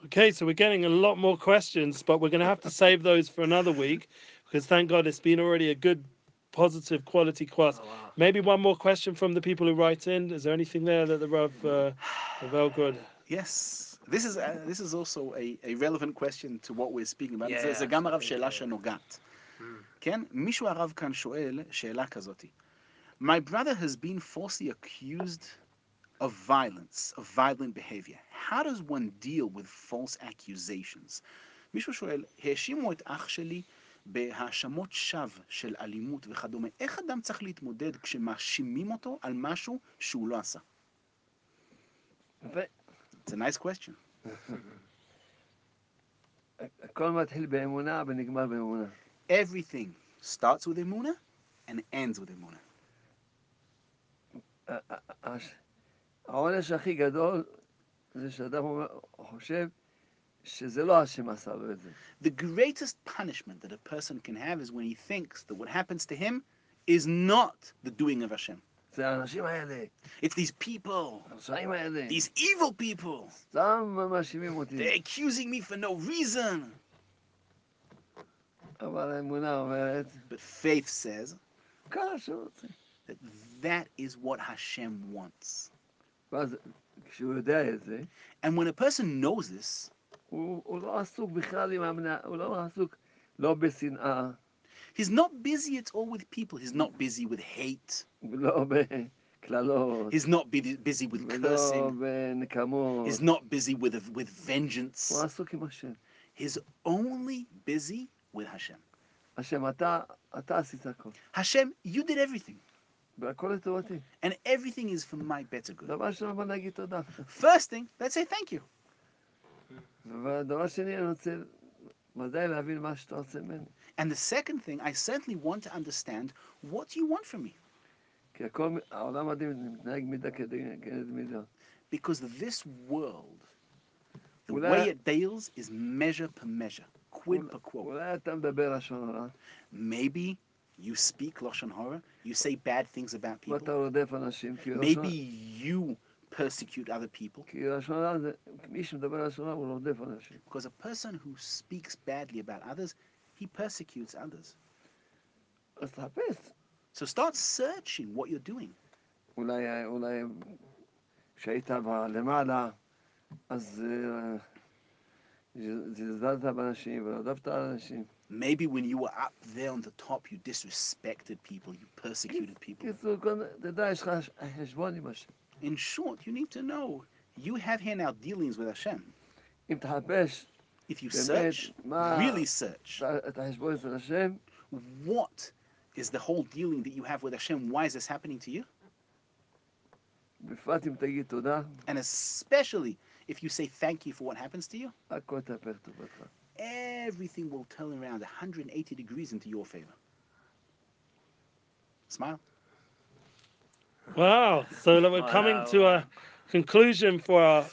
Okay, so we're getting a lot more questions, but we're going to have to save those for another week because thank God it's been already a good, positive quality class. Maybe one more question from the people who write in. Is there anything there that the Rav, uh, Rav Elgod? Yes. This is uh, this is also a, a relevant question to what we're speaking about. Yeah, זה, זה גם הרב absolutely. שאלה שנוגעת. כן? מישהו הרב כאן שואל שאלה כזאת. My brother has been falsely accused of violence, of violent behavior. How does one deal with false accusations? מישהו שואל, האשימו את אח שלי בהאשמות שווא של אלימות וכדומה. איך אדם צריך להתמודד כשמאשימים אותו על משהו שהוא לא עשה? יפה. It's a nice question. הכל מתחיל באמונה ונגמר באמונה. Everything starts with emuna and ends with emuna. הש- העונש הכי גדול זה שאדם אומר- חושב שזה לא השם עשה לו את זה. The greatest punishment that a person can have is when he thinks that what happens to him is not the doing of Hashem. זה האנשים האלה, It's these people, הרשעים האלה, these evil people. סתם מאשימים אותי. They're accusing me for no reason. אבל האמונה אומרת, But faith says ככה שהוא רוצה. that that is what Hashem wants. ואז כשהוא יודע את זה, And when a person knows this, הוא, הוא לא עסוק בכלל עם המנה, הוא לא עסוק לא בשנאה, he's not busy at all with people. He's not busy with hate. ולא בקללות, He's not bu- busy with ולא cursing. בנקמות. He's not busy with, with vengeance. הוא עסוק עם השם. He's only busy with Hashem. השם, אתה, אתה עשית הכל. Hashem, you did everything. והכל לטובתי. And everything is for my better good. דבר ראשון, בוא נגיד תודה. First thing, let's say thank you. ודבר שני, אני רוצה ודאי להבין מה שאתה רוצה ממני. And the second thing, I certainly want to understand what you want from me. כי הכל, העולם הדין מתנהג מידה כנגד מידה. Because this world, the Well, way uh, it deals is measure per measure, quid per quo. אולי אתה מדבר לשון הרע, Maybe you speak Lashon Hora, you say bad things about ואתה people. רודף אנשים, כי לשון- Maybe you persecute other people. כי לשון הרע זה, מי שמדבר לשון הרע הוא רודף אנשים. Because a person who speaks badly about others, he persecutes others. אז תחפש. So start searching what you're doing. אולי, אולי כשהיית ב- למעלה, אז אה, זלזלת באנשים ורדפת על אנשים. Maybe when you were up there on the top, you disrespected people, you persecuted people. In short, you need to know you have here now dealings with Hashem. If you search, really search, what is the whole dealing that you have with Hashem? Why is this happening to you? And especially if you say thank you for what happens to you, everything will turn around 180 degrees into your favor. Smile. Wow. So we're coming to a conclusion for our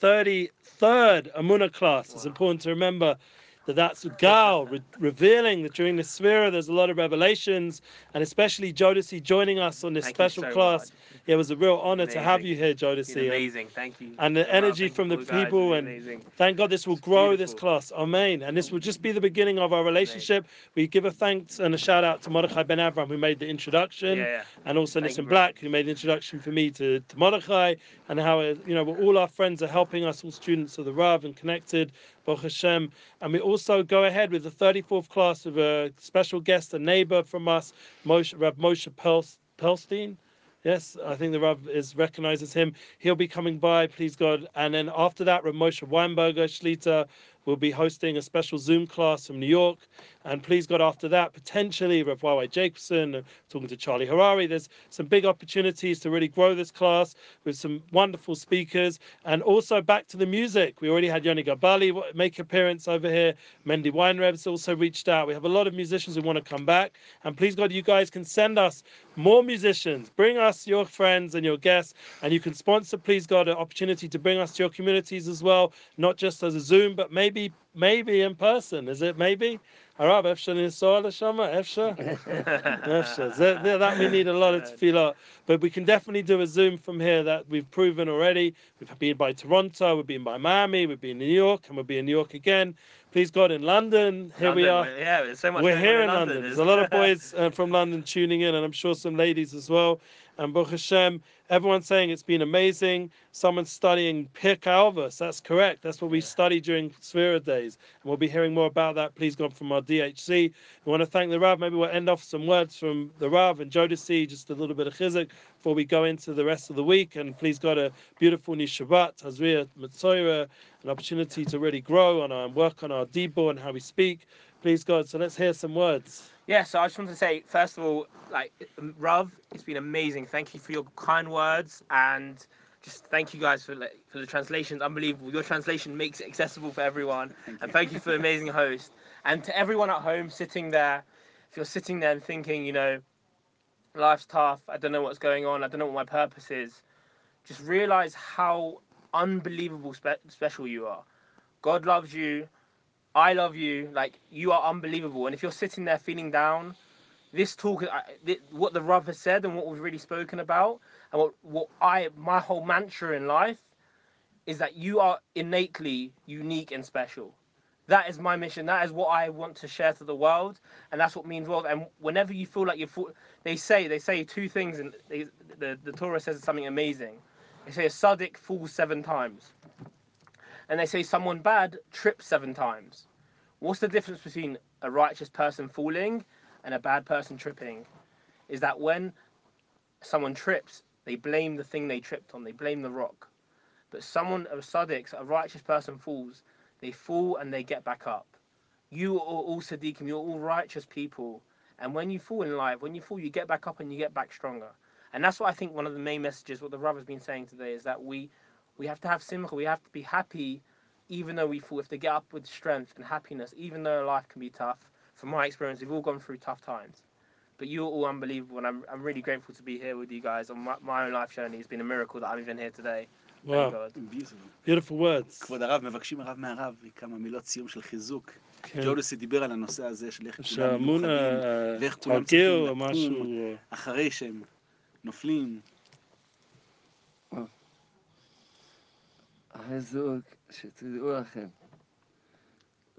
33rd Emuna class. It's important to remember that that's Gal re- revealing that during the Sefira there's a lot of revelations, and especially Jodeci joining us on this Thank special so class. much. It was a real honor to have you here, It's Jodeci. amazing. Thank you. And the Wow, energy from the people and amazing. Thank God this will grow this class. Amen. And this will just be the beginning of our relationship. We give a thanks and a shout out to Mordechai Ben Avram who made the introduction. Yeah, yeah. And also Thank Nissan Black who made the introduction for me to, to Mordechai and how uh, you know all our friends are helping us, all students of the Rav and connected, Baruch Hashem. And we also go ahead with the 34th class of a special guest, a neighbor from us, Moshe, Rav Moshe Pels, Pelstein. Yes, I think the Rav is recognizes him. He'll be coming by, please God. And then after that, Rav Moshe Weinberger Shlita will be hosting a special Zoom class from New York. And please God, after that, potentially Rav Y. Jacobson, talking to Charlie Harary. There's some big opportunities to really grow this class with some wonderful speakers. And also back to the music. We already had Yoni Gabali make appearance over here. Mendy Weinrebs also reached out. We have a lot of musicians who want to come back. And please God, you guys can send us more musicians. Bring us your friends and your guests, and you can sponsor, please God, an opportunity to bring us to your communities as well, not just as a Zoom, but maybe maybe in person. Is it maybe? Arab Efsha Nisola Shama Efsha Efsha. That we need a lot of tefillah, but we can definitely do a Zoom from here. That we've proven already. We've been by Toronto, we've been by Miami, we've been in New York, and we'll be in New York again. Please God, in London, here we London, are. we're- Yeah, so much We're here in London. London. There's a lot of boys uh, from London tuning in, and I'm sure some ladies as well. And Baruch Hashem, everyone's saying it's been amazing. Someone's studying Pirkei Avos. That's correct. That's what we study during Sefira days. And we'll be hearing more about that, please God, from our DHC. We want to thank the Rav. Maybe we'll end off some words from the Rav and Jodeci, just a little bit of chizuk before we go into the rest of the week. And please God, a beautiful new Shabbat, Tazria, Metzora, an opportunity to really grow on our, and work on our Dibor and how we speak. Please God. So let's hear some words. Yeah, so I just wanted to say, first of all, like, Rav, it's been amazing. Thank you for your kind words and just thank you guys for like, for the translations. Unbelievable. Your translation makes it accessible for everyone. and thank you for the amazing host. And to everyone at home sitting there, if you're sitting there and thinking, you know, life's tough, I don't know what's going on, I don't know what my purpose is, just realize how unbelievable spe- special you are. God loves you. I love you. Like you are unbelievable. And if you're sitting there feeling down, this talk, what the Rav has said and what we've really spoken about, and what what I my whole mantra in life is that you are innately unique and special. That is my mission. That is what I want to share to the world, and that's what means world. And whenever you feel like you're, full, they say they say two things, and they, the the Torah says something amazing. They say a tzaddik falls seven times, and they say someone bad trips seven times. What's the difference between a righteous person falling and a bad person tripping? Is that when someone trips, they blame the thing they tripped on, they blame the rock. But someone, a tzaddik, a righteous person falls, they fall and they get back up. You are all tzaddikim, you're all righteous people. And when you fall in life, when you fall, you get back up and you get back stronger. And that's what I think one of the main messages, what the Rav has been saying today, is that we we have to have simcha, we have to be happy even though we fall, we have to get up with strength and happiness, even though life can be tough. From my experience, we've all gone through tough times. But you're all unbelievable, and I'm, I'm really grateful to be here with you guys on my, my own life journey. It's been a miracle that I'm even here today. Thank Wow, God. Beautiful. beautiful words. כבוד הרב, מבקשים הרב מהרב כמה מילות סיום של חיזוק. כן. ג'ודסי דיבר על הנושא הזה של איך כולם שהמון מיוחדים ואיך כולם צריכים תרגיעו או לקום משהו. או- אחרי שהם נופלים. החיזוק, שתדעו לכם,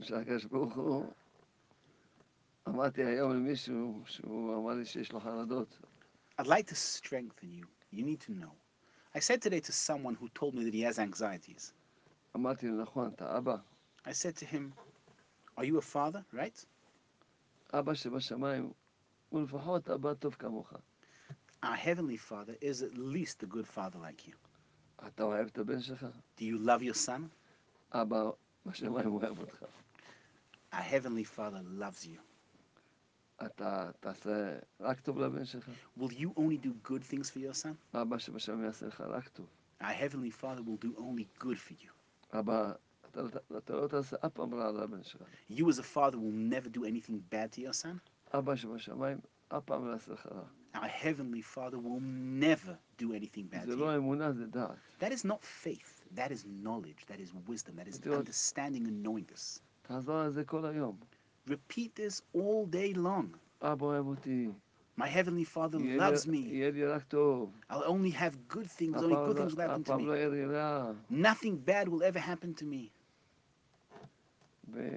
שהקדוש ברוך הוא, אמרתי היום למישהו שהוא אמר לי שיש לו חרדות. I'd like to strengthen you. You need to know. I said today to someone who told me that he has anxieties. אמרתי לו, נכון, אתה אבא, I said to him, Are you a father, right? אבא שבשמיים, הוא לפחות אבא טוב כמוך. Our heavenly father is at least a good father like you. אתה אוהב את הבן שלך? Do you love your son? אבא בשמיים אוהב אותך. Our heavenly father loves you. אתה תעשה רק טוב לבן שלך? Will you only do good things for your son? אבא שבשמיים יעשה לך רק טוב. Our heavenly father will do only good for you. אבא, אתה, לא- אתה לא תעשה אף פעם רע לבן שלך. You as a father will never do anything bad to your son. אבא שבשמיים אף פעם לא יעשה לך רע. Our heavenly father will never do anything bad זה to לא you. אמונה, זה דעת. That is not faith. That is knowledge, that is wisdom, that is Dios. understanding and knowing this. תחזור על זה כל היום. Repeat this all day long. אבא אוהב אותי. My heavenly Father יהיה loves לי- me. יהיה לי רק טוב. I'll only have good things, אף only פעם good לא- things will happen אף to פעם לא me. יהיה לי רע. Nothing bad will ever happen to me. ו...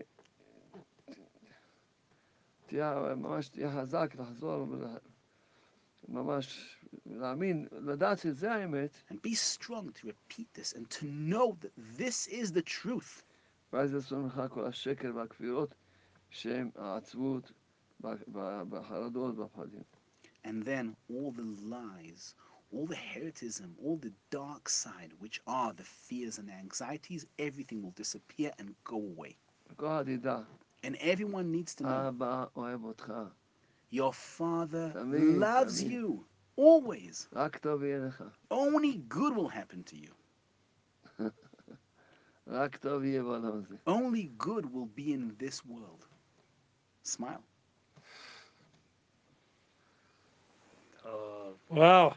תהיה, ממש תהיה חזק לחזור, and be strong to repeat this and to know that this is the truth. And then all the lies, all the hereticism, all the dark side, which are the fears and anxieties, everything will disappear and go away. And everyone needs to know. Your Father loves you always. Only good will happen to you. Only good will be in this world. Smile. Oh, wow.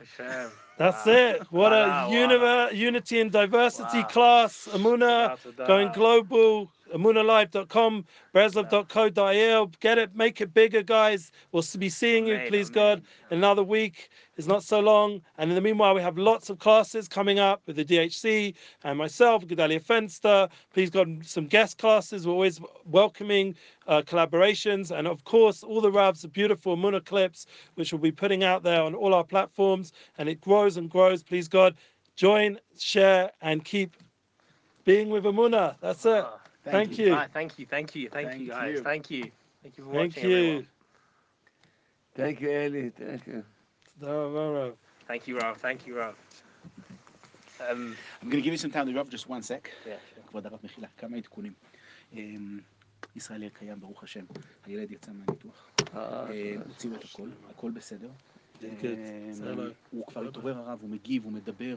That's wow. it. What wow, a wow. Univer- unity and diversity class. Emuna going global. EmunaLive.com, Breslov.co.il. Get it, make it bigger, guys. We'll be seeing you, please. God, in another week. It's not so long. And in the meanwhile, we have lots of classes coming up with the DHC and myself, Gedalia Fenster. Please, God, some guest classes. We're always welcoming uh, collaborations. And of course, all the Ravs, the beautiful Muna clips, which we'll be putting out there on all our platforms. And it grows and grows. Please, God, join, share, and keep being with Emuna. That's it. Ah, Thank you. Ah, thank you, thank you, thank, Thank you, guys. you. Thank you. Thank you for Thank watching, you. everyone. Thank you, אלי, thank you. תודה רבה, רב. Thank you, Rav. Thank you, Rav. Um, I'm going to give you some time to drop just one sec. yeah, sure. כבוד הרב מחילה, כמה עדכונים. אמ, ישראל יהיה קיים, ברוך השם. הילד יצא מהניתוח. אה, אמ, הוציאו את הכל, הכל בסדר. Good. אמ, בסדר. הוא כבר התעורר הרב, הוא מגיב, הוא מדבר.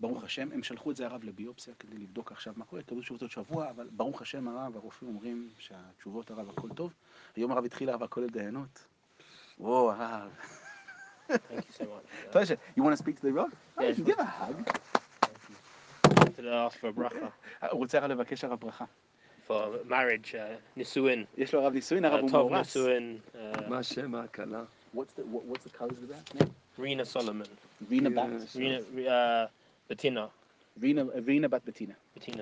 ברוך השם, הם שלחו את זה הרב לביופסיה כדי לבדוק עכשיו מה קורה, כתוב תשובות עוד שבוע, אבל ברוך השם הרב, הרופאים אומרים שהתשובות הרב הכל טוב. היום הרב התחיל הרב הכל לדיינות. וואו, הרב. Pleasure. You want to speak to the Rav? Yeah, sure. give a hug. הוא רוצה הרב לבקש הרב ברכה. for marriage, uh, nisuin, יש לו הרב נישואין, הרב uh, הוא מאורס. uh, מה שם ההקלה? What's the, what, what's the colors of that name? Rena Solomon, Rina Yeah. Bat. Rena, Bettina, Rina, Rina Bat Bettina. Bettina